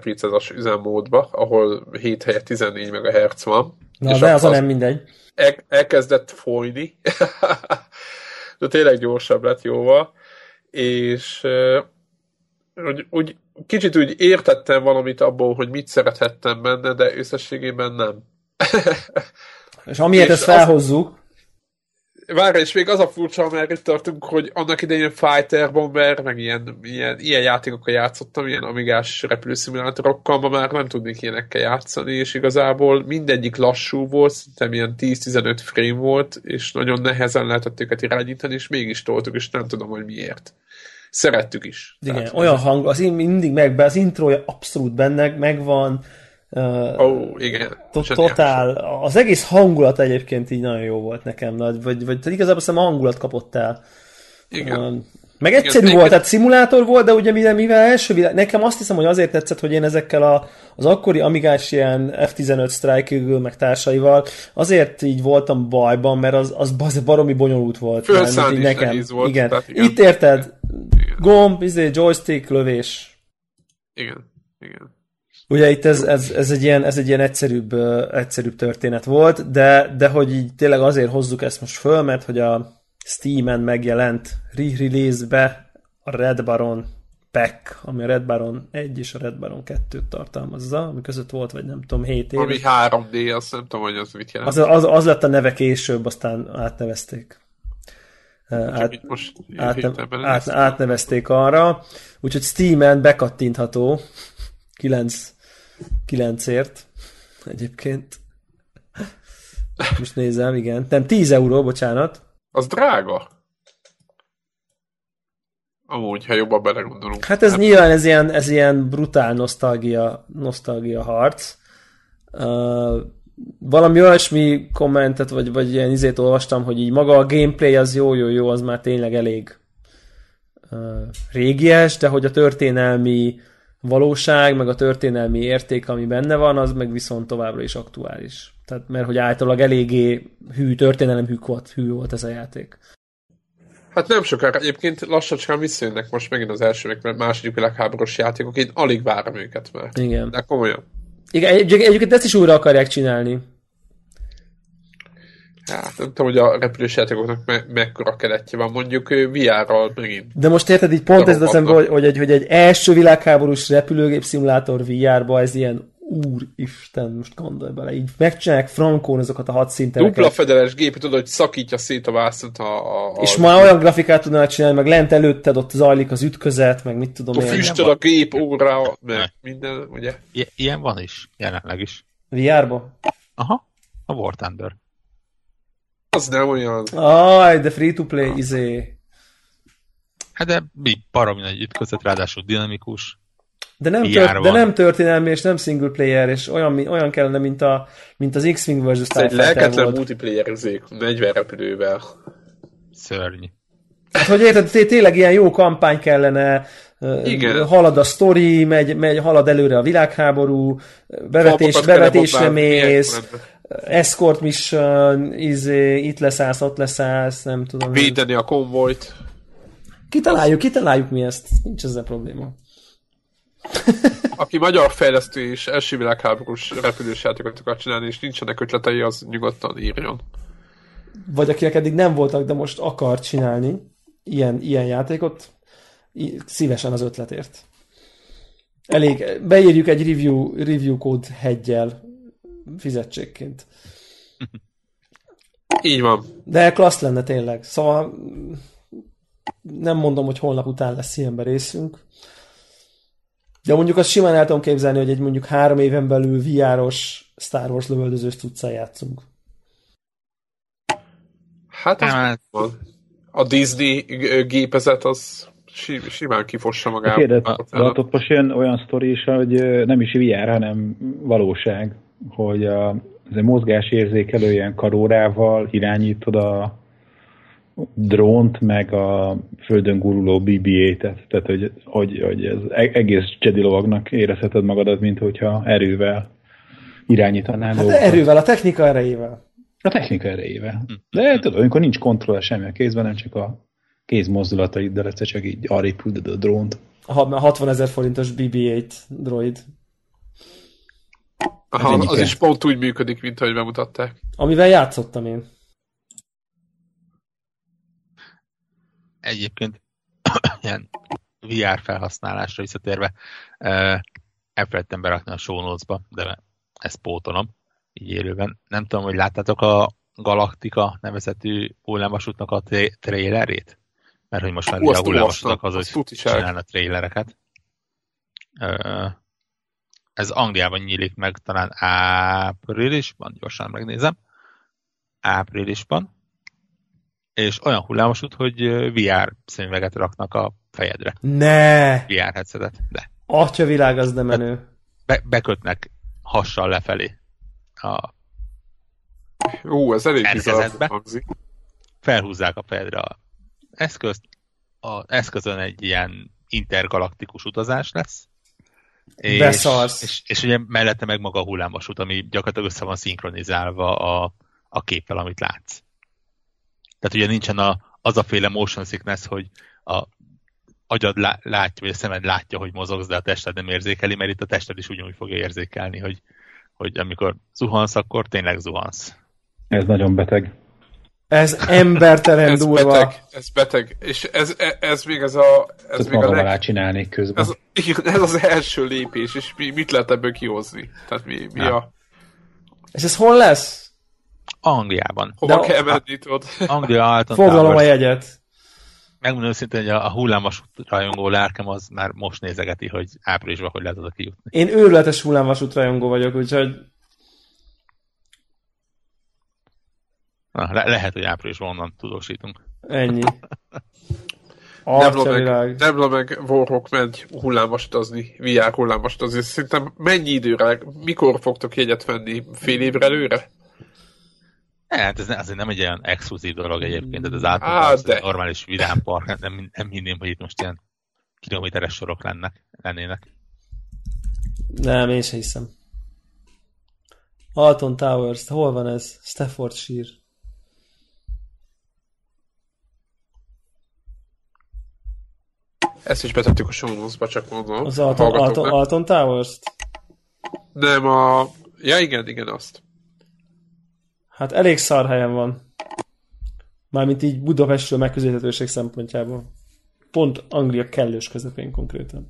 üzemmódba, ahol 7 helyett 14 MHz van. Na, és de az, az nem mindegy. El, elkezdett folyni, de tényleg gyorsabb lett jóval, és úgy, úgy, kicsit úgy értettem valamit abból, hogy mit szerethettem benne, de összességében nem. és amiért és ezt felhozzuk, Várj, és még az a furcsa, mert itt tartunk, hogy annak idején Fighter Bomber, meg ilyen, ilyen, ilyen játékokkal játszottam, ilyen amigás repülőszimulátorokkal, ma már nem tudnék ilyenekkel játszani, és igazából mindegyik lassú volt, szinte ilyen 10-15 frame volt, és nagyon nehezen lehetett őket irányítani, és mégis toltuk, és nem tudom, hogy miért. Szerettük is. Igen, Tehát, olyan hang, az mindig meg, az introja abszolút benne megvan, Uh, oh, igen. Totál. Az egész hangulat egyébként így nagyon jó volt nekem, vagy, vagy, vagy igazából szerintem a hangulat kapott el. Igen. Meg egyszerű igen, volt, tehát szimulátor volt, de ugye mivel, mivel első világ, nekem azt hiszem, hogy azért tetszett, hogy én ezekkel a, az akkori amigás ilyen F-15 Strike meg társaival azért így voltam bajban, mert az, az, az baromi bonyolult volt. Fölszállni nekem. Volt, igen. igen. Itt érted? Igen. Gomb, izé, joystick, lövés. Igen, igen. Ugye itt ez, ez, ez, egy ilyen, ez egy ilyen egyszerűbb, egyszerűbb történet volt, de, de hogy így tényleg azért hozzuk ezt most föl, mert hogy a Steam-en megjelent re-release-be a Red Baron pack, ami a Red Baron 1 és a Red Baron 2-t tartalmazza, ami között volt, vagy nem tudom, 7 év. Ami 3D, azt nem tudom, hogy az mit jelent. Az, az, az lett a neve később, aztán átnevezték. Át, most át, át, átnevezték arra, úgyhogy Steam-en bekattintható 9, 9-ért egyébként. Most nézem, igen. Nem, 10 euró, bocsánat. Az drága. Amúgy, ha jobban belegondolunk. Hát ez hát... nyilván ez ilyen, ez ilyen brutál nosztalgia, nosztalgia harc. Uh, valami olyasmi kommentet, vagy, vagy ilyen izét olvastam, hogy így maga a gameplay az jó, jó, jó, az már tényleg elég uh, régies, de hogy a történelmi valóság, meg a történelmi érték, ami benne van, az meg viszont továbbra is aktuális. Tehát, mert hogy általában eléggé hű, történelem hű volt, hű volt ez a játék. Hát nem sokára, egyébként lassacskán visszajönnek most megint az első, mert második világháborús játékok, én alig várom őket már. Igen. De komolyan. Igen, egyébként ezt is újra akarják csinálni. Hát nem tudom, hogy a repülős játékoknak me- mekkora keletje van, mondjuk VR-ral megint. De most érted, így pont ez az hogy, hogy, egy, hogy egy első világháborús repülőgép szimulátor VR-ba ez ilyen úristen, most gondolj bele, így megcsinálják frankón azokat a hat szintereket. Dupla fedeles gép, tudod, hogy szakítja szét a vászot a, a, a... És már olyan grafikát tudnának csinálni, meg lent előtted ott zajlik az ütközet, meg mit tudom a én. Füstöl a gép órá, meg minden, ugye? I- ilyen van is, jelenleg is. VR-ba? Aha, a War Thunder. Az nem olyan. Aj, de free-to-play, izé. Hát de mi baromi nagy ütközet, ráadásul dinamikus. De nem, tört, de nem történelmi és nem single player, és olyan, olyan kellene, mint, a, mint az X-Wing vs. Ez egy lelketlen multiplayer zék, 40 repülővel. Szörny. Hát, hogy érted, tényleg ilyen jó kampány kellene, Igen. halad a sztori, megy, megy, halad előre a világháború, bevetés, bevetésre mész, escort mission, izé, itt leszállsz, ott leszállsz, nem tudom. Védeni a konvojt. Kitaláljuk, kitaláljuk mi ezt, nincs ezzel probléma. Aki magyar fejlesztő és első világháborús repülős játékokat akar csinálni, és nincsenek ötletei, az nyugodtan írjon. Vagy akinek eddig nem voltak, de most akar csinálni ilyen, ilyen játékot, szívesen az ötletért. Elég, beírjuk egy review, review kód hegyel fizetségként. Így van. De klassz lenne tényleg. Szóval nem mondom, hogy holnap után lesz ilyenbe részünk. De mondjuk azt simán el tudom képzelni, hogy egy mondjuk három éven belül VR-os Star Wars lövöldözős tudszal játszunk. Hát az hát. A Disney gépezet az simán kifossa magát. Kérdett, most jön olyan sztori is, hogy nem is VR, hanem valóság, hogy a, az egy mozgásérzékelő ilyen karórával irányítod a drónt, meg a földön guruló BB-8-et, tehát hogy, hogy, hogy ez e-, egész Jedi lovagnak érezheted magadat, mint hogyha erővel irányítanál. Hát erővel, a technika erejével. A technika erejével. De tudod, amikor nincs kontroll semmi a kézben, nem csak a kéz de egyszer csak így arrébb a drónt. A 60 ezer forintos BB-8 droid. Aha, az is pont úgy működik, mint ahogy bemutatták. Amivel játszottam én. egyébként ilyen VR felhasználásra visszatérve elfelejtettem berakni a show notes-ba, de ezt pótolom, így élőben. Nem tudom, hogy láttátok a Galaktika nevezetű hullámvasútnak a trailerét? Mert hogy most már a hullámvasútnak az, hogy csinálna trailereket. Ez Angliában nyílik meg talán áprilisban, gyorsan megnézem. Áprilisban és olyan hullámosút, hogy VR szemüveget raknak a fejedre. Ne! VR headsetet, de. Atya világ, az nem menő. Be, bekötnek hassal lefelé a Ú, ez elég Felhúzzák a fejedre a eszközt, az eszközön egy ilyen intergalaktikus utazás lesz, és, és, és ugye mellette meg maga a hullámvasút, ami gyakorlatilag össze van szinkronizálva a, a képpel, amit látsz. Tehát ugye nincsen a, az a féle motion sickness, hogy a agyad lá, látja, vagy a szemed látja, hogy mozogsz, de a tested nem érzékeli, mert itt a tested is ugyanúgy fogja érzékelni, hogy, hogy amikor zuhansz, akkor tényleg zuhansz. Ez nagyon beteg. Ez embertelen ez durva. Beteg, ez beteg. És ez, ez, ez még ez a... Ez Tud még a leg... csinálni közben. Ez, ez az első lépés, és mi, mit lehet ebből kihozni? Tehát mi, mi a... És ez hol lesz? Angliában. Hova De kell menni, tudod? Anglia Alton Foglalom a jegyet. Megmondom őszintén, hogy a hullámvasút rajongó lelkem az már most nézegeti, hogy áprilisban hogy lehet oda kijutni. Én őrületes hullámvasút rajongó vagyok, úgyhogy Na, le- lehet, hogy áprilisban onnan tudósítunk. Ennyi. Debla meg, Warhawk megy hullámvastazni, VR hullámvastazni. Szerintem mennyi időre, mikor fogtok jegyet venni? Fél évre előre? Hát ez azért nem egy olyan exkluzív dolog egyébként, tehát az általában de... normális vidámpark, nem, nem hinném, hogy itt most ilyen kilométeres sorok lennek, lennének. Nem, én sem hiszem. Alton Towers, hol van ez? Staffordshire. Ezt is betettük a show csak mondom. Az Alton, Alton, Alton Towers-t? Nem, a... Ja, igen, igen, azt. Hát elég szar helyen van. Mármint így Budapestről megközelíthetőség szempontjából. Pont Anglia kellős közepén konkrétan.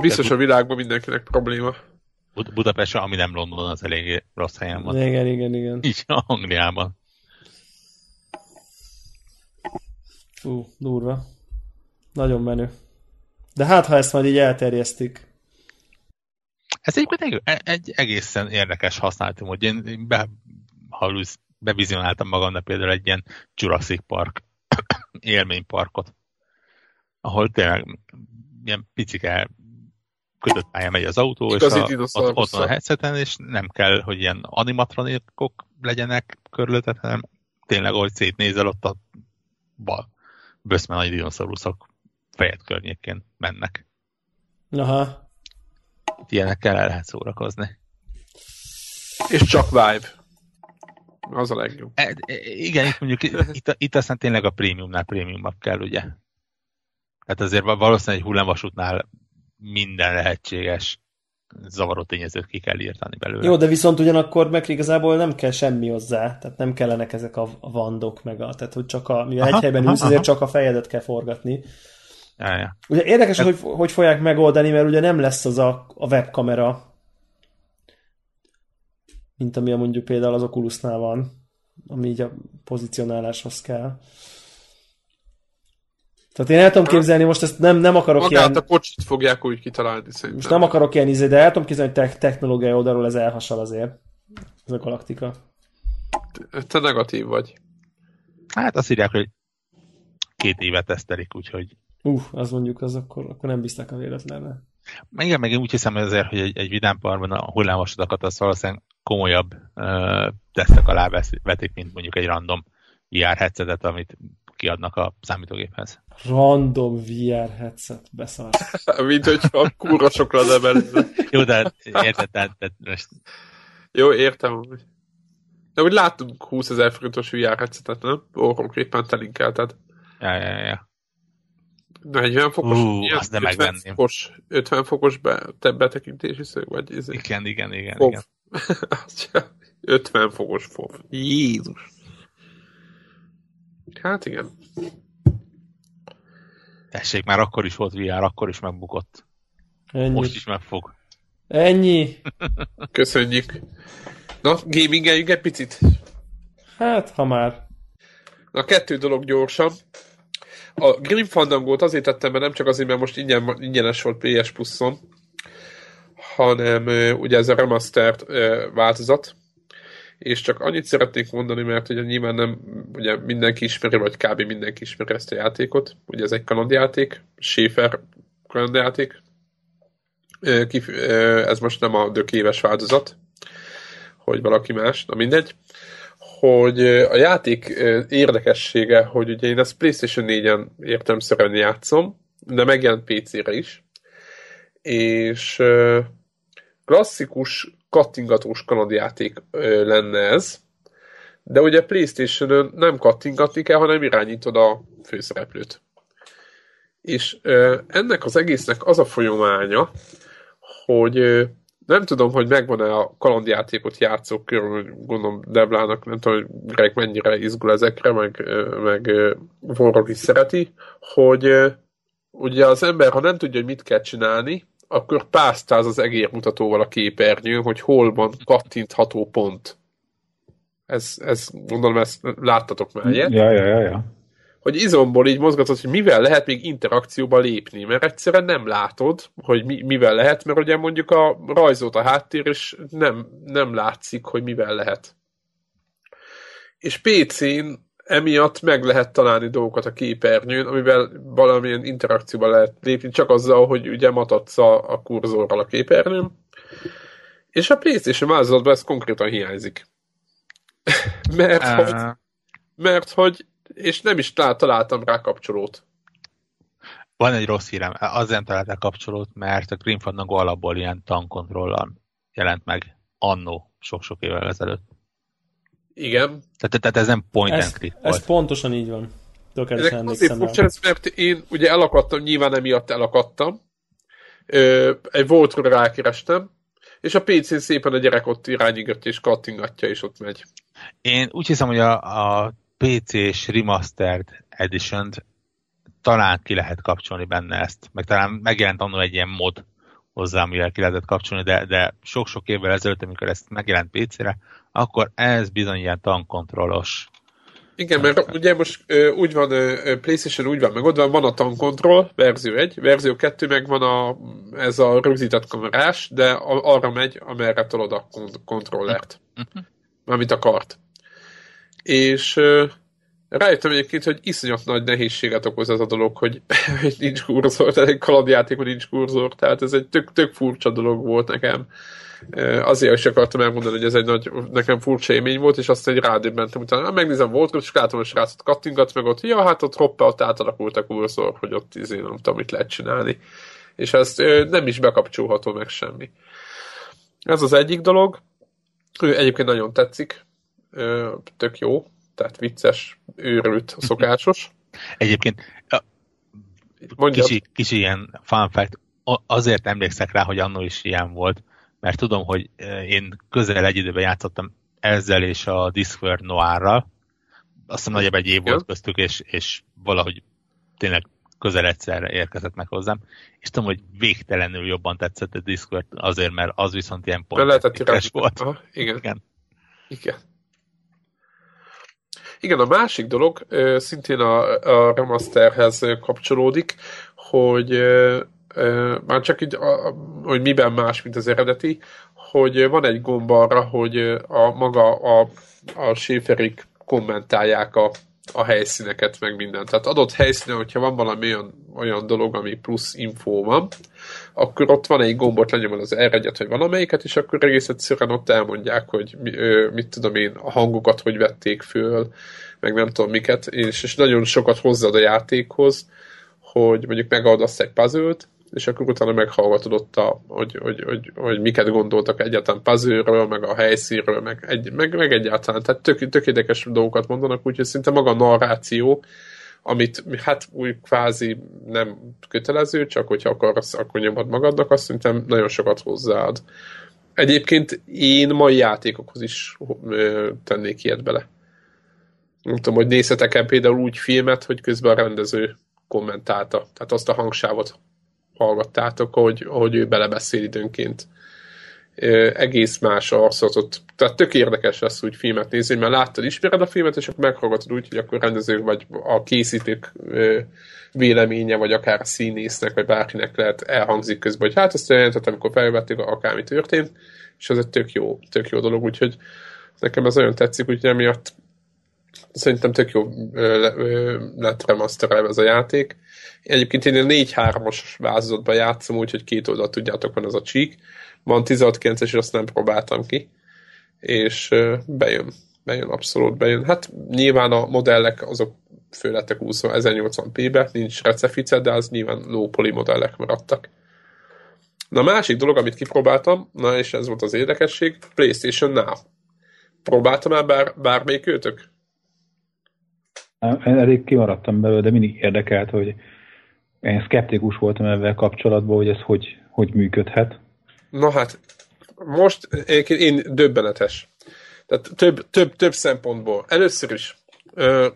Biztos a világban mindenkinek probléma. Bud- Budapest, ami nem London, az elég rossz helyen van. Igen, igen, igen. Így Angliában. Fú, durva. Nagyon menő. De hát, ha ezt majd így elterjesztik. Ez egyébként egy, egy egészen érdekes használati mód. Én be, hallusz, bevizionáltam magamnak például egy ilyen Jurassic Park élményparkot, ahol tényleg ilyen picike kötött pálya megy az autó, Igazi és a, ott, ott van a headseten, és nem kell, hogy ilyen animatronikok legyenek körülötted, hanem tényleg, ahogy szétnézel, ott a bal böszme nagy dinoszauruszok fejed környékén mennek. Aha. Ilyenekkel el lehet szórakozni. És csak vibe. Az a legjobb. E, e, igen, itt mondjuk itt, itt aztán tényleg a prémiumnál prémiumabb kell, ugye? Hát azért valószínűleg egy hullámvasútnál minden lehetséges zavaró tényezőt ki kell írtani belőle. Jó, de viszont ugyanakkor meg igazából nem kell semmi hozzá, tehát nem kellenek ezek a vandok, meg a, tehát hogy csak a, mivel aha, egy helyben ülsz, ezért csak a fejedet kell forgatni. Ja, ja. Ugye érdekes, hogy hogy fogják megoldani, mert ugye nem lesz az a, a webkamera, mint ami a mondjuk például az Oculusnál van, ami így a pozicionáláshoz kell. Tehát én el tudom képzelni, most ezt nem, nem akarok Magát ilyen... a kocsit fogják úgy kitalálni szerintem. Most nem akarok ilyen izé, de el tudom képzelni, hogy te- technológiai oldalról ez elhasal azért. Ez a galaktika. Te negatív vagy. Hát azt írják, hogy két évet tesztelik, úgyhogy... Uh, az mondjuk, az akkor, akkor nem biztos a véletlenre. Igen, meg én úgy hiszem azért, hogy egy, egy vidámparban a hullámvasutakat az valószínűleg komolyabb uh, tesztek alá vetik, mint mondjuk egy random VR headsetet, amit kiadnak a számítógéphez. Random VR headset, beszart. mint hogyha kurva sokra nem Jó, de érted, tehát, tehát most... Jó, értem. De úgy láttunk 20 ezer forintos VR headsetet, nem? Konkrétan telinkelted. Ja, ja, ja. 40 fokos, uh, ilyen, azt 50 fokos, 50 fokos be, te betekintési szög, vagy ez Igen, igen, igen. Fog. igen. 50 fokos fog. Jézus. Hát igen. Tessék, már akkor is volt VR, akkor is megbukott. Ennyi. Most is megfog. Ennyi. Köszönjük. Na, gamingeljünk egy picit? Hát, ha már. Na, kettő dolog gyorsan. A Grim Fandango-t azért tettem be, nem csak azért, mert most ingyen, ingyenes volt PS Plus-on, hanem ugye ez a remastered változat, és csak annyit szeretnék mondani, mert ugye nyilván nem, ugye mindenki ismeri, vagy kb. mindenki ismeri ezt a játékot, ugye ez egy kalandjáték, Schaefer kalandjáték, ez most nem a dök éves változat, hogy valaki más, na mindegy, hogy a játék érdekessége, hogy ugye én ezt PlayStation 4-en értelmszerűen játszom, de megjelent PC-re is, és klasszikus kattingatós kalandjáték lenne ez, de ugye Playstation-ön nem kattingatni kell, hanem irányítod a főszereplőt. És ennek az egésznek az a folyamánya, hogy nem tudom, hogy megvan-e a kalandjátékot játszók körül, gondolom Deblának, nem tudom, hogy Greg mennyire izgul ezekre, meg, meg Warrock is szereti, hogy ugye az ember, ha nem tudja, hogy mit kell csinálni, akkor pásztáz az egérmutatóval a képernyőn, hogy hol van kattintható pont. Ez, ez gondolom, ezt láttatok már ilyet. Ja, ja, ja, ja. Hogy izomból így mozgatod, hogy mivel lehet még interakcióba lépni, mert egyszerűen nem látod, hogy mi, mivel lehet, mert ugye mondjuk a rajzolt a háttér, és nem, nem látszik, hogy mivel lehet. És PC-n emiatt meg lehet találni dolgokat a képernyőn, amivel valamilyen interakcióba lehet lépni, csak azzal, hogy ugye matadsz a, a kurzorral a képernyőn. És a PlayStation változatban ez konkrétan hiányzik. mert, uh... hogy, mert hogy, és nem is találtam rá kapcsolót. Van egy rossz hírem, azért nem találták kapcsolót, mert a Grim Fandango alapból ilyen tankontrollan jelent meg annó sok-sok évvel ezelőtt. Igen. Tehát, tehát ez nem point ez, and click volt. Ez pontosan így van. Ezek azért furcsa, mert én ugye elakadtam, nyilván emiatt elakadtam. Ö, egy voltra rákerestem, és a PC-n szépen a gyerek ott irányígatja és kattingatja, és ott megy. Én úgy hiszem, hogy a, a PC-s Remastered edition talán ki lehet kapcsolni benne ezt, meg talán megjelent annól egy ilyen mod hozzá, amivel ki lehetett kapcsolni, de, de sok-sok évvel ezelőtt, amikor ezt megjelent PC-re, akkor ez bizony ilyen tankontrollos. Igen, mert ugye most ö, úgy van, ö, PlayStation úgy van megoldva, van a tankontroll, verzió 1, verzió 2 meg van a, ez a rögzített kamerás, de a, arra megy, amerre tolod a kontrollert. Uh-huh. Mármint a kart. És rájöttem egyébként, hogy iszonyat nagy nehézséget okoz ez a dolog, hogy, hogy nincs kurzor, tehát egy kalandjátékban nincs kurzor, tehát ez egy tök, tök furcsa dolog volt nekem azért is akartam elmondani, hogy ez egy nagy, nekem furcsa élmény volt, és aztán egy rádöbbentem utána, megnézem volt, és látom, hogy srácot kattingat meg ott, ja, hát ott hoppá, ott átalakult a kurzor, hogy ott izé, nem tudom, mit lehet csinálni. És ezt nem is bekapcsolható meg semmi. Ez az egyik dolog. Ő egyébként nagyon tetszik. Tök jó. Tehát vicces, őrült, szokásos. Egyébként kicsi, kicsi ilyen fun fact, azért emlékszek rá, hogy annól is ilyen volt, mert tudom, hogy én közel egy időben játszottam ezzel és a Discworld Noirral. Azt hiszem nagyjából egy év volt köztük, és, és valahogy tényleg közel egyszerre érkezett meg hozzám, és tudom, hogy végtelenül jobban tetszett a Discord azért, mert az viszont ilyen pont volt. Aha, igen. igen. Igen. Igen, a másik dolog szintén a, a remasterhez kapcsolódik, hogy már csak így, a, hogy miben más, mint az eredeti, hogy van egy gomb arra, hogy a maga a, a séferik kommentálják a, a helyszíneket, meg mindent. Tehát adott helyszínen, hogyha van valami olyan, olyan dolog, ami plusz info van, akkor ott van egy gombot, lenyomod az r hogy valamelyiket, és akkor egész egyszerűen ott elmondják, hogy mit tudom én, a hangokat hogy vették föl, meg nem tudom miket, és, és nagyon sokat hozzáad a játékhoz, hogy mondjuk megoldasz egy puzzle és akkor utána meghallgatod ott, a, hogy, hogy, hogy, hogy miket gondoltak egyáltalán puzzle meg a helyszínről, meg, egy, meg, meg egyáltalán. Tehát tök, tök érdekes dolgokat mondanak, úgyhogy szinte maga a narráció, amit hát úgy kvázi nem kötelező, csak hogyha akarsz, akkor nyomod magadnak, azt szerintem nagyon sokat hozzáad. Egyébként én mai játékokhoz is ö, tennék ilyet bele. Nem tudom, hogy nézhetek-e például úgy filmet, hogy közben a rendező kommentálta. Tehát azt a hangsávot hallgattátok, hogy, hogy ő belebeszél időnként. Egész más arcotot. Tehát tök érdekes lesz úgy filmet nézni, mert láttad, ismered a filmet, és akkor meghallgatod úgy, hogy akkor rendező vagy a készítők véleménye, vagy akár a színésznek, vagy bárkinek lehet elhangzik közben, hogy hát ezt jelentett, amikor felvették, akármi történt, és ez egy tök jó, tök jó dolog, úgyhogy nekem ez nagyon tetszik, úgyhogy emiatt szerintem tök jó lett remasterelve ez a játék. Egyébként én a 4-3-as változatban játszom, úgyhogy két oldalt tudjátok, van ez a csík. Van 16-9-es, és azt nem próbáltam ki. És bejön. Bejön, abszolút bejön. Hát nyilván a modellek azok főlettek 20 1080p-be, nincs recefice, de az nyilván low poly modellek maradtak. Na másik dolog, amit kipróbáltam, na és ez volt az érdekesség, PlayStation Now. Próbáltam el bár, bármelyik őtök? Én elég kimaradtam belőle, de mindig érdekelt, hogy én szkeptikus voltam ezzel kapcsolatban, hogy ez hogy, hogy működhet. Na hát, most én, döbbenetes. Tehát több, több, több szempontból. Először is, ö,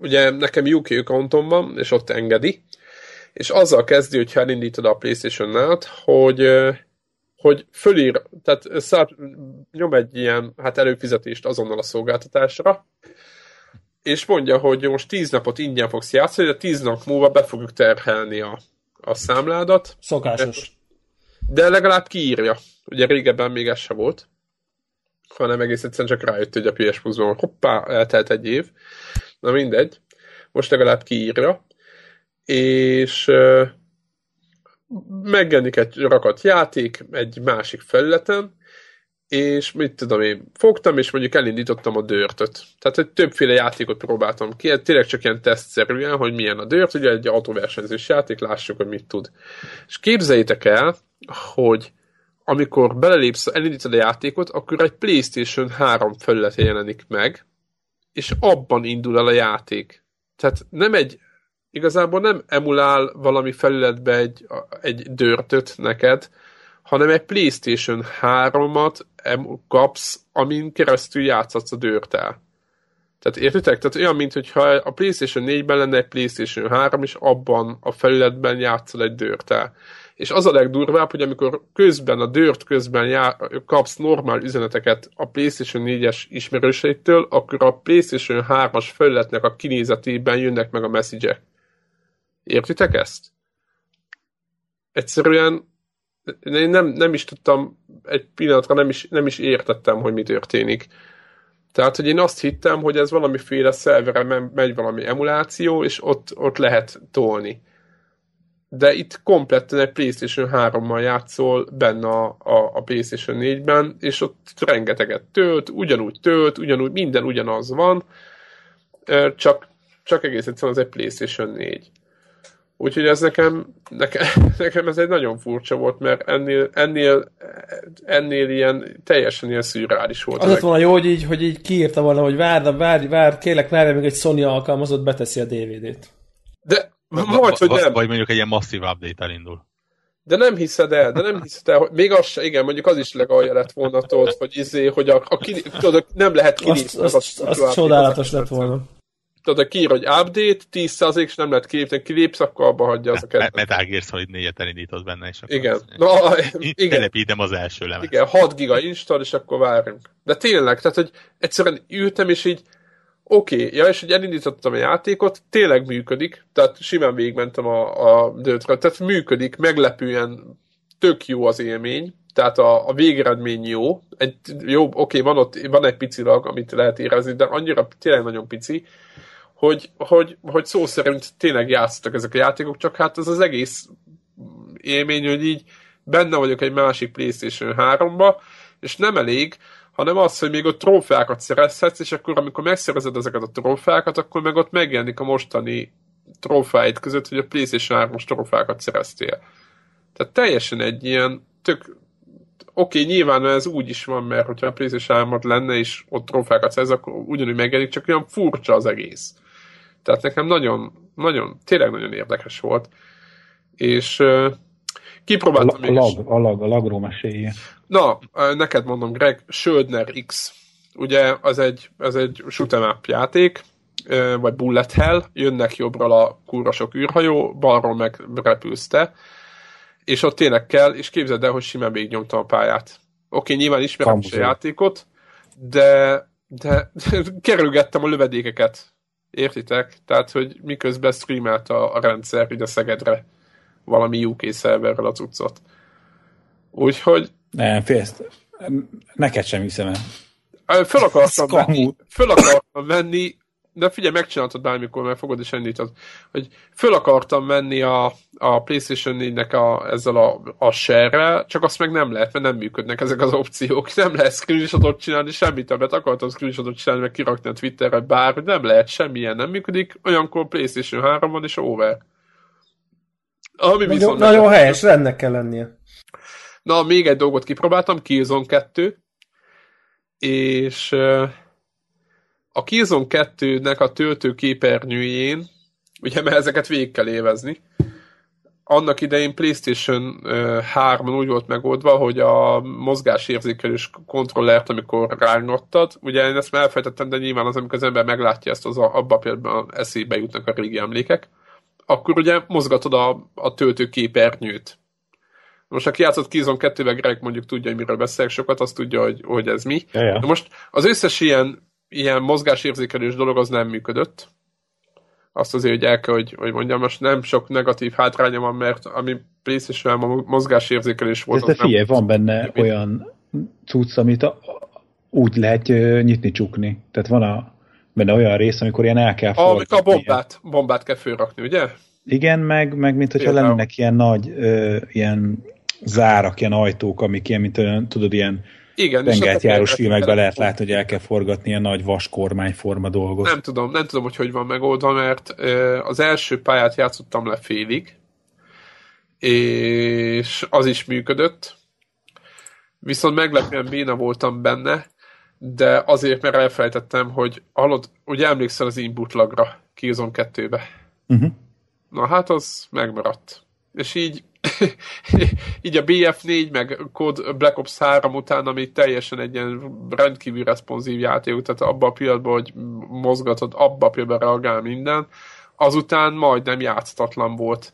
ugye nekem UK accountom van, és ott engedi, és azzal kezdi, hogy elindítod a playstation nál hogy, hogy fölír, tehát szár, nyom egy ilyen hát előfizetést azonnal a szolgáltatásra, és mondja, hogy most tíz napot ingyen fogsz játszani, de tíz nap múlva be fogjuk terhelni a, a számládat. Szokásos. De legalább kiírja. Ugye régebben még ez se volt hanem egész egyszerűen csak rájött, hogy a PS Plus-ban hoppá, eltelt egy év. Na mindegy. Most legalább kiírja. És uh, megjelenik egy rakat játék egy másik felületen, és mit tudom én, fogtam, és mondjuk elindítottam a dörtöt. Tehát egy többféle játékot próbáltam ki, tényleg csak ilyen tesztszerűen, hogy milyen a dört, ugye egy autóversenyzős játék, lássuk, hogy mit tud. És képzeljétek el, hogy amikor belelépsz, elindítod a játékot, akkor egy PlayStation 3 felület jelenik meg, és abban indul el a játék. Tehát nem egy, igazából nem emulál valami felületbe egy, egy dörtöt neked, hanem egy PlayStation 3-at kapsz, amin keresztül játszhatsz a dörtel. Tehát értitek? Tehát olyan, mintha a PlayStation 4-ben lenne egy PlayStation 3, és abban a felületben játszol egy dörtel és az a legdurvább, hogy amikor közben, a dört közben já, kapsz normál üzeneteket a PlayStation 4-es ismerőseitől, akkor a PlayStation 3-as felületnek a kinézetében jönnek meg a message Értitek ezt? Egyszerűen én nem, nem is tudtam, egy pillanatra nem is, nem is értettem, hogy mi történik. Tehát, hogy én azt hittem, hogy ez valamiféle szerveren megy valami emuláció, és ott, ott lehet tolni de itt kompletten egy PlayStation 3-mal játszol benne a, a, a PlayStation 4-ben, és ott rengeteget tölt, ugyanúgy tölt, ugyanúgy minden ugyanaz van, csak, csak egész egyszerűen az egy PlayStation 4. Úgyhogy ez nekem, nekem, nekem ez egy nagyon furcsa volt, mert ennél, ennél, ennél ilyen teljesen ilyen szürreális volt. Az lett volna jó, hogy így, hogy így kiírta volna, hogy várd, várj, várj, kérlek, várj, még egy Sony alkalmazott beteszi a DVD-t. De majd, hogy nem. Vagy mondjuk egy ilyen masszív update elindul. De nem hiszed el, de nem hiszed el, hogy még az se, igen, mondjuk az is legalja lett volna, tudod, hogy izé, hogy a, a, ki, tudod, nem lehet kinézni. Azt, azt, azt, azt csodálatos lett volna. Tudod, kiír, hogy update, 10% és nem lehet kilépni, kilépsz, akkor abba hagyja az a kedvet. Metal Gear Solid 4-et elindítod benne, és akkor igen. Na, igen. Telepítem az első lemet. Igen, 6 giga install, és akkor várunk. De tényleg, tehát, hogy egyszerűen ültem, és így Oké, okay, ja, és hogy elindítottam a játékot, tényleg működik, tehát simán végigmentem a, a dőtre, tehát működik, meglepően tök jó az élmény, tehát a, a végeredmény jó, egy, jó, oké, okay, van ott, van egy pici lag, amit lehet érezni, de annyira tényleg nagyon pici, hogy, hogy, hogy szó szerint tényleg játszottak ezek a játékok, csak hát ez az egész élmény, hogy így benne vagyok egy másik PlayStation 3-ba, és nem elég, hanem az, hogy még ott trófeákat szerezhetsz, és akkor amikor megszerezed ezeket a trófeákat, akkor meg ott megjelenik a mostani trófáid között, hogy a PlayStation 3-os trófeákat szereztél. Tehát teljesen egy ilyen tök oké, okay, nyilván ez úgy is van, mert hogyha a PlayStation 3 lenne, és ott trófákat szerez, akkor ugyanúgy megjelenik, csak olyan furcsa az egész. Tehát nekem nagyon, nagyon, tényleg nagyon érdekes volt. És uh, kipróbáltam a, a, lag, a lag, a lagról mesélje. Na, neked mondom, Greg, Söldner X. Ugye az egy, az egy shoot'em up játék, vagy bullet hell, jönnek jobbról a kurva sok űrhajó, balról meg repülsz te, és ott tényleg kell, és képzeld el, hogy simán nyomtam a pályát. Oké, nyilván ismerem is a játékot, de, de kerülgettem a lövedékeket. Értitek? Tehát, hogy miközben streamelt a, a rendszer ide Szegedre valami UK szerverrel a cuccot. Úgyhogy nem, félsz. Neked sem hiszem el. Föl akartam, venni, föl akartam venni, de figyelj, megcsináltad bármikor, mert fogod is indítod, hogy föl akartam menni a, a PlayStation 4-nek a, ezzel a, a share csak azt meg nem lehet, mert nem működnek ezek az opciók. Nem lehet screenshotot csinálni, semmit többet akartam screenshotot csinálni, meg kirakni a Twitterre, bár nem lehet, semmilyen nem működik, olyankor PlayStation 3 van, és over. Ami nagyon, nagyon helyes, rendnek kell lennie. Na, még egy dolgot kipróbáltam, Killzone 2, és a Killzone 2-nek a töltőképernyőjén, ugye mert ezeket végig kell évezni, annak idején PlayStation 3 úgy volt megoldva, hogy a mozgásérzékelős kontrollert, amikor rángottad, ugye én ezt már elfejtettem, de nyilván az, amikor az ember meglátja ezt, az a, abba például eszébe jutnak a régi emlékek, akkor ugye mozgatod a, a töltőképernyőt. Most aki játszott Kizon 2-vel, Greg mondjuk tudja, hogy miről beszélek sokat, azt tudja, hogy, hogy ez mi. Ja, ja. De most az összes ilyen, ilyen mozgásérzékelős dolog az nem működött azt azért, hogy el kell, hogy, hogy mondjam, most nem sok negatív hátránya van, mert ami playstation a mozgásérzékelés volt. Ez de figyelj, van benne nem, olyan cucc, amit a, úgy lehet nyitni, csukni. Tehát van a, benne olyan rész, amikor ilyen el kell Amikor a bombát, ilyen. bombát kell fölrakni, ugye? Igen, meg, meg mint hogyha lennének ilyen nagy ö, ilyen zárak, ilyen ajtók, amik ilyen, mint olyan, tudod, ilyen igen, Tengert járós filmekben lehet látni, hogy el kell forgatni a nagy vaskormányforma dolgot. Nem tudom, nem tudom, hogy hogy van megoldva, mert az első pályát játszottam le félig, és az is működött, viszont meglepően béna voltam benne, de azért, mert elfelejtettem, hogy hallod, ugye emlékszel az input lagra Killzone 2-be. Uh-huh. Na hát az megmaradt. És így így a BF4, meg Code Black Ops 3 után, ami teljesen egy ilyen rendkívül responsív játék, tehát abba a pillanatban, hogy mozgatod, abba a pillanatban reagál minden, azután majdnem játszatlan volt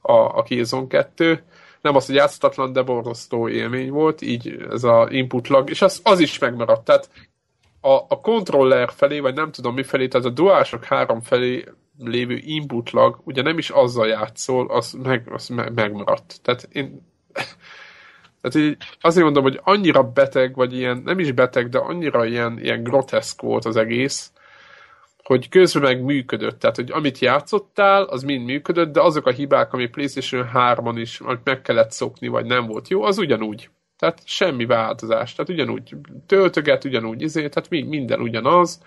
a, a Killzone 2. Nem az, hogy játszatlan, de borzasztó élmény volt, így ez a input lag, és az, az is megmaradt. Tehát a, a controller felé, vagy nem tudom mi felé, tehát a DualShock 3 felé lévő inputlag ugye nem is azzal játszol, az, meg, az meg, megmaradt. Tehát én tehát így azért mondom, hogy annyira beteg, vagy ilyen, nem is beteg, de annyira ilyen, ilyen groteszk volt az egész, hogy közben meg működött. Tehát, hogy amit játszottál, az mind működött, de azok a hibák, ami PlayStation 3-on is meg kellett szokni, vagy nem volt jó, az ugyanúgy. Tehát semmi változás. Tehát ugyanúgy töltöget, ugyanúgy izé, tehát minden ugyanaz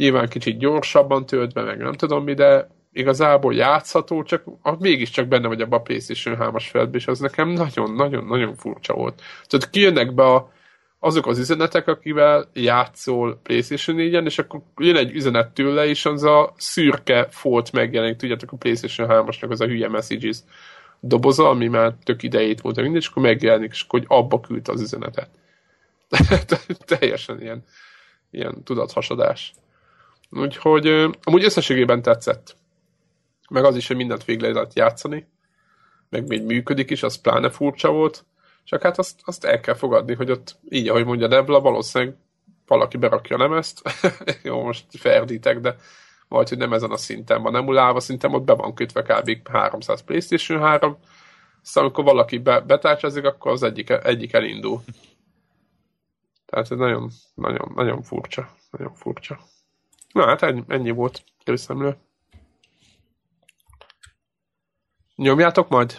nyilván kicsit gyorsabban tölt be, meg nem tudom mi, de igazából játszható, csak ah, mégiscsak benne vagy abban a PlayStation 3-as feladban, és az nekem nagyon-nagyon-nagyon furcsa volt. Tehát kijönnek be a, azok az üzenetek, akivel játszol PlayStation 4-en, és akkor jön egy üzenet tőle, és az a szürke folt megjelenik, tudjátok, a PlayStation 3-asnak az a hülye messages doboza, ami már tök idejét volt, mindegy, és akkor megjelenik, és akkor hogy abba küldte az üzenetet. Teljesen ilyen, ilyen tudathasadás. Úgyhogy amúgy összességében tetszett. Meg az is, hogy mindent végre lehet játszani. Meg még működik is, az pláne furcsa volt. Csak hát azt, azt el kell fogadni, hogy ott így, ahogy mondja Nebla, valószínűleg valaki berakja nem ezt. Jó, most ferdítek, de vagy hogy nem ezen a szinten van emulálva, szinten ott be van kötve kb. 300 PlayStation 3, szóval amikor valaki be, betárcsázik, akkor az egyik, egyik elindul. Tehát ez nagyon, nagyon, nagyon furcsa. Nagyon furcsa. Na hát ennyi, ennyi volt részemről. Nyomjátok majd?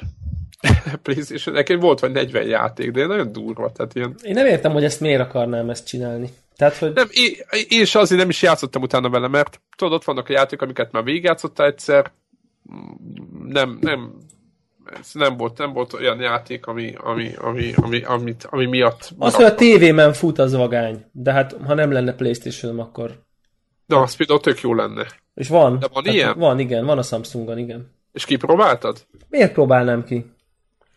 PlayStation, nekem volt vagy 40 játék, de nagyon durva, tehát ilyen... Én nem értem, hogy ezt miért akarnám ezt csinálni. Tehát, hogy... Nem, én, én is azért nem is játszottam utána vele, mert tudod, ott vannak a játékok, amiket már végigjátszottál egyszer, nem, nem, ez nem volt, nem volt olyan játék, ami, ami, ami, ami, amit, ami miatt... Az, hogy a tévében fut az vagány, de hát ha nem lenne Playstation, akkor de az például tök jó lenne. És van. De van ilyen? Van, igen, van a Samsungon, igen. És kipróbáltad? Miért próbálnám ki?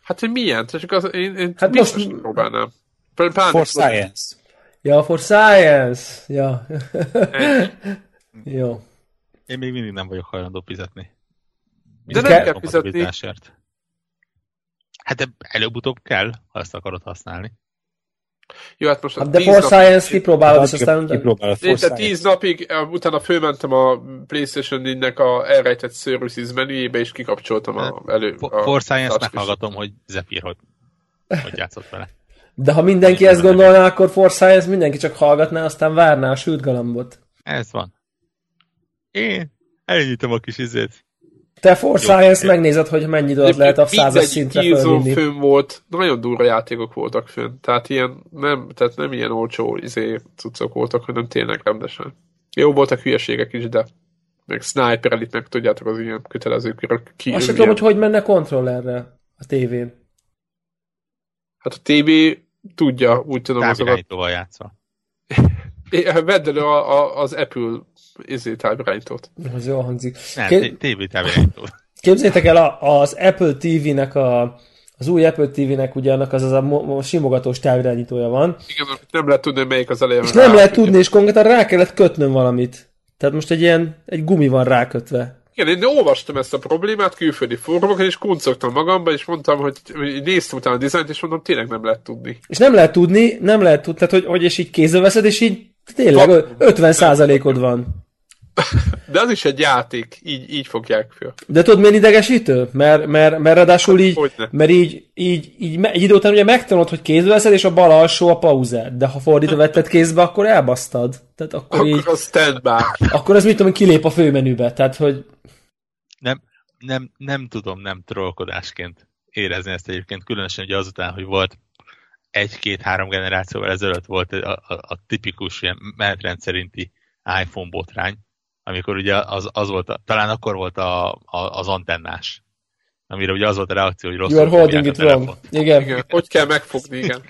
Hát, hogy milyen? Csak az, én, én hát most próbálnám. Pláne for science. Ja, for science. Ja. jó. Én még mindig nem vagyok hajlandó fizetni. De nem kell fizetni. Hát de előbb-utóbb kell, ha ezt akarod használni. Jó, hát most hát de For Science kipróbálod, és aztán... Kipróbálod For Science. tíz napig, utána fölmentem a PlayStation 4-nek a elrejtett services menüjébe, és kikapcsoltam a, elő. A For Science meghallgatom, hogy Zephyr, hogy, hogy játszott vele. De ha mindenki ezt gondolná, akkor For Science mindenki csak hallgatná, aztán várná a sült galambot. Ez van. Én elindítom a kis izét. Te For Science megnézed, hogy mennyi időt lehet a százas szintre fölvinni. fönn volt, nagyon durva játékok voltak fönn. Tehát, ilyen, nem, tehát nem ilyen olcsó izé, cuccok voltak, hanem tényleg rendesen. Jó voltak hülyeségek is, de meg Sniper Elite, meg tudjátok az ilyen kötelező ki. Azt sem tudom, hogy hogy menne kontrollerre a tévén. Hát a tévé tudja, úgy tudom azokat. játszva. Vedd elő a, a, az Apple izé távirányítót. Az jól hangzik. Nem, Ké... tévé távirányítót. Képzeljétek el, a, az Apple TV-nek a, az új Apple TV-nek ugye annak az, az a mo- simogatós távirányítója van. Igen, nem lehet tudni, melyik az elején. És nem lehet tudni, és konkrétan rá kellett kötnöm valamit. Tehát most egy ilyen, egy gumi van rákötve. Igen, én olvastam ezt a problémát külföldi fórumokon, és kuncogtam magamba, és mondtam, hogy néztem utána a dizájnt, és mondom, tényleg nem lehet tudni. És nem lehet tudni, nem lehet tudni, tehát hogy, hogy és így kézzel veszed, és így tényleg 50%-od van. De az is egy játék, így, így fogják föl. De tudod, miért idegesítő? Mert, mert, mert ráadásul így, mert így, így, így, egy idő után ugye megtanulod, hogy kézbe veszed, és a bal alsó a pauzer. De ha fordítva vetted kézbe, akkor elbasztad. Tehát akkor, akkor így, az standby. Akkor az mit tudom, kilép a főmenübe. Tehát, hogy... Nem, nem, nem tudom nem trollkodásként érezni ezt egyébként, különösen ugye azután, hogy volt egy-két-három generációval ezelőtt volt a, a, a tipikus ilyen menetrendszerinti iPhone botrány, amikor ugye az, az volt, a, talán akkor volt a, a, az antennás, amire ugye az volt a reakció, hogy rosszul holding it wrong. Igen. igen. Hogy kell megfogni, igen.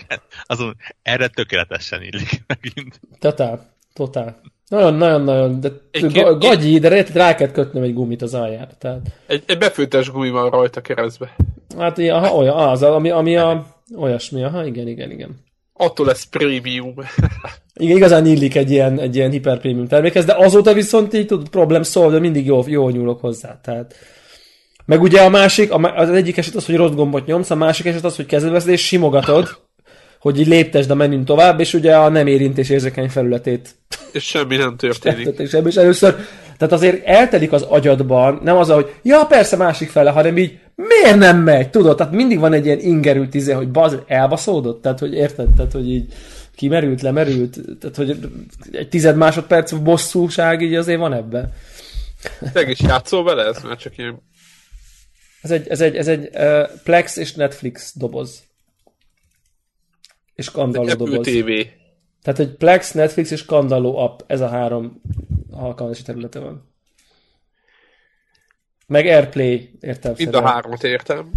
Azon, erre tökéletesen illik megint. Totál, totál. Nagyon-nagyon-nagyon, de egy gagyi, de rá, rá kell kötnöm egy gumit az aljára. Tehát... Egy, egy befőttes gumi van rajta keresztbe. Hát ilyen, aha, olyan, az, ami, ami a, olyasmi, aha, igen, igen, igen. Attól lesz prémium. Igen, igazán illik egy ilyen, egy ilyen hiperprémium termékhez, de azóta viszont így tud problem de mindig jó, jó nyúlok hozzá. Tehát, meg ugye a másik, az egyik eset az, hogy rossz gombot nyomsz, a másik eset az, hogy kezedbe és simogatod, hogy így léptesd a menün tovább, és ugye a nem érintés érzékeny felületét. És semmi nem történik. és, és először, tehát azért eltelik az agyadban, nem az, hogy ja, persze másik fele, hanem így miért nem megy, tudod? Tehát mindig van egy ilyen ingerült izé, hogy baz, elbaszódott, tehát hogy érted, tehát hogy így kimerült, lemerült, tehát hogy egy tized másodperc bosszúság így azért van ebben. Te is játszol vele ez? Mert csak ilyen... Ez egy, ez egy, ez egy uh, Plex és Netflix doboz. És Kandaló doboz. TV. Tehát egy Plex, Netflix és Kandaló app, ez a három alkalmazási területe van. Meg Airplay, értem. Mind a hármat értem.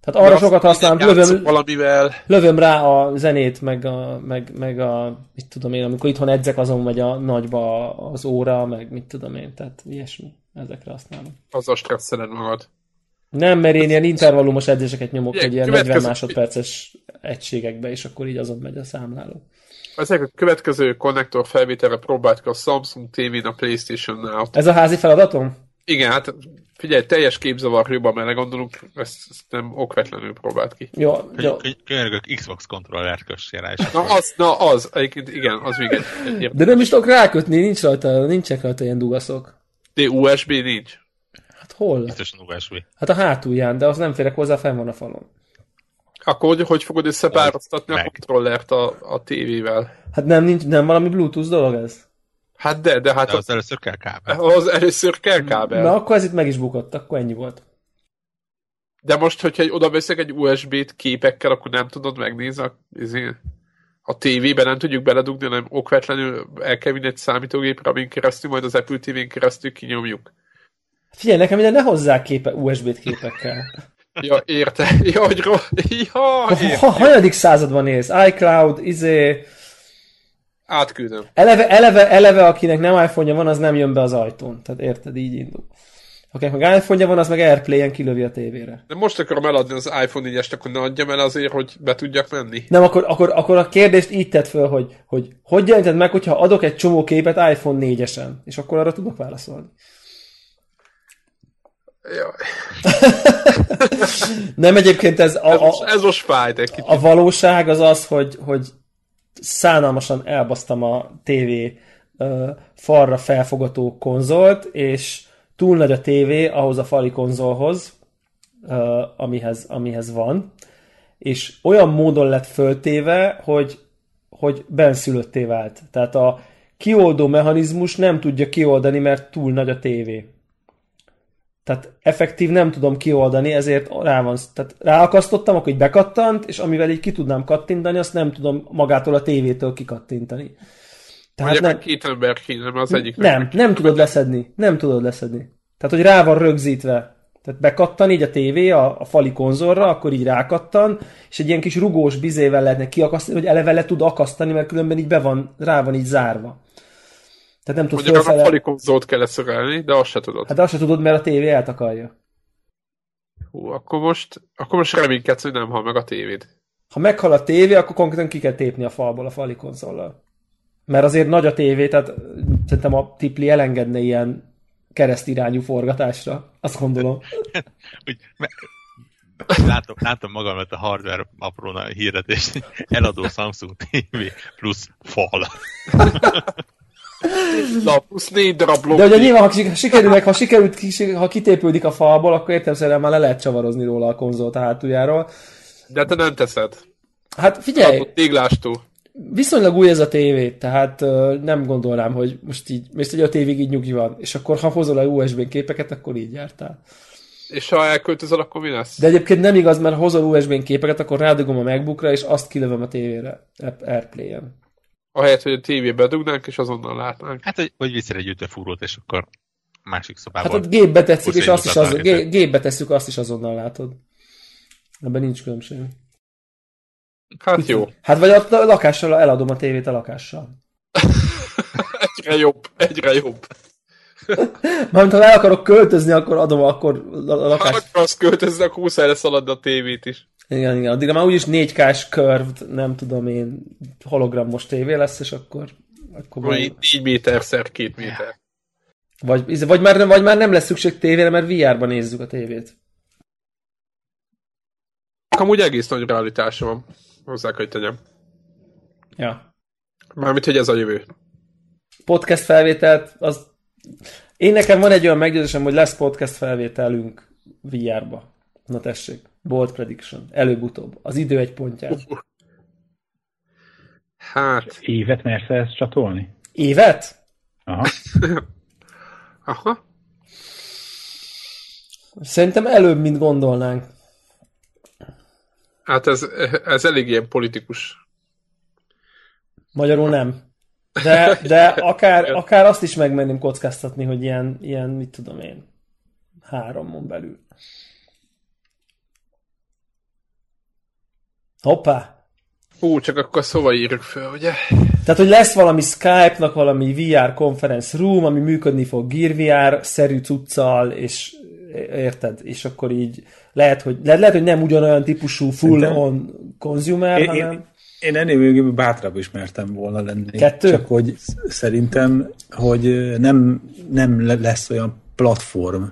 Tehát arra sokat használom, lövöm, valamivel. lövöm rá a zenét, meg a, meg, meg a, mit tudom én, amikor itthon edzek, azon megy a nagyba az óra, meg mit tudom én, tehát ilyesmi, ezekre használom. a stresszeled magad. Nem, mert én ilyen intervallumos edzéseket nyomok, hogy ilyen 40 másodperces egységekbe, és akkor így azon megy a számláló. Ezek a következő konnektor felvételre próbáltuk a Samsung TV-n a Playstation-nál. Ez a házi feladatom? Igen, hát figyelj, teljes képzavar jobban mert gondolunk, ezt, ezt nem okvetlenül próbált ki. Jó, jó. Könyörgök, Xbox kontrollert kössél rá. Na az, na az, egyébként igen, az még egy, egy De nem is tudok rákötni, nincs rajta, nincsenek rajta ilyen dugaszok. De USB nincs? Hát hol? Biztosan USB. Hát a hátulján, de az nem férek hozzá, fenn van a falon. Akkor hogy, hogy fogod összepároztatni a kontrollert a, a tévével? Hát nem, nincs, nem valami Bluetooth dolog ez? Hát de, de hát... De az először kell kábel. Az először kell kábel. Na akkor ez itt meg is bukott, akkor ennyi volt. De most, hogyha egy, oda veszek egy USB-t képekkel, akkor nem tudod megnézni a, a tévében, nem tudjuk beledugni, hanem okvetlenül el kell vinni egy számítógépre, amin keresztül majd az Apple TV-n keresztül kinyomjuk. Figyelj, nekem ide ne hozzák képe, USB-t képekkel. Ja, érte. Ja, hogy ro... ja, érte. Ha, hanyadik században élsz? iCloud, izé, Átküldöm. Eleve, eleve, eleve, akinek nem iPhone-ja van, az nem jön be az ajtón. Tehát érted, így indul. Akinek meg iPhone-ja van, az meg Airplay-en kilövi a tévére. De most akarom eladni az iPhone 4-est, akkor ne adjam el azért, hogy be tudjak menni. Nem, akkor, akkor, akkor a kérdést így tett föl, hogy, hogy hogy jelented meg, hogyha adok egy csomó képet iPhone 4-esen, és akkor arra tudok válaszolni. Jaj. nem egyébként ez a, ez, most, ez most fájt egy kicsit. A valóság az az, hogy, hogy szánalmasan elbasztam a TV uh, falra felfogató konzolt, és túl nagy a TV ahhoz a fali konzolhoz, uh, amihez, amihez van, és olyan módon lett föltéve, hogy, hogy benszülötté vált. Tehát a kioldó mechanizmus nem tudja kioldani, mert túl nagy a tévé. Tehát effektív nem tudom kioldani, ezért rá van, tehát ráakasztottam, akkor így bekattant, és amivel így ki tudnám kattintani, azt nem tudom magától a tévétől kikattintani. Tehát nem, két ember kéne, az egyik. Nem, nem tudod leszedni. Nem tudod leszedni. Tehát, hogy rá van rögzítve. Tehát bekattan így a tévé a, a fali konzolra, akkor így rákattan, és egy ilyen kis rugós bizével lehetne kiakasztani, hogy eleve le tud akasztani, mert különben így be van, rá van így zárva. Tehát nem tudsz Mondjuk fölfele... a fali konzolt kell leszögelni, de azt se tudod. Hát azt se tudod, mert a tévé eltakarja. Hú, akkor most, akkor most reménykedsz, hogy nem hal meg a tévéd. Ha meghal a tévé, akkor konkrétan ki kell tépni a falból a fali konzollal. Mert azért nagy a tévé, tehát szerintem a tipli elengedne ilyen keresztirányú forgatásra. Azt gondolom. Látom, látom magamat a hardware apróna hirdetést. Eladó Samsung TV plusz fal. Na, plusz négy darab De ugye nyilván, ha sikerülnek, ha sikerült, ha kitépődik a falból, akkor értem szerint már le lehet csavarozni róla a konzolt hátuljáról. De te nem teszed. Hát figyelj! Téglástól. Viszonylag új ez a tévé, tehát nem gondolnám, hogy most így, most egy a tévig így nyugi van, és akkor ha hozol a USB képeket, akkor így jártál. És ha elköltözöl, akkor mi lesz? De egyébként nem igaz, mert hozol USB képeket, akkor rádugom a MacBookra, és azt kilövöm a tévére, Airplay-en. Ahelyett, hogy a tévébe dugnánk, és azonnal látnánk. Hát, hogy, hogy viszel egy ütőfúrót, és akkor másik szobában. Hát ott gépbe tetszik, és azt is az, gé, gépbe tesszük, azt is azonnal látod. Ebben nincs különbség. Hát jó. Hát vagy a lakással eladom a tévét a lakással. egyre jobb, egyre jobb. Mármint ha el akarok költözni, akkor adom akkor a lakást. Ha akarsz költözni, akkor muszáj szaladni a tévét is. Igen, igen. Addigra már úgyis 4K-s curved, nem tudom én, hologramos tévé lesz, és akkor... akkor vagy 4 méter szer 2 méter. Vagy, vagy, már, vagy már nem lesz szükség tévére, mert VR-ban nézzük a tévét. Amúgy egész nagy realitása van. Hozzá hogy tegyem. Ja. Mármint, hogy ez a jövő. Podcast felvételt, az... Én nekem van egy olyan meggyőzésem, hogy lesz podcast felvételünk VR-ba. Na tessék. Bold prediction. Előbb-utóbb. Az idő egy pontján. Hát... Évet mersz ezt csatolni? Évet? Aha. Aha. Szerintem előbb, mint gondolnánk. Hát ez, ez elég ilyen politikus. Magyarul nem. De, de akár, akár azt is megmenném kockáztatni, hogy ilyen, ilyen, mit tudom én, háromon belül. Hoppá! Ú, csak akkor szóval írjuk fel, ugye? Tehát, hogy lesz valami Skype-nak valami VR conference room, ami működni fog Gear VR-szerű cuccal, és érted? És akkor így lehet, hogy, lehet, lehet, hogy nem ugyanolyan típusú full-on consumer, én, hanem... Én, én ennél még bátrabb is mertem volna lenni. Kettő? Csak hogy szerintem, hogy nem, nem lesz olyan platform,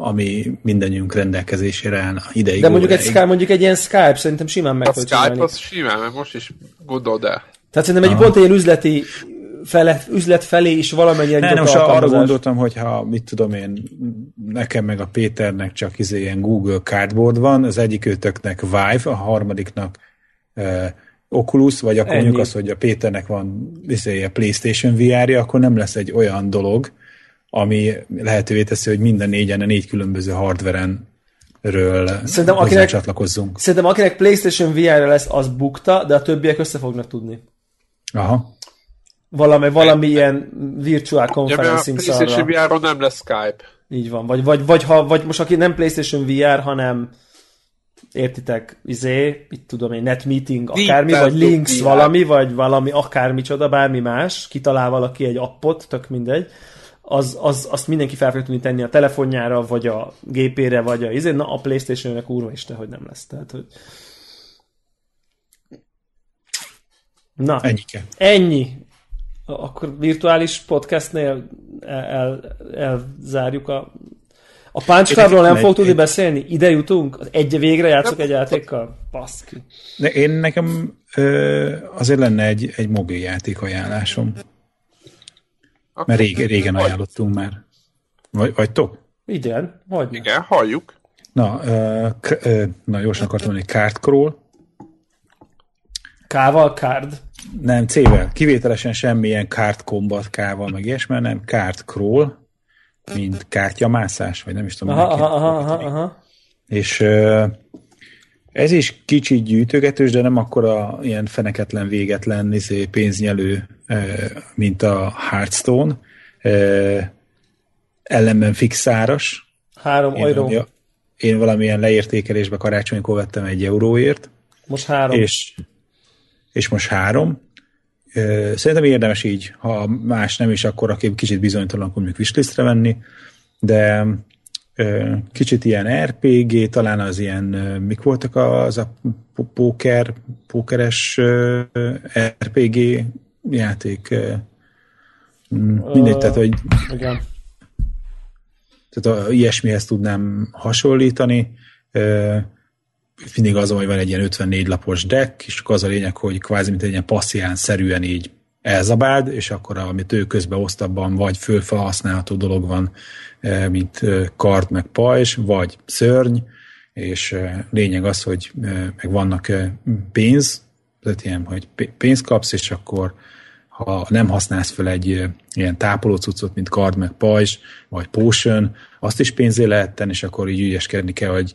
ami mindannyiunk rendelkezésére áll ideig. De mondjuk egy, Skype, mondjuk egy ilyen Skype szerintem simán meg A Skype csinálni. az simán, mert most is gondold el. Tehát szerintem egy pont ilyen üzleti fele, üzlet felé is valamennyire Nem, most arra gondoltam, hogy ha, mit tudom én, nekem meg a Péternek csak izé ilyen Google Cardboard van, az egyik őtöknek Vive, a harmadiknak uh, Oculus, vagy akkor Ennyi. mondjuk az, hogy a Péternek van izé, a PlayStation VR-ja, akkor nem lesz egy olyan dolog, ami lehetővé teszi, hogy minden négyen a négy különböző hardveren ről szerintem akinek, csatlakozzunk. Szerintem akinek PlayStation VR-re lesz, az bukta, de a többiek össze fognak tudni. Aha. Valami, valami ilyen virtual conferencing ja, a PlayStation VR-on nem lesz Skype. Így van. Vagy, vagy, vagy, ha, vagy most aki nem PlayStation VR, hanem értitek, izé, itt tudom én, net meeting, akármi, vagy links VR. valami, vagy valami akármicsoda, bármi más, kitalál valaki egy appot, tök mindegy, az, az, azt mindenki fel fog tudni tenni a telefonjára, vagy a gépére, vagy a izé, na a Playstation-nek úrva isten, hogy nem lesz. Tehát, hogy... Na, ennyi. Ennyi akkor virtuális podcastnél el, el, elzárjuk a... A páncskárról nem fog tudni beszélni? Ide jutunk? Egy végre játszok egy játékkal? Baszki. De én nekem ö, azért lenne egy, egy mobil játék ajánlásom. Mert régen, régen ajánlottunk már. Vagy, vagytok? Igen, vagy. Igen, halljuk. Na, ö, k, ö, na gyorsan akartam mondani, Card Crawl. Kával, card. Nem, C-vel. Kivételesen semmilyen kart combat K-val, meg ilyesmi, nem kart crawl, mint kártyamászás, vagy nem is tudom. Aha, aha, aha, aha, aha. És ez is kicsit gyűjtögetős, de nem akkora ilyen feneketlen, végetlen izé, pénznyelő, mint a Hearthstone. Ellenben fixáras. Három én, euró. Én valamilyen leértékelésbe karácsonykor vettem egy euróért. Most három. És és most három. Szerintem érdemes így, ha más nem is, akkor aki kicsit bizonytalan, akkor mondjuk wishlistre venni, de kicsit ilyen RPG, talán az ilyen, mik voltak az a póker, pókeres RPG játék, mindegy, tehát, hogy igen. Tehát a, ilyesmihez tudnám hasonlítani. Mindig azon, hogy van egy ilyen 54 lapos deck, és az a lényeg, hogy kvázi mint egy ilyen passzián-szerűen így elzabáld, és akkor amit ő közben oszt, abban vagy fölfelhasználható dolog van, mint kard meg pajzs, vagy szörny, és lényeg az, hogy meg vannak pénz, tehát ilyen, hogy pénzt kapsz, és akkor ha nem használsz fel egy ilyen tápolócucot, mint kard, meg pajzs, vagy potion, azt is pénzé lehet tenni, és akkor így ügyeskedni kell, hogy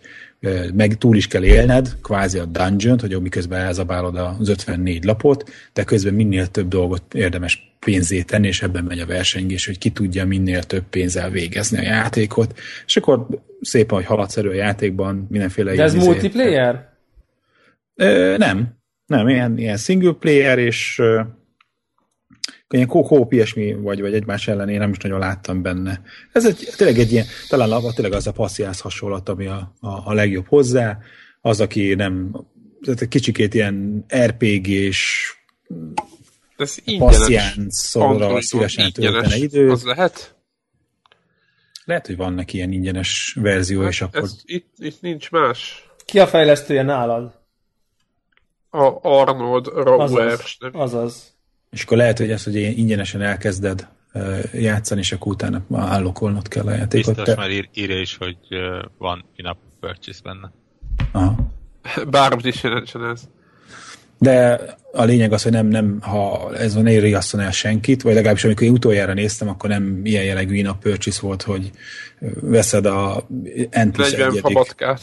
meg túl is kell élned, kvázi a dungeon hogy miközben elzabálod az 54 lapot, de közben minél több dolgot érdemes pénzé tenni, és ebben megy a versengés, hogy ki tudja minél több pénzzel végezni a játékot, és akkor szépen, hogy haladsz elő a játékban, mindenféle... De ez multiplayer? Ö, nem. Nem, ilyen, ilyen single player, és ilyen kókóp ilyesmi, vagy, vagy egymás ellen én nem is nagyon láttam benne. Ez egy, tényleg egy ilyen, talán a, tényleg az a passziász hasonlat, ami a, a, a legjobb hozzá, az, aki nem, tehát egy kicsikét ilyen RPG-s passziánszorra szívesen töltene időt. Az lehet? Lehet, hogy van neki ilyen ingyenes verzió, hát és akkor... Ez, itt, itt nincs más. Ki a fejlesztője nálad? A Arnold Rowers. Azaz, azaz. És akkor lehet, hogy ezt, hogy ingyenesen elkezded játszani, és akkor utána állokolnod kell a játékot. Biztos, már ír, írja is, hogy van in-app purchase benne. Aha. Bármit is jelentsen ez. De a lényeg az, hogy nem, nem ha ez van, ne riasszon el senkit, vagy legalábbis amikor én utoljára néztem, akkor nem ilyen jellegű in purchase volt, hogy veszed a N plusz 40 fabatkát.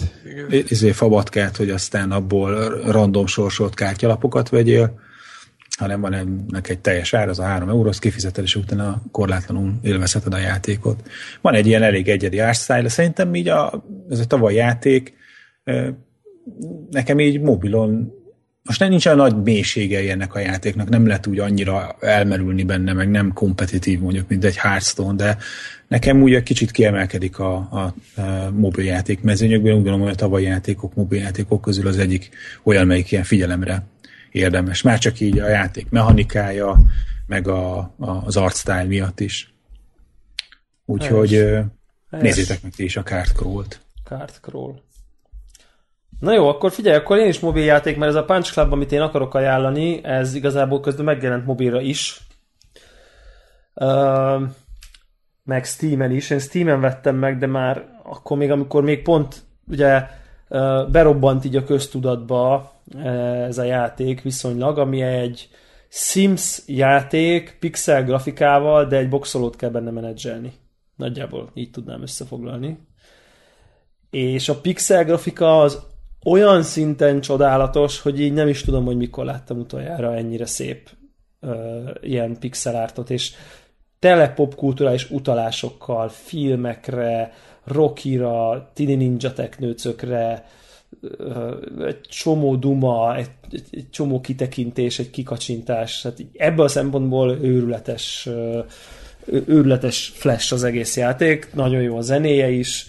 Izé, fabatkát, hogy aztán abból random sorsolt kártyalapokat vegyél, hanem van ennek egy teljes ár, az a 3 euró, azt kifizeted, és utána korlátlanul élvezheted a játékot. Van egy ilyen elég egyedi ársztály, szerintem így a, ez a tavaly játék nekem így mobilon most nem nincs olyan nagy mélysége ennek a játéknak, nem lehet úgy annyira elmerülni benne, meg nem kompetitív mondjuk, mint egy Hearthstone, de nekem úgy egy kicsit kiemelkedik a, a, a mobiljáték mezőnyökből, úgy gondolom, hogy a tavalyi játékok, mobiljátékok közül az egyik olyan, melyik ilyen figyelemre érdemes. Már csak így a játék mechanikája, meg a, a, az art style miatt is. Úgyhogy nézzétek meg ti is a Card Crawl-t. Card Crawl. Na jó, akkor figyelj, akkor én is mobiljáték, mert ez a Punch Club, amit én akarok ajánlani, ez igazából közben megjelent mobilra is. Uh, meg Steam-en is. Én Steam-en vettem meg, de már akkor még, amikor még pont ugye uh, berobbant így a köztudatba ez a játék viszonylag, ami egy Sims játék pixel grafikával, de egy boxolót kell benne menedzselni. Nagyjából így tudnám összefoglalni. És a pixel grafika az olyan szinten csodálatos, hogy így nem is tudom, hogy mikor láttam utoljára ennyire szép uh, ilyen pixelártot, és tele popkulturális utalásokkal, filmekre, Rockira, Tini Ninja teknőcökre, egy csomó duma, egy, egy, egy csomó kitekintés, egy kikacsintás. Hát ebből a szempontból őrületes, őrületes flash az egész játék, nagyon jó a zenéje is,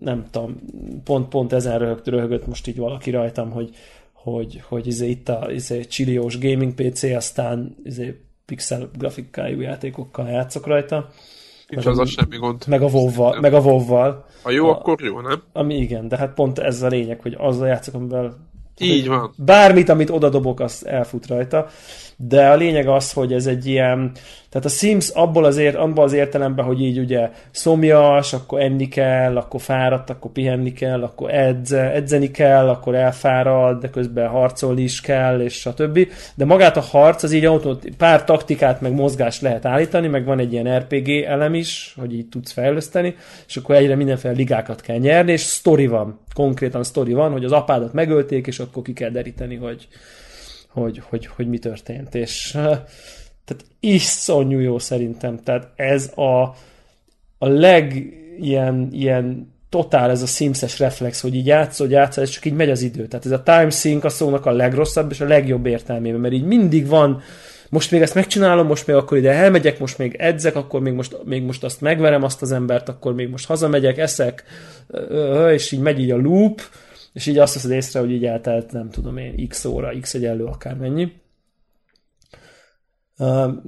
nem tudom, pont, pont ezen röhögt, röhögött most így valaki rajtam, hogy, hogy, hogy izé itt a izé csiliós gaming PC, aztán izé pixel grafikájú játékokkal játszok rajta. Nincs az a semmi gond. Meg a wow meg a wow Ha jó, a, akkor jó, nem? Ami igen, de hát pont ez a lényeg, hogy azzal játszok, amivel így van. Bármit, amit odadobok, az elfut rajta. De a lényeg az, hogy ez egy ilyen, tehát a Sims abból az, ért, abból az értelemben, hogy így ugye szomjas, akkor enni kell, akkor fáradt, akkor pihenni kell, akkor edz, edzeni kell, akkor elfárad, de közben harcolni is kell, és stb. De magát a harc, az így autó, pár taktikát, meg mozgást lehet állítani, meg van egy ilyen RPG elem is, hogy így tudsz fejleszteni, és akkor egyre mindenféle ligákat kell nyerni, és sztori van, konkrétan sztori van, hogy az apádat megölték, és akkor ki kell deríteni, hogy, hogy, hogy, hogy mi történt. És tehát iszonyú jó szerintem. Tehát ez a, a leg ilyen, ilyen totál ez a Sims-es reflex, hogy így játszol, játszol, és csak így megy az idő. Tehát ez a time sync a szónak a legrosszabb és a legjobb értelmében, mert így mindig van most még ezt megcsinálom, most még akkor ide elmegyek, most még edzek, akkor még most, még most azt megverem azt az embert, akkor még most hazamegyek, eszek, és így megy így a loop, és így azt veszed észre, hogy így eltelt, nem tudom én, x óra, x egyenlő akármennyi.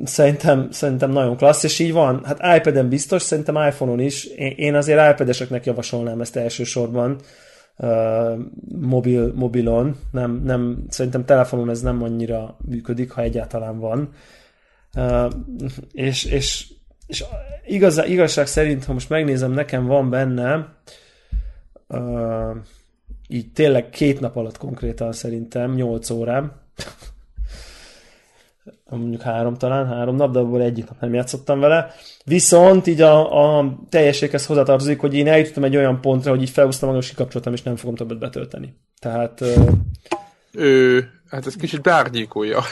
Szerintem, szerintem nagyon klassz, és így van. Hát iPad-en biztos, szerintem iPhone-on is. Én azért iPad-eseknek javasolnám ezt elsősorban uh, mobil, mobilon. Nem, nem, szerintem telefonon ez nem annyira működik, ha egyáltalán van. És, és, és igaz, igazság szerint, ha most megnézem, nekem van benne uh, így tényleg két nap alatt konkrétan szerintem, 8 órám, mondjuk három talán, három nap, de abból egyik nap nem játszottam vele. Viszont így a, a teljességhez hozzátartozik, hogy én eljutottam egy olyan pontra, hogy így felhúztam magam, és kikapcsoltam, és nem fogom többet betölteni. Tehát... Ő, hát ez kicsit beárnyékolja.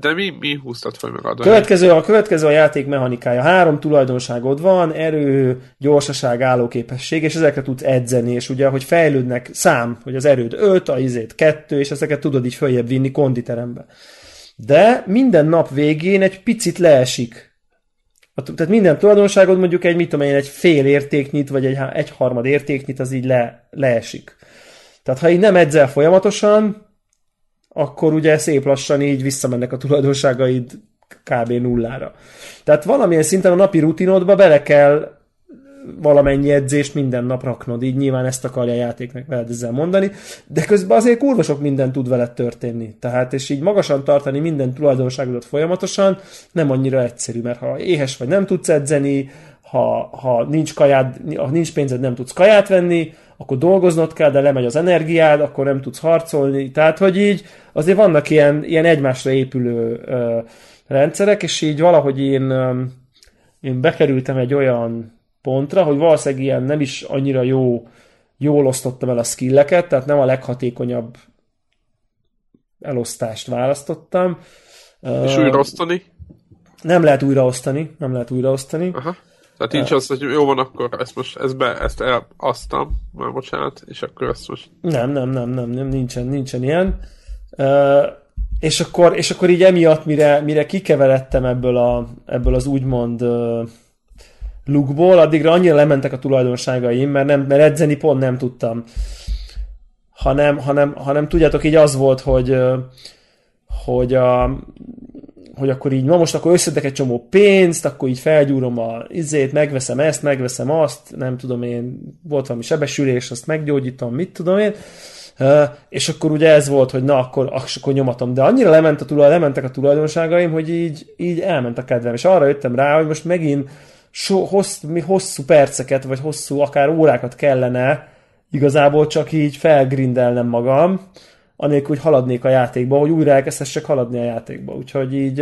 De mi, mi húztat fel meg adani? Következő, a következő a játék mechanikája. Három tulajdonságod van, erő, gyorsaság, állóképesség, és ezekre tudsz edzeni, és ugye, hogy fejlődnek szám, hogy az erőd 5, a izét 2, és ezeket tudod így följebb vinni konditerembe. De minden nap végén egy picit leesik. Tehát minden tulajdonságod mondjuk egy, mit tudom én, egy fél értéknyit, vagy egy, egy harmad értéknyit, az így le, leesik. Tehát ha így nem edzel folyamatosan, akkor ugye szép lassan így visszamennek a tulajdonságaid kb. nullára. Tehát valamilyen szinten a napi rutinodba bele kell valamennyi edzést minden nap raknod, így nyilván ezt akarja a játéknak veled ezzel mondani, de közben azért kurva sok minden tud veled történni. Tehát, és így magasan tartani minden tulajdonságodat folyamatosan nem annyira egyszerű, mert ha éhes vagy nem tudsz edzeni, ha, ha nincs, kajád, ha nincs pénzed, nem tudsz kaját venni, akkor dolgoznod kell, de lemegy az energiád, akkor nem tudsz harcolni. Tehát, hogy így azért vannak ilyen, ilyen egymásra épülő ö, rendszerek, és így valahogy én, ö, én bekerültem egy olyan pontra, hogy valószínűleg ilyen nem is annyira jó, jól osztottam el a skilleket, tehát nem a leghatékonyabb elosztást választottam. És újraosztani? Nem lehet újraosztani, nem lehet újraosztani. Aha. Tehát nincs az, hogy jó van, akkor ezt most ezt be, ezt elasztam, már bocsánat, és akkor ezt most... Nem, nem, nem, nem, nem nincsen, nincsen ilyen. Uh, és akkor, és akkor így emiatt, mire, mire kikeveredtem ebből, a, ebből az úgymond uh, lukból, addigra annyira lementek a tulajdonságaim, mert, nem, mert edzeni pont nem tudtam. Hanem, hanem, hanem tudjátok, így az volt, hogy, hogy a, hogy akkor így, ma most akkor összedek egy csomó pénzt, akkor így felgyúrom a izét, megveszem ezt, megveszem azt, nem tudom én, volt valami sebesülés, azt meggyógyítom, mit tudom én, Uh, és akkor ugye ez volt, hogy na, akkor, akkor nyomatom. De annyira lement a tulaj, lementek a tulajdonságaim, hogy így, így elment a kedvem. És arra jöttem rá, hogy most megint so, hossz, mi hosszú perceket, vagy hosszú akár órákat kellene igazából csak így felgrindelnem magam, anélkül, hogy haladnék a játékba, hogy újra elkezdhessek haladni a játékba. Úgyhogy így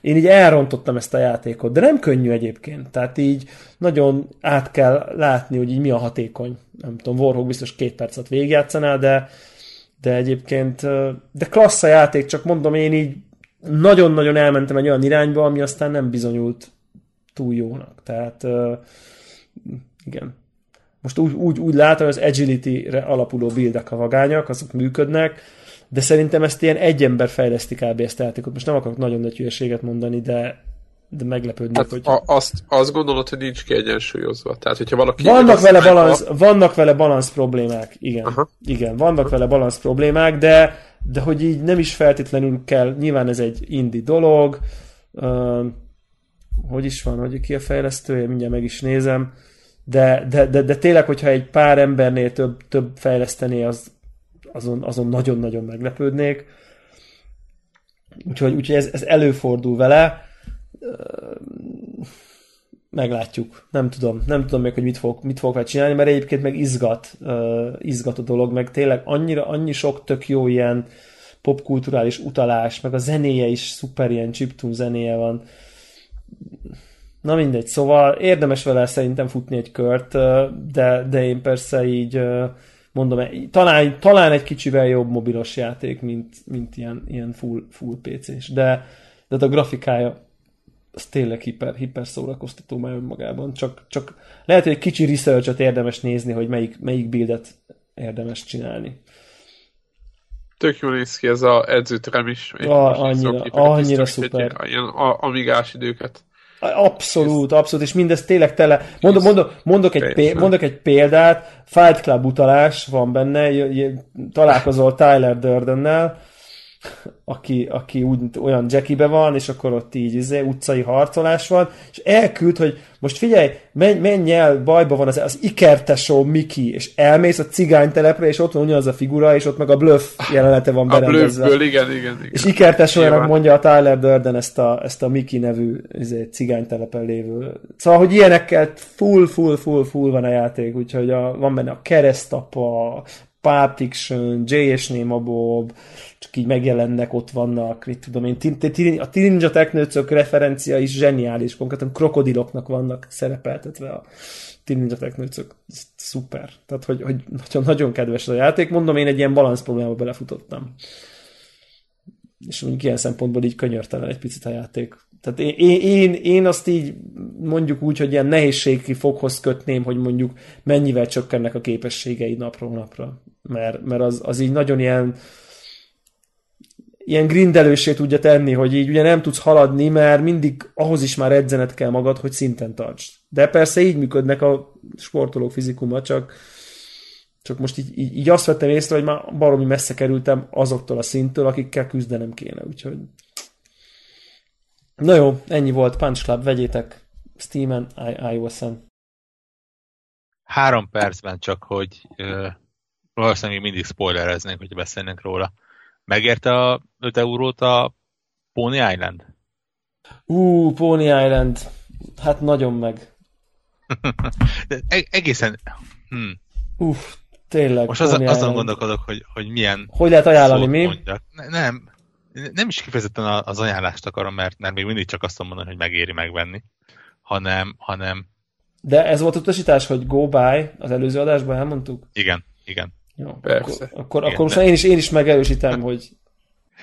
én így elrontottam ezt a játékot, de nem könnyű egyébként. Tehát így nagyon át kell látni, hogy így mi a hatékony. Nem tudom, Warhawk biztos két percet végigjátszaná, de, de egyébként, de klassz a játék, csak mondom, én így nagyon-nagyon elmentem egy olyan irányba, ami aztán nem bizonyult túl jónak. Tehát igen. Most úgy, úgy, úgy látom, hogy az agility-re alapuló buildek a vagányak, azok működnek, de szerintem ezt ilyen egy ember fejleszti kb. ezt a játékot. Most nem akarok nagyon nagy hülyeséget mondani, de de meglepődnek, hát hogy... A, azt, azt gondolod, hogy nincs kiegyensúlyozva. Tehát, hogyha valaki... Vannak vele, balansz, a... vannak vele balansz problémák, igen. Aha. Igen, vannak Aha. vele balansz problémák, de, de hogy így nem is feltétlenül kell, nyilván ez egy indi dolog, uh, hogy is van, hogy ki a fejlesztője, mindjárt meg is nézem, de, de, de, de tényleg, hogyha egy pár embernél több, több fejlesztené, az, azon, azon nagyon-nagyon meglepődnék. Úgyhogy, úgyhogy ez, ez előfordul vele. Meglátjuk. Nem tudom. Nem tudom még, hogy mit fog, mit fog vele csinálni, mert egyébként meg izgat, izgat a dolog, meg tényleg annyira, annyi sok tök jó ilyen popkulturális utalás, meg a zenéje is szuper ilyen chiptune zenéje van Na mindegy, szóval érdemes vele szerintem futni egy kört, de, de én persze így mondom, talán, talán egy kicsivel jobb mobilos játék, mint, mint ilyen, ilyen full, full PC-s, de, de a grafikája az tényleg hiper, hiper szórakoztató már önmagában. Csak, csak lehet, hogy egy kicsi research érdemes nézni, hogy melyik, melyik buildet érdemes csinálni. Tök jól néz ki ez a edzőterem is. A, annyira, annyira szuper. Egy, ilyen amigás időket. Abszolút, abszolút, és mindez tényleg tele. Mondok, mondok, mondok, egy, pé, mondok egy példát, Fight Club utalás van benne, találkozol Tyler Durdennel, aki, aki úgy, olyan jackibe van, és akkor ott így izé, utcai harcolás van, és elküld, hogy most figyelj, menj, menj el, bajba van az, az ikertesó Miki, és elmész a cigánytelepre, és ott van ugyanaz a figura, és ott meg a bluff jelenete van berendezve. A bluffből, igen, igen, igen. És ikertesójának mondja a Tyler Durden ezt a, ezt a Miki nevű izé, cigánytelepen lévő. Szóval, hogy ilyenekkel full, full, full, full van a játék, úgyhogy a, van benne a keresztapa, Pulp Fiction, J. és Néma Bob, csak így megjelennek, ott vannak, mit tudom én, a Ninja Technőcök referencia is zseniális, konkrétan krokodiloknak vannak szerepeltetve a Ninja Technőcök. Szuper. Tehát, hogy, hogy nagyon, nagyon kedves a játék. Mondom, én egy ilyen balansz problémába belefutottam. És mondjuk ilyen szempontból így könyörtelen egy picit a játék. Tehát én, én, én azt így mondjuk úgy, hogy ilyen nehézségi foghoz kötném, hogy mondjuk mennyivel csökkennek a képességei napról napra. Mert, mert az, az így nagyon ilyen ilyen grindelősé tudja tenni, hogy így ugye nem tudsz haladni, mert mindig ahhoz is már edzenet kell magad, hogy szinten tartsd. De persze így működnek a sportolók fizikuma, csak, csak most így, így, így azt vettem észre, hogy már baromi messze kerültem azoktól a szinttől, akikkel küzdenem kéne, úgyhogy Na jó, ennyi volt. Punch Club, vegyétek Steam-en, iOS-en. Három percben csak, hogy valószínűleg mindig spoilereznénk, hogy beszélnénk róla. Megérte a 5 eurót a Pony Island? Ú, Pony Island. Hát nagyon meg. De e- egészen... Hmm. Uff, tényleg. Most azon, azon gondolkodok, hogy, hogy milyen... Hogy lehet ajánlani, mi? Mondjak. Ne, nem, nem is kifejezetten az ajánlást akarom, mert, mert még mindig csak azt mondani, hogy megéri megvenni, hanem, hanem... De ez volt utasítás, hogy go buy, az előző adásban elmondtuk? Igen, igen. Jó, Persze. Akkor, akkor, igen, akkor most én is, én is megerősítem, hogy...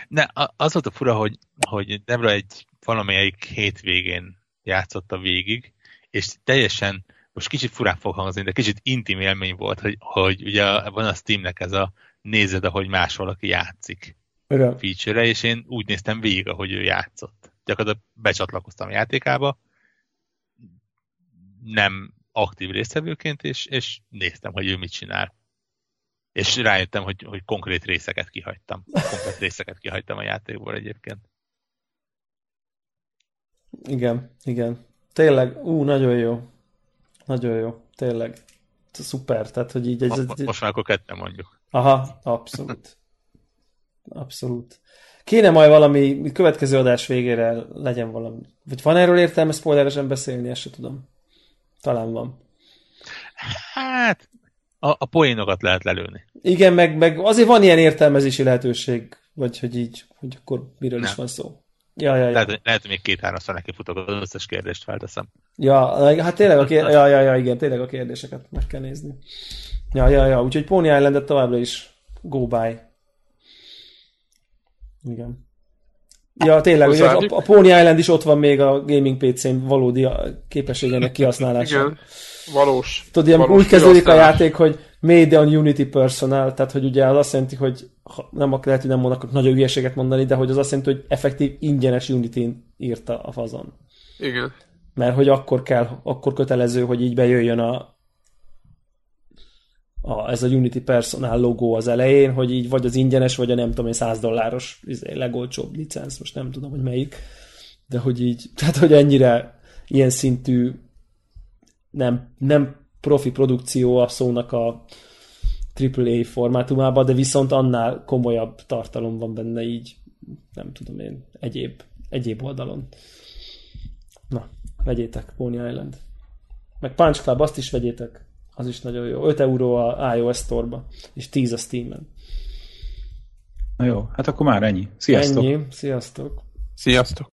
Ne, az volt a fura, hogy, hogy Debra egy valamelyik hétvégén játszotta végig, és teljesen, most kicsit furán fog hangzni, de kicsit intim élmény volt, hogy, hogy ugye van a Steamnek ez a nézed, ahogy más valaki játszik Igen. feature és én úgy néztem végig, ahogy ő játszott. Gyakorlatilag becsatlakoztam a játékába, nem aktív résztvevőként, és, és néztem, hogy ő mit csinál. És rájöttem, hogy, hogy konkrét részeket kihagytam. Konkrét részeket kihagytam a játékból egyébként. Igen, igen. Tényleg, ú, nagyon jó. Nagyon jó, tényleg. Szuper, tehát, hogy így... Ez, most, most már akkor ketten mondjuk. Aha, abszolút. Abszolút. Kéne majd valami, következő adás végére legyen valami. Vagy van erről értelme spoileresen beszélni, ezt se tudom. Talán van. Hát, a, a poénokat lehet lelőni. Igen, meg, meg azért van ilyen értelmezési lehetőség, vagy hogy így, hogy akkor miről Nem. is van szó. Ja, ja, ja. Lehet, lehet, hogy még két-háromszor neki futok, az összes kérdést felteszem. Ja, hát tényleg a, kérdés, ja, ja, ja, igen, tényleg a kérdéseket meg kell nézni. Ja, ja, ja, úgyhogy Pony island továbbra is go by. Igen. Ja, tényleg, ugye a, a Pony Island is ott van még a gaming PC-n valódi képességének kihasználása. Igen, valós. Tudod, ilyen úgy kezdődik a játék, hogy made on Unity personal, tehát hogy ugye az azt jelenti, hogy nem lehet, hogy nem mondok nagyon hülyeséget mondani, de hogy az azt jelenti, hogy effektív ingyenes Unity-n írta a fazon. Igen. Mert hogy akkor kell, akkor kötelező, hogy így bejöjjön a, a, ez a Unity Personal logó az elején, hogy így vagy az ingyenes, vagy a nem tudom én 100 dolláros izé, legolcsóbb licenc, most nem tudom, hogy melyik, de hogy így, tehát hogy ennyire ilyen szintű nem, nem profi produkció a szónak a AAA formátumában, de viszont annál komolyabb tartalom van benne így, nem tudom én, egyéb, egyéb oldalon. Na, vegyétek, Pony Island. Meg Punch Club, azt is vegyétek. Az is nagyon jó. 5 euró a iOS Store-ba, és 10 a Steam-en. Na jó, hát akkor már ennyi. Sziasztok! Ennyi, sziasztok! Sziasztok!